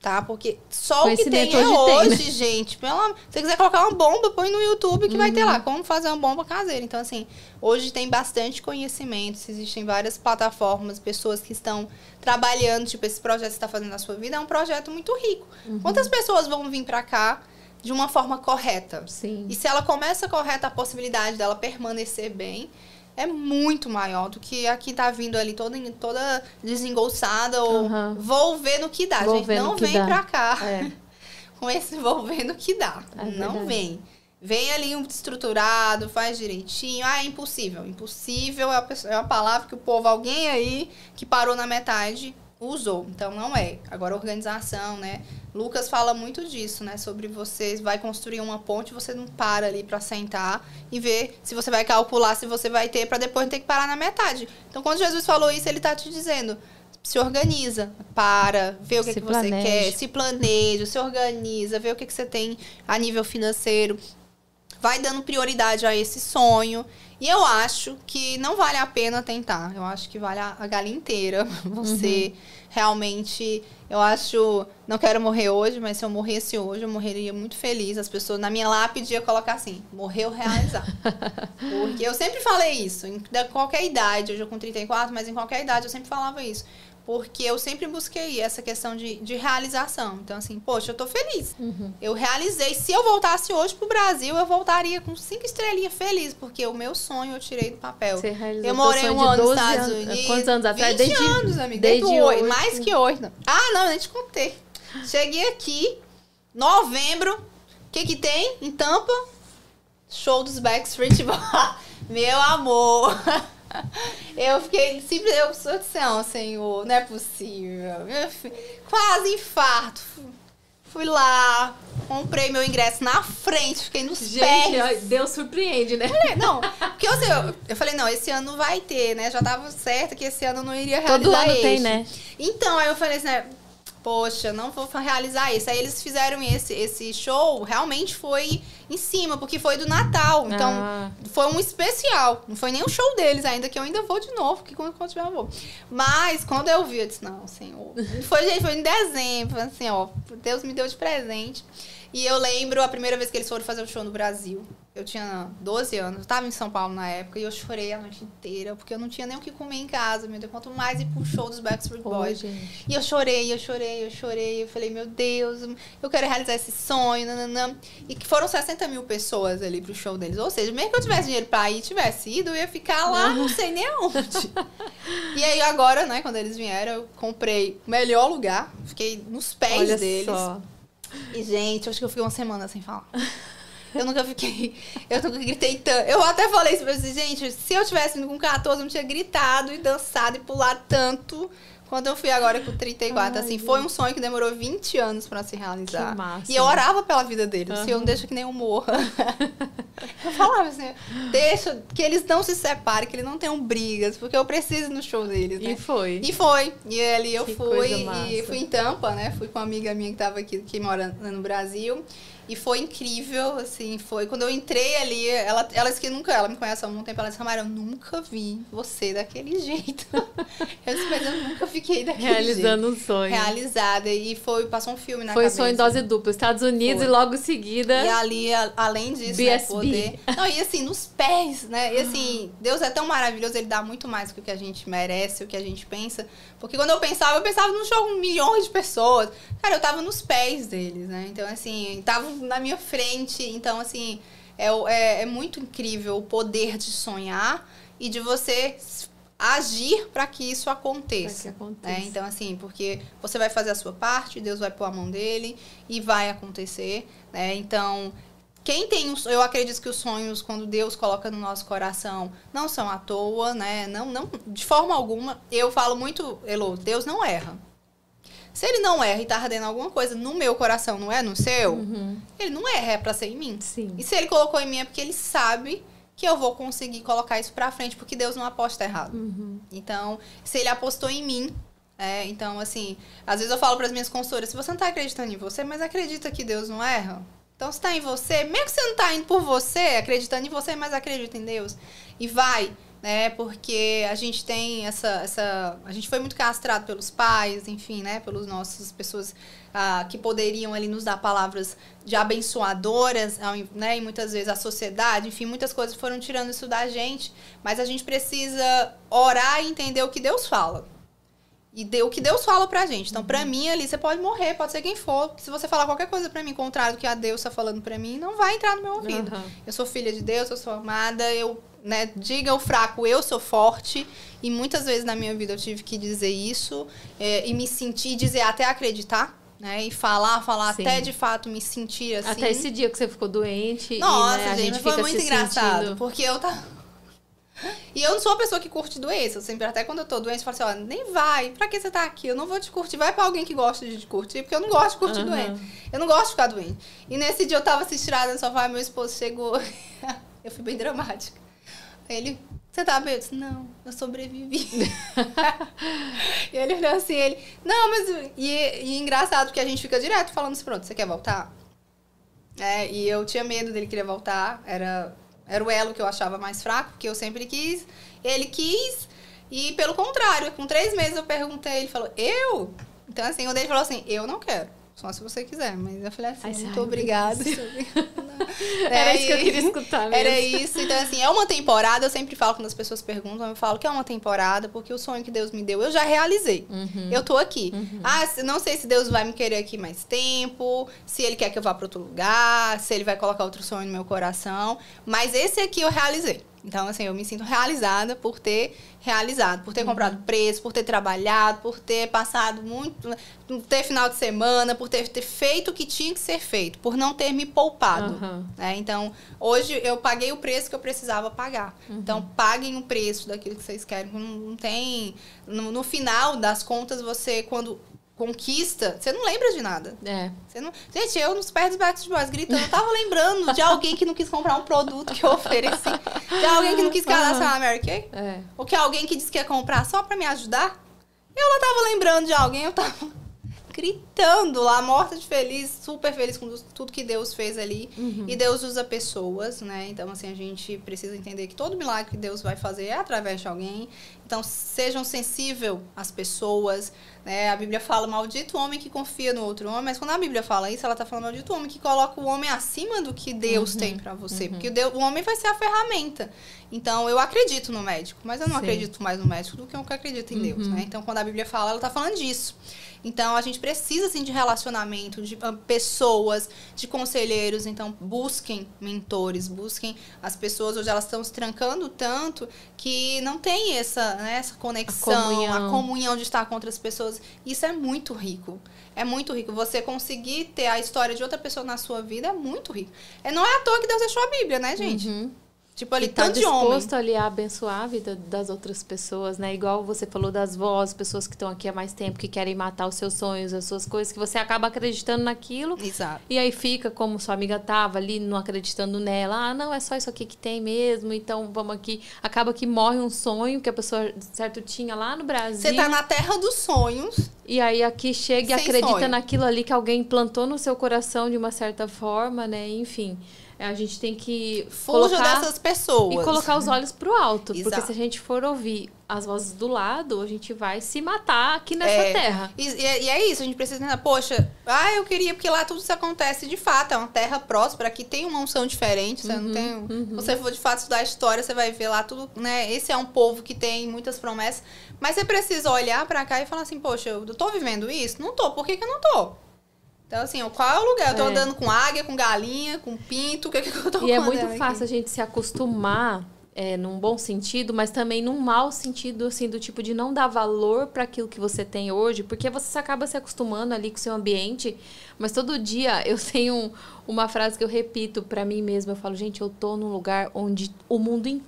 Speaker 2: tá? Porque só o que tem é hoje, tem, né? gente. Pela, se você quiser colocar uma bomba, põe no YouTube que uhum. vai ter lá uhum. como fazer uma bomba caseira. Então, assim, hoje tem bastante conhecimento, existem várias plataformas, pessoas que estão trabalhando, tipo, esse projeto que você está fazendo na sua vida é um projeto muito rico. Uhum. Quantas pessoas vão vir para cá de uma forma correta?
Speaker 1: Sim.
Speaker 2: E se ela começa correta, a possibilidade dela permanecer bem é muito maior do que a que tá vindo ali toda, toda desengolçada ou uhum. vou ver no que dá. Vou gente, não vem dá. pra cá é. com esse vou ver no que dá. É não verdade. vem. Vem ali um estruturado, faz direitinho. Ah, é impossível. Impossível é a, é a palavra que o povo, alguém aí que parou na metade, usou. Então não é. Agora organização, né? Lucas fala muito disso, né? Sobre você vai construir uma ponte, você não para ali para sentar e ver se você vai calcular se você vai ter para depois não ter que parar na metade. Então quando Jesus falou isso, ele tá te dizendo: se organiza, para, vê o que, que você quer, se planeja, se organiza, vê o que, que você tem a nível financeiro. Vai dando prioridade a esse sonho. E eu acho que não vale a pena tentar. Eu acho que vale a, a galinha inteira. Você uhum. realmente. Eu acho. Não quero morrer hoje, mas se eu morresse hoje, eu morreria muito feliz. As pessoas na minha lápide ia colocar assim: morreu realizar. Porque eu sempre falei isso, em qualquer idade. Hoje eu com 34, mas em qualquer idade eu sempre falava isso porque eu sempre busquei essa questão de, de realização. Então, assim, poxa, eu tô feliz.
Speaker 1: Uhum.
Speaker 2: Eu realizei. Se eu voltasse hoje pro Brasil, eu voltaria com cinco estrelinhas feliz, porque o meu sonho eu tirei do papel.
Speaker 1: Você realizou
Speaker 2: eu morei um ano nos Estados
Speaker 1: anos,
Speaker 2: Unidos.
Speaker 1: Quantos anos atrás?
Speaker 2: 20 desde, anos, amiga. Desde, desde oito. Mais que oito. Ah, não, nem te contei. Cheguei aqui, novembro. O que que tem em Tampa? Show dos Backstreet Boys. Meu amor. Eu fiquei simples, eu sou de céu, Senhor, não é possível. Quase infarto. Fui lá, comprei meu ingresso na frente, fiquei nos
Speaker 1: Gente,
Speaker 2: pés.
Speaker 1: Deus surpreende, né?
Speaker 2: Falei, não, porque eu, eu, eu, falei, não, esse ano vai ter, né? Já tava certo que esse ano eu não iria realizar Todo ano
Speaker 1: esse. tem, né?
Speaker 2: Então, aí eu falei assim, né? Poxa, não vou realizar isso. Aí eles fizeram esse, esse show, realmente foi em cima, porque foi do Natal. Então, ah. foi um especial. Não foi nem o show deles ainda, que eu ainda vou de novo, que quando, quando tiver eu vou. Mas, quando eu vi, eu disse, não, senhor. Foi, gente, foi em dezembro, assim, ó, Deus me deu de presente. E eu lembro a primeira vez que eles foram fazer o show no Brasil. Eu tinha 12 anos, eu tava em São Paulo na época e eu chorei a noite inteira, porque eu não tinha nem o que comer em casa, meu Deus, quanto mais ir pro show dos Backstreet Boys. e eu chorei, eu chorei, eu chorei, eu falei, meu Deus, eu quero realizar esse sonho, nananã. E que foram 60 mil pessoas ali pro show deles. Ou seja, mesmo que eu tivesse dinheiro pra ir, tivesse ido, eu ia ficar lá, não sei nem aonde. e aí agora, né, quando eles vieram, eu comprei o melhor lugar, fiquei nos pés Olha deles. Só. E, gente, acho que eu fiquei uma semana sem falar. Eu nunca fiquei. Eu nunca gritei tanto. Eu até falei isso pra vocês, gente. Se eu tivesse com 14, eu não tinha gritado e dançado e pulado tanto quando eu fui agora com 34. Ai, assim, foi um sonho que demorou 20 anos pra se realizar.
Speaker 1: Que massa.
Speaker 2: E eu orava pela vida deles. Uhum. Assim, eu não deixo que nem eu morra. eu falava assim, deixa que eles não se separem, que eles não tenham brigas, porque eu preciso no show deles. Né?
Speaker 1: E foi.
Speaker 2: E foi. E ali eu que fui. E fui em Tampa, né? Fui com uma amiga minha que tava aqui, que mora no Brasil. E foi incrível, assim, foi. Quando eu entrei ali, ela, ela disse que nunca, ela me conhece há muito tempo, ela disse, Samara, eu nunca vi você daquele jeito. eu disse, mas eu nunca fiquei daquele
Speaker 1: Realizando
Speaker 2: jeito.
Speaker 1: um sonho.
Speaker 2: Realizada. E foi, passou um filme na
Speaker 1: Foi
Speaker 2: cabeça.
Speaker 1: sonho em dose dupla. Estados Unidos
Speaker 2: Foi.
Speaker 1: e logo em seguida.
Speaker 2: E ali, a- além disso, né,
Speaker 1: BSB.
Speaker 2: poder. Não, e assim, nos pés, né? E assim, Deus é tão maravilhoso, ele dá muito mais do que o que a gente merece, o que a gente pensa. Porque quando eu pensava, eu pensava num jogo com milhões de pessoas. Cara, eu tava nos pés deles, né? Então, assim, estavam na minha frente. Então, assim, é, é, é muito incrível o poder de sonhar e de você agir para que isso aconteça.
Speaker 1: Que aconteça.
Speaker 2: né? Então, assim, porque você vai fazer a sua parte, Deus vai pôr a mão dele e vai acontecer, né? Então, quem tem os, eu acredito que os sonhos quando Deus coloca no nosso coração não são à toa, né? Não, não de forma alguma. Eu falo muito, Elo, Deus não erra. Se ele não erra e tá ardendo alguma coisa no meu coração, não é no seu,
Speaker 1: Uhum.
Speaker 2: ele não erra, é pra ser em mim.
Speaker 1: Sim.
Speaker 2: E se ele colocou em mim é porque ele sabe que eu vou conseguir colocar isso pra frente, porque Deus não aposta errado.
Speaker 1: Uhum.
Speaker 2: Então, se ele apostou em mim, é, então, assim, às vezes eu falo para as minhas consultoras, se você não tá acreditando em você, mas acredita que Deus não erra, então se tá em você, mesmo que você não tá indo por você, acreditando em você, mas acredita em Deus, e vai, né, porque a gente tem essa, essa, a gente foi muito castrado pelos pais, enfim, né, pelos nossos pessoas ah, que poderiam ali nos dar palavras de abençoadoras, né, e muitas vezes a sociedade, enfim, muitas coisas foram tirando isso da gente, mas a gente precisa orar e entender o que Deus fala. E de- o que Deus fala pra gente. Então, pra mim, ali, você pode morrer, pode ser quem for. Se você falar qualquer coisa pra mim, contrário do que a Deus tá falando pra mim, não vai entrar no meu ouvido.
Speaker 1: Aham.
Speaker 2: Eu sou filha de Deus, eu sou amada, eu, né, diga o fraco, eu sou forte. E muitas vezes na minha vida eu tive que dizer isso é, e me sentir, dizer até acreditar, né? E falar, falar
Speaker 1: Sim.
Speaker 2: até de fato me sentir assim.
Speaker 1: Até esse dia que você ficou doente.
Speaker 2: Nossa,
Speaker 1: e, né, a
Speaker 2: gente,
Speaker 1: gente
Speaker 2: foi muito
Speaker 1: se
Speaker 2: engraçado.
Speaker 1: sentindo-
Speaker 2: Porque eu tava. E eu não sou uma pessoa que curte doença. Eu sempre, até quando eu tô doente, eu falo assim: ó, nem vai. Pra que você tá aqui? Eu não vou te curtir. Vai pra alguém que gosta de te curtir, porque eu não gosto de curtir
Speaker 1: Aham.
Speaker 2: doente. Eu não gosto de ficar doente. E nesse dia eu tava assim, tirada no sofá, meu esposo chegou. eu fui bem dramática. Aí ele, você tá bem? Eu disse, não, eu sobrevivi. e ele olhou assim, ele, não, mas. E, e engraçado, porque a gente fica direto falando assim, pronto, você quer voltar? É, e eu tinha medo dele querer voltar. Era, era o elo que eu achava mais fraco, porque eu sempre quis. Ele quis. E pelo contrário, com três meses eu perguntei, ele falou, eu? Então, assim, quando ele falou assim, eu não quero. Só se você quiser. Mas eu falei assim,
Speaker 1: Ai,
Speaker 2: muito obrigada.
Speaker 1: Era
Speaker 2: É,
Speaker 1: isso que eu queria escutar mesmo.
Speaker 2: Era isso. Então, assim, é uma temporada. Eu sempre falo quando as pessoas perguntam, eu falo que é uma temporada, porque o sonho que Deus me deu, eu já realizei.
Speaker 1: Uhum.
Speaker 2: Eu tô aqui. Ah, se- não sei se Deus vai me querer aqui mais tempo, se Ele quer que eu vá para outro lugar, se Ele vai colocar outro sonho no meu coração. Mas esse aqui eu realizei. Então, assim, eu me sinto realizada por ter realizado, por ter comprado preço, por ter trabalhado, por ter passado muito, por ter final de semana, por ter, ter feito o que tinha que ser feito, por não ter me poupado.
Speaker 1: Aham.
Speaker 2: né? Então, hoje eu paguei o preço que eu precisava pagar. Então, paguem o preço daquilo que vocês querem. Não, não tem. No, no final das contas, você, quando conquista, você não lembra de nada.
Speaker 1: É.
Speaker 2: Você não... Gente, eu nos pés dos Backstreet Boys gritando, eu tava lembrando de alguém que não quis comprar um produto que eu ofereci. De alguém que não quis cadastrar na Mary Kay.
Speaker 1: É.
Speaker 2: Ou que alguém que disse que ia comprar só pra me ajudar. Eu lá tava lembrando de alguém, eu tava gritando lá, morta de feliz, super feliz com tudo que Deus fez ali. E Deus usa pessoas, né? Então, assim, a gente precisa entender que todo milagre que Deus vai fazer é através de alguém. Então, sejam sensíveis às pessoas, né? A Bíblia fala, maldito o homem que confia no outro homem, mas quando a Bíblia fala isso, ela tá falando maldito o homem que coloca o homem acima do que Deus tem pra você. Porque o, homem vai ser a ferramenta. Então, eu acredito no médico, mas eu não
Speaker 1: Sim.
Speaker 2: acredito mais no médico do que eu que acredito em Deus, né? Então, quando a Bíblia fala, ela tá falando disso. Então, a gente precisa, assim, de relacionamento, de ah, pessoas, de conselheiros. Então, busquem mentores, busquem as pessoas. Hoje elas estão se trancando tanto que não tem essa, né, essa conexão, a
Speaker 1: comunhão.
Speaker 2: comunhão. de estar com outras pessoas. Isso é muito rico. É muito rico. Você conseguir ter a história de outra pessoa na sua vida é muito rico. É, não é à toa que Deus deixou a Bíblia, né, gente?
Speaker 1: Uhum.
Speaker 2: Tipo, ali,
Speaker 1: tá
Speaker 2: tanto de homem.
Speaker 1: disposto ali a abençoar a vida das outras pessoas, né? Igual você falou das vozes, pessoas que estão aqui há mais tempo, que querem matar os seus sonhos, as suas coisas, que você acaba acreditando naquilo.
Speaker 2: Exato.
Speaker 1: E aí fica como sua amiga tava ali, não acreditando nela. Ah, não, é só isso aqui que tem mesmo, então vamos aqui. Acaba que morre um sonho que a pessoa, certo, tinha lá no Brasil.
Speaker 2: Você tá na terra dos sonhos.
Speaker 1: E aí aqui chega e acredita
Speaker 2: sonho.
Speaker 1: naquilo ali que alguém plantou no seu coração de uma certa forma, né? Enfim, a gente tem que colocar
Speaker 2: dessas pessoas.
Speaker 1: e colocar os olhos pro alto, porque
Speaker 2: Exato.
Speaker 1: se a gente for ouvir as vozes do lado, a gente vai se matar aqui nessa
Speaker 2: É,
Speaker 1: terra.
Speaker 2: E, e é- e é isso, a gente precisa entender, poxa, ah, eu queria, porque lá tudo isso acontece de fato, é uma terra próspera, aqui tem uma unção diferente, você
Speaker 1: Uhum,
Speaker 2: não tem. Se você for de fato estudar a história, você vai ver lá tudo, né? Esse é um povo que tem muitas promessas, mas você precisa olhar pra cá e falar assim, poxa, eu tô vivendo isso? Não tô, por que, que eu não tô? Então, assim, qual é o lugar? Eu tô
Speaker 1: É.
Speaker 2: andando com águia, com galinha, com pinto, o que, que eu tô
Speaker 1: E é muito
Speaker 2: aqui?
Speaker 1: fácil a gente se acostumar é, num bom sentido, mas também num mau sentido, assim, do tipo de não dar valor para aquilo que você tem hoje, porque você acaba se acostumando ali com o seu ambiente, mas todo dia eu tenho um- uma frase que eu repito para mim mesma, eu falo, gente, eu tô num lugar onde o mundo inteiro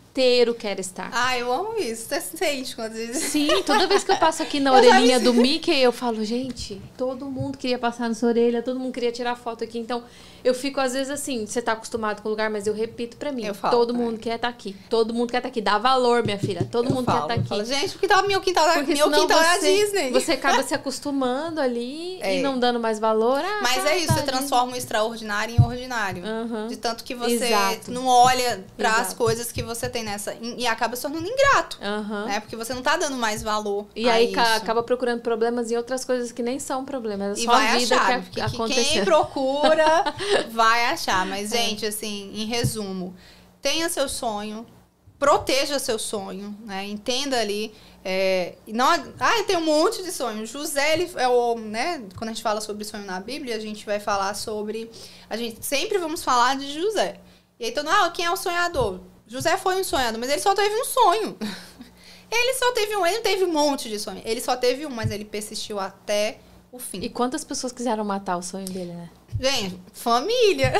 Speaker 1: quer estar.
Speaker 2: Ah, eu amo isso. Você sente quando diz
Speaker 1: Sim, toda vez que eu passo aqui na
Speaker 2: Eu
Speaker 1: orelhinha
Speaker 2: me-
Speaker 1: do Mickey, eu falo, gente, todo mundo queria passar na sua orelha, todo mundo queria tirar foto aqui. Então, eu fico às vezes assim, você tá acostumado com o lugar, mas eu repito pra mim,
Speaker 2: Eu falo,
Speaker 1: todo mundo quer estar aqui. Todo mundo quer estar aqui. Dá valor, minha filha. Todo
Speaker 2: Eu
Speaker 1: mundo
Speaker 2: falo,
Speaker 1: quer estar
Speaker 2: falo,
Speaker 1: aqui.
Speaker 2: Gente, o quintal, meu quintal,
Speaker 1: Porque
Speaker 2: meu quintal é a
Speaker 1: você,
Speaker 2: Disney.
Speaker 1: você acaba se acostumando ali
Speaker 2: É.
Speaker 1: e não dando mais valor. Ah,
Speaker 2: Mas
Speaker 1: tá,
Speaker 2: é isso,
Speaker 1: tá,
Speaker 2: você transforma o extraordinário em ordinário.
Speaker 1: Aham.
Speaker 2: De tanto que você
Speaker 1: Exato.
Speaker 2: não olha para as coisas que você tem nessa. E, e acaba se tornando ingrato.
Speaker 1: Aham.
Speaker 2: Né? Porque você não tá dando mais valor.
Speaker 1: E aí
Speaker 2: isso.
Speaker 1: acaba procurando problemas em outras coisas que nem são problemas. É
Speaker 2: E
Speaker 1: só
Speaker 2: vai
Speaker 1: a vida
Speaker 2: achar.
Speaker 1: que, a-
Speaker 2: que
Speaker 1: aconteceu.
Speaker 2: quem procura vai achar. Mas,
Speaker 1: É.
Speaker 2: gente, assim, em resumo, tenha seu sonho, proteja seu sonho, né? Entenda ali. É, e não, ah, tem um monte de sonhos. José, ele é o, né? Quando a gente fala sobre sonho na Bíblia, a gente vai falar sobre. A gente sempre vamos falar de José. E aí, mundo, ah, quem é o sonhador? José foi um sonhador, mas ele só teve um sonho. Ele só teve um, ele não teve um monte de sonho. Ele só teve um, mas ele persistiu até o fim.
Speaker 1: E quantas pessoas quiseram matar o sonho dele, né?
Speaker 2: Gente, família.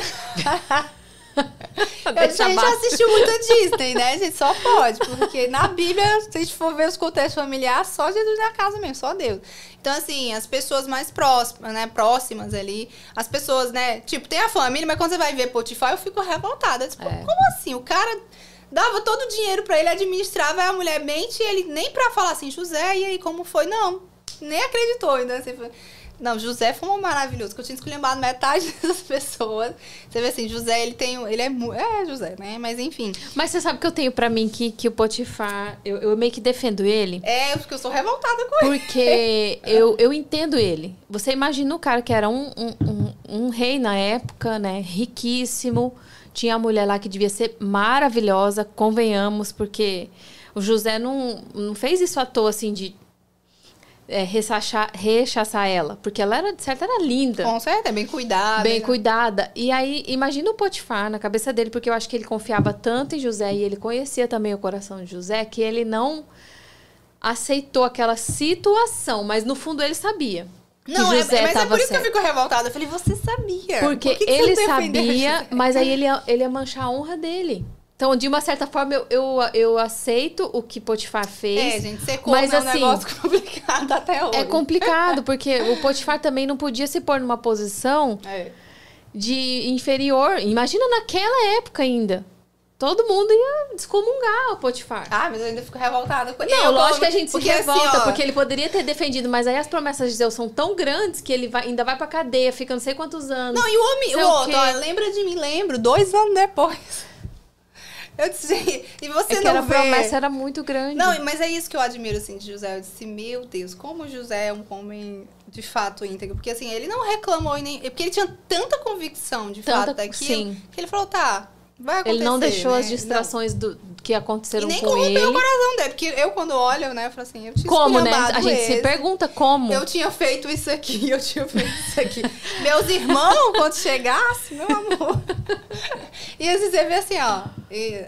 Speaker 2: A gente assistiu muita Disney, né? A gente só pode. Porque na Bíblia, se a gente for ver os contextos familiares, só Jesus na casa mesmo, só Deus. Então, assim, as pessoas mais próximas, né? Próximas ali. As pessoas, né? Tipo, tem a família, mas quando você vai ver Potifar, eu fico revoltada. Tipo,
Speaker 1: É.
Speaker 2: como assim? O cara dava todo o dinheiro pra ele, administrava, a mulher mente e ele nem pra falar assim, José, e aí como foi? Não, nem acreditou ainda. Assim, foi- não, José foi um maravilhoso, que eu tinha esculhambado metade dessas pessoas. Você vê assim, José, ele tem. Ele é. É, José, né? Mas enfim.
Speaker 1: Mas você sabe que eu tenho pra mim que, que o Potifar, eu, eu meio que defendo ele.
Speaker 2: É, porque eu sou revoltada com ele.
Speaker 1: Porque eu, eu entendo ele. Você imagina o cara que era um, um, um, um rei na época, né? Riquíssimo. Tinha a mulher lá que devia ser maravilhosa, convenhamos, porque o José não, não fez isso à toa, assim, de é, rechaçar, rechaçar ela. Porque ela era, de certo, era linda.
Speaker 2: Com certeza, é bem cuidado.
Speaker 1: Bem
Speaker 2: né?
Speaker 1: cuidada. E aí, imagina o Potifar na cabeça dele, porque eu acho que ele confiava tanto em José e ele conhecia também o coração de José, que ele não aceitou aquela situação, mas no fundo ele sabia. Que
Speaker 2: Não, é,
Speaker 1: José
Speaker 2: mas é por isso
Speaker 1: certo.
Speaker 2: que eu fico revoltada. Eu falei, você sabia.
Speaker 1: Porque
Speaker 2: Por que que
Speaker 1: ele sabia, mas aí ele ia, ele ia manchar a honra dele. Então, de uma certa forma, eu, eu, eu aceito o que Potifar fez.
Speaker 2: É, gente, ser corno
Speaker 1: mas
Speaker 2: é um
Speaker 1: assim,
Speaker 2: negócio complicado até hoje.
Speaker 1: É complicado, porque o Potifar também não podia se pôr numa posição
Speaker 2: É.
Speaker 1: de inferior. Imagina naquela época ainda. Todo mundo ia descomungar o Potifar.
Speaker 2: Ah, mas eu ainda fico revoltada com ele.
Speaker 1: Não,
Speaker 2: Eu,
Speaker 1: lógico que a gente se
Speaker 2: porque, assim,
Speaker 1: revolta,
Speaker 2: ó,
Speaker 1: porque ele poderia ter defendido, mas aí as promessas de Deus são tão grandes que ele vai- ainda vai pra cadeia, fica não sei quantos anos.
Speaker 2: Não, e o homem, o outro, ó, lembra de mim, lembro, dois anos depois. Eu disse, e você
Speaker 1: é que
Speaker 2: não
Speaker 1: era, a
Speaker 2: vê...
Speaker 1: promessa era muito grande.
Speaker 2: Não, mas é isso que eu admiro, assim, de José. Eu disse, meu Deus, como José é um homem de fato íntegro. Porque, assim, ele não reclamou e nem... Porque ele tinha tanta convicção de
Speaker 1: Tanta-
Speaker 2: fato daquilo,
Speaker 1: sim.
Speaker 2: que ele falou, tá, vai acontecer,
Speaker 1: ele não deixou
Speaker 2: né?
Speaker 1: as distrações do, que aconteceram
Speaker 2: E nem
Speaker 1: com
Speaker 2: corrompeu
Speaker 1: ele.
Speaker 2: o coração dele. Porque eu, quando olho, né, eu falo assim, eu tinha
Speaker 1: Como, né? A gente se
Speaker 2: esse.
Speaker 1: pergunta como.
Speaker 2: Eu tinha feito isso aqui, eu tinha feito isso aqui. Meus irmãos, quando chegasse, meu amor. E às vezes você vê assim, ó.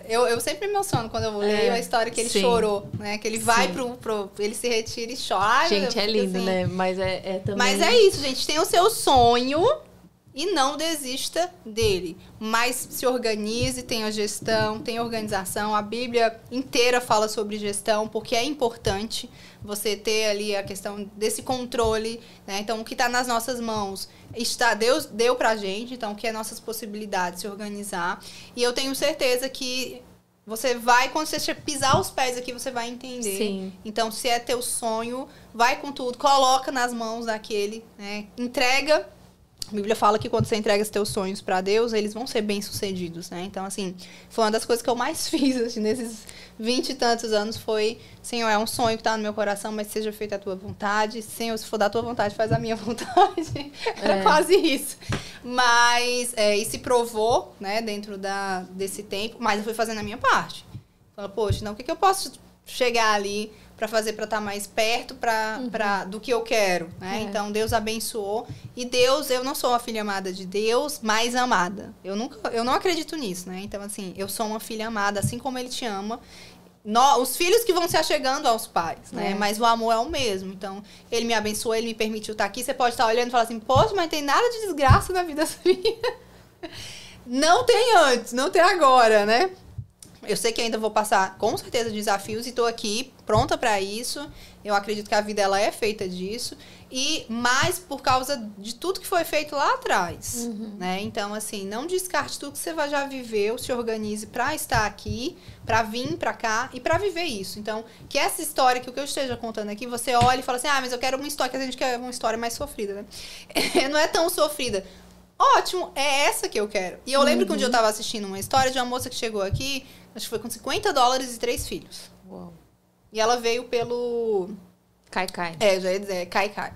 Speaker 2: Eu, eu sempre me emociono quando eu leio a história que ele
Speaker 1: É, sim.
Speaker 2: chorou, né? Que ele vai pro, pro. Ele se retira e chora.
Speaker 1: Gente, é lindo,
Speaker 2: assim,
Speaker 1: né? Mas é, é também.
Speaker 2: Mas é isso, gente. Tem o seu sonho. E não desista dele, mas se organize, tenha gestão, tenha organização. A Bíblia inteira fala sobre gestão, porque é importante você ter ali a questão desse controle, né? Então, o que está nas nossas mãos está Deus deu para a gente, então o que é nossas possibilidades se organizar. E eu tenho certeza que você vai, quando você pisar os pés aqui, você vai entender.
Speaker 1: Sim.
Speaker 2: Então, se é teu sonho, vai com tudo, coloca nas mãos daquele, né? Entrega a Bíblia fala que quando você entrega os teus sonhos para Deus, eles vão ser bem-sucedidos, né? Então, assim, foi uma das coisas que eu mais fiz assim, nesses vinte e tantos anos foi, Senhor, é um sonho que está no meu coração, mas seja feita a tua vontade. Senhor, se for da tua vontade, faz a minha vontade. Era é. quase isso. Mas, é, e se provou, né, dentro da, desse tempo, mas eu fui fazendo a minha parte. Fala, poxa, não, o que, que eu posso chegar ali para fazer para estar tá mais perto pra, uhum. Pra, do que eu quero, né? É. Então Deus abençoou e Deus, eu não sou uma filha amada de Deus, mas amada. Eu nunca, eu não acredito nisso, né? Então assim, eu sou uma filha amada, assim como Ele te ama. No, os filhos que vão se achegando aos pais, né? É. Mas o amor é o mesmo. Então, ele me abençoou, ele me permitiu estar tá aqui. Você pode estar tá olhando e falar assim, poxa, mas tem nada de desgraça na vida minha. Não tem antes, não tem agora, né? Eu sei que ainda vou passar com certeza desafios e estou aqui pronta para isso. Eu acredito que a vida ela é feita disso e mais por causa de tudo que foi feito lá atrás, uhum. né? Então assim, não descarte tudo que você já viveu, se organize para estar aqui, para vir para cá e para viver isso. Então, que essa história que o que eu esteja contando aqui, você olha e fala assim: "Ah, mas eu quero uma história que a gente quer uma história mais sofrida, né?" não é tão sofrida. Ótimo, é essa que eu quero. E eu lembro uhum. que um dia eu estava assistindo uma história de uma moça que chegou aqui Acho que foi com 50 dólares e três filhos. Uau. E ela veio pelo.
Speaker 1: Kai Kai.
Speaker 2: É, já ia dizer, Kai Kai.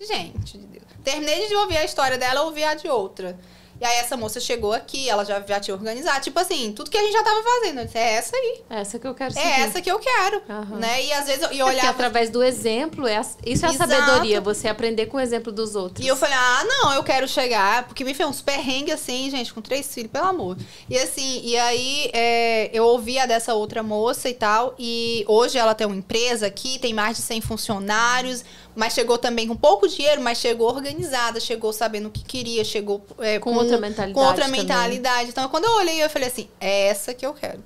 Speaker 2: Gente de Deus. Terminei de ouvir a história dela, ouvi a de outra. E aí essa moça chegou aqui, ela já, já tinha organizado. Tipo assim, tudo que a gente já tava fazendo. Eu disse, é essa aí.
Speaker 1: É essa que eu quero
Speaker 2: seguir. É essa que eu quero. Uhum. Né? E às vezes eu e olhava...
Speaker 1: É através do exemplo, é a, isso é Exato. sabedoria. Você aprender com o exemplo dos outros.
Speaker 2: E eu falei, ah, não, eu quero chegar. Porque me fez uns perrengues assim, gente, com três filhos, pelo amor. E assim, e aí é, eu ouvia dessa outra moça e tal. E hoje ela tem uma empresa aqui, tem mais de 100 funcionários mas chegou também com pouco dinheiro, mas chegou organizada, chegou sabendo o que queria, chegou
Speaker 1: é, com, com, outra mentalidade.
Speaker 2: Com outra mentalidade. Também. Então, quando eu olhei, eu falei assim: é essa que eu quero.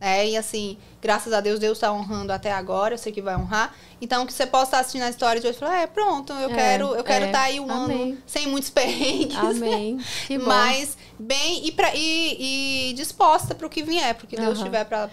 Speaker 2: É, e assim, graças a Deus, Deus está honrando até agora, eu sei que vai honrar. Então, que você possa estar assistindo a história de hoje e falar, é, pronto, eu é, quero eu quero estar é. tá aí um Amém. ano sem muitos perrengues.
Speaker 1: Amém. Que bom.
Speaker 2: Mas bem e, pra, e, e disposta para o que vier, porque Deus uhum. tiver para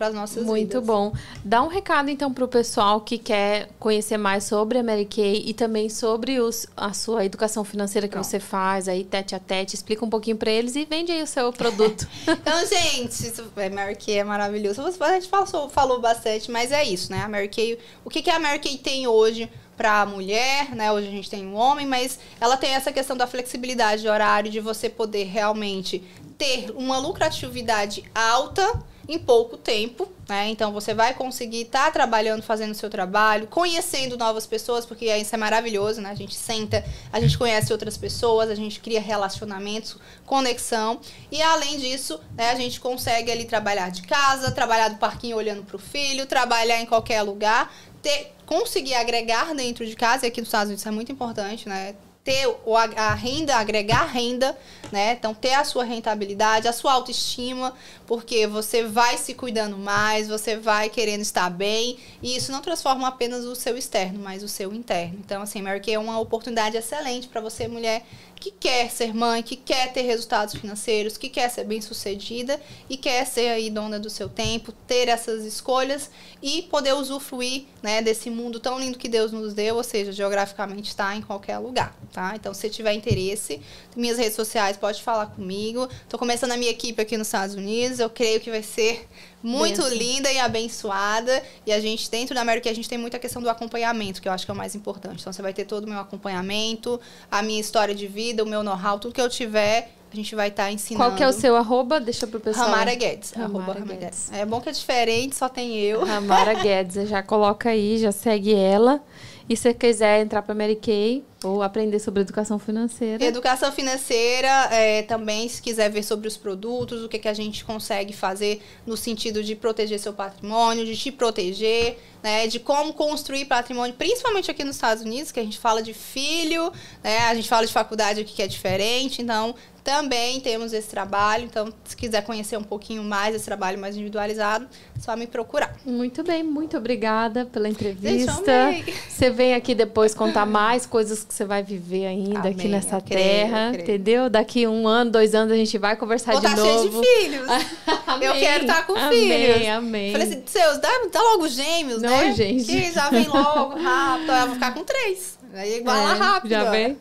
Speaker 2: as nossas
Speaker 1: Muito
Speaker 2: vidas.
Speaker 1: Muito bom. Dá um recado, então, para o pessoal que quer conhecer mais sobre a Mary Kay e também sobre os, a sua educação financeira que você faz, aí tete a tete. Explica um pouquinho para eles e vende aí o seu produto.
Speaker 2: então, gente, é, Mary Kay é maravilhoso. A gente falou, falou bastante, mas é isso, né? A Mary Kay, o que, que a Mary Kay tem hoje? para a mulher, né? Hoje a gente tem um homem, mas ela tem essa questão da flexibilidade de horário, de você poder realmente ter uma lucratividade alta em pouco tempo, né? Então você vai conseguir estar tá trabalhando, fazendo o seu trabalho, conhecendo novas pessoas, porque isso é maravilhoso, né? A gente senta, a gente conhece outras pessoas, a gente cria relacionamentos, conexão. E além disso, né, a gente consegue ali trabalhar de casa, trabalhar do parquinho olhando para o filho, trabalhar em qualquer lugar, ter, conseguir agregar dentro de casa, e aqui nos Estados Unidos isso é muito importante, né? Ter a renda, agregar renda, né? Então, ter a sua rentabilidade, a sua autoestima, porque você vai se cuidando mais, você vai querendo estar bem, e isso não transforma apenas o seu externo, mas o seu interno. Então, assim, Mary Kay é uma oportunidade excelente para você, mulher, que quer ser mãe, que quer ter resultados financeiros, que quer ser bem-sucedida e quer ser aí dona do seu tempo, ter essas escolhas e poder usufruir, né, desse mundo tão lindo que Deus nos deu, ou seja, geograficamente está em qualquer lugar, tá? Então, se tiver interesse, minhas redes sociais, pode falar comigo. Estou começando a minha equipe aqui nos Estados Unidos, eu creio que vai ser muito Benção. linda e abençoada. E a gente, dentro da América, a gente tem muita questão do acompanhamento, que eu acho que é o mais importante. Então, você vai ter todo o meu acompanhamento, a minha história de vida, o meu know-how, tudo que eu tiver, a gente vai estar tá ensinando.
Speaker 1: Qual que é o seu arroba? Deixa pro pessoal.
Speaker 2: Ramara Guedes. Ramara Guedes. Guedes. É bom que é diferente, só tem eu.
Speaker 1: Ramara Guedes. Já coloca aí, já segue ela. E se você quiser entrar para Mary Kay ou aprender sobre educação financeira.
Speaker 2: Educação financeira, é, também, se quiser ver sobre os produtos, o que, que a gente consegue fazer no sentido de proteger seu patrimônio, de te proteger, né, de como construir patrimônio, principalmente aqui nos Estados Unidos, que a gente fala de filho, né, a gente fala de faculdade aqui que é diferente, então também temos esse trabalho, então se quiser conhecer um pouquinho mais esse trabalho mais individualizado, só me procurar.
Speaker 1: Muito bem, muito obrigada pela entrevista. Você vem aqui depois contar mais coisas que você vai viver ainda Amém, aqui nessa terra, creio, entendeu? Daqui um ano, dois anos a gente vai conversar
Speaker 2: Vou
Speaker 1: de
Speaker 2: tá
Speaker 1: novo.
Speaker 2: cheio de filhos. eu quero estar tá com
Speaker 1: amém,
Speaker 2: filhos.
Speaker 1: Amém.
Speaker 2: Falei assim, seus, dá, dá logo gêmeos,
Speaker 1: Não,
Speaker 2: né?
Speaker 1: gente.
Speaker 2: Que já vem logo, rápido. Eu vou ficar com três. Aí iguala é, rápido.
Speaker 1: Já vem.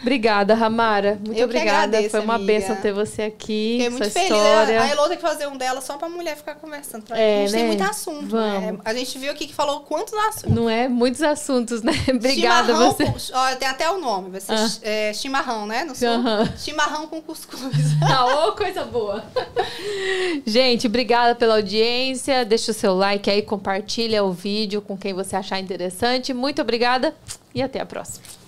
Speaker 1: Obrigada, Ramara. Muito
Speaker 2: eu
Speaker 1: obrigada.
Speaker 2: Agradeço,
Speaker 1: Foi uma
Speaker 2: amiga.
Speaker 1: benção ter você aqui.
Speaker 2: Fiquei muito feliz.
Speaker 1: História.
Speaker 2: A Elô tem que fazer um dela só pra mulher ficar conversando.
Speaker 1: É,
Speaker 2: a gente
Speaker 1: né?
Speaker 2: tem muito assunto.
Speaker 1: Vamos.
Speaker 2: Né? A gente viu aqui que falou quantos assuntos.
Speaker 1: Não é? Muitos assuntos, né? Obrigada
Speaker 2: chimarrão
Speaker 1: você.
Speaker 2: Com, ó, tem até o nome. Vai ser
Speaker 1: Ah.
Speaker 2: é, chimarrão, né? No sul. Chimarrão com cuscuz.
Speaker 1: Ah, ô, coisa boa. Gente, obrigada pela audiência. Deixa o seu like aí, compartilha o vídeo com quem você achar interessante. Muito obrigada e até a próxima.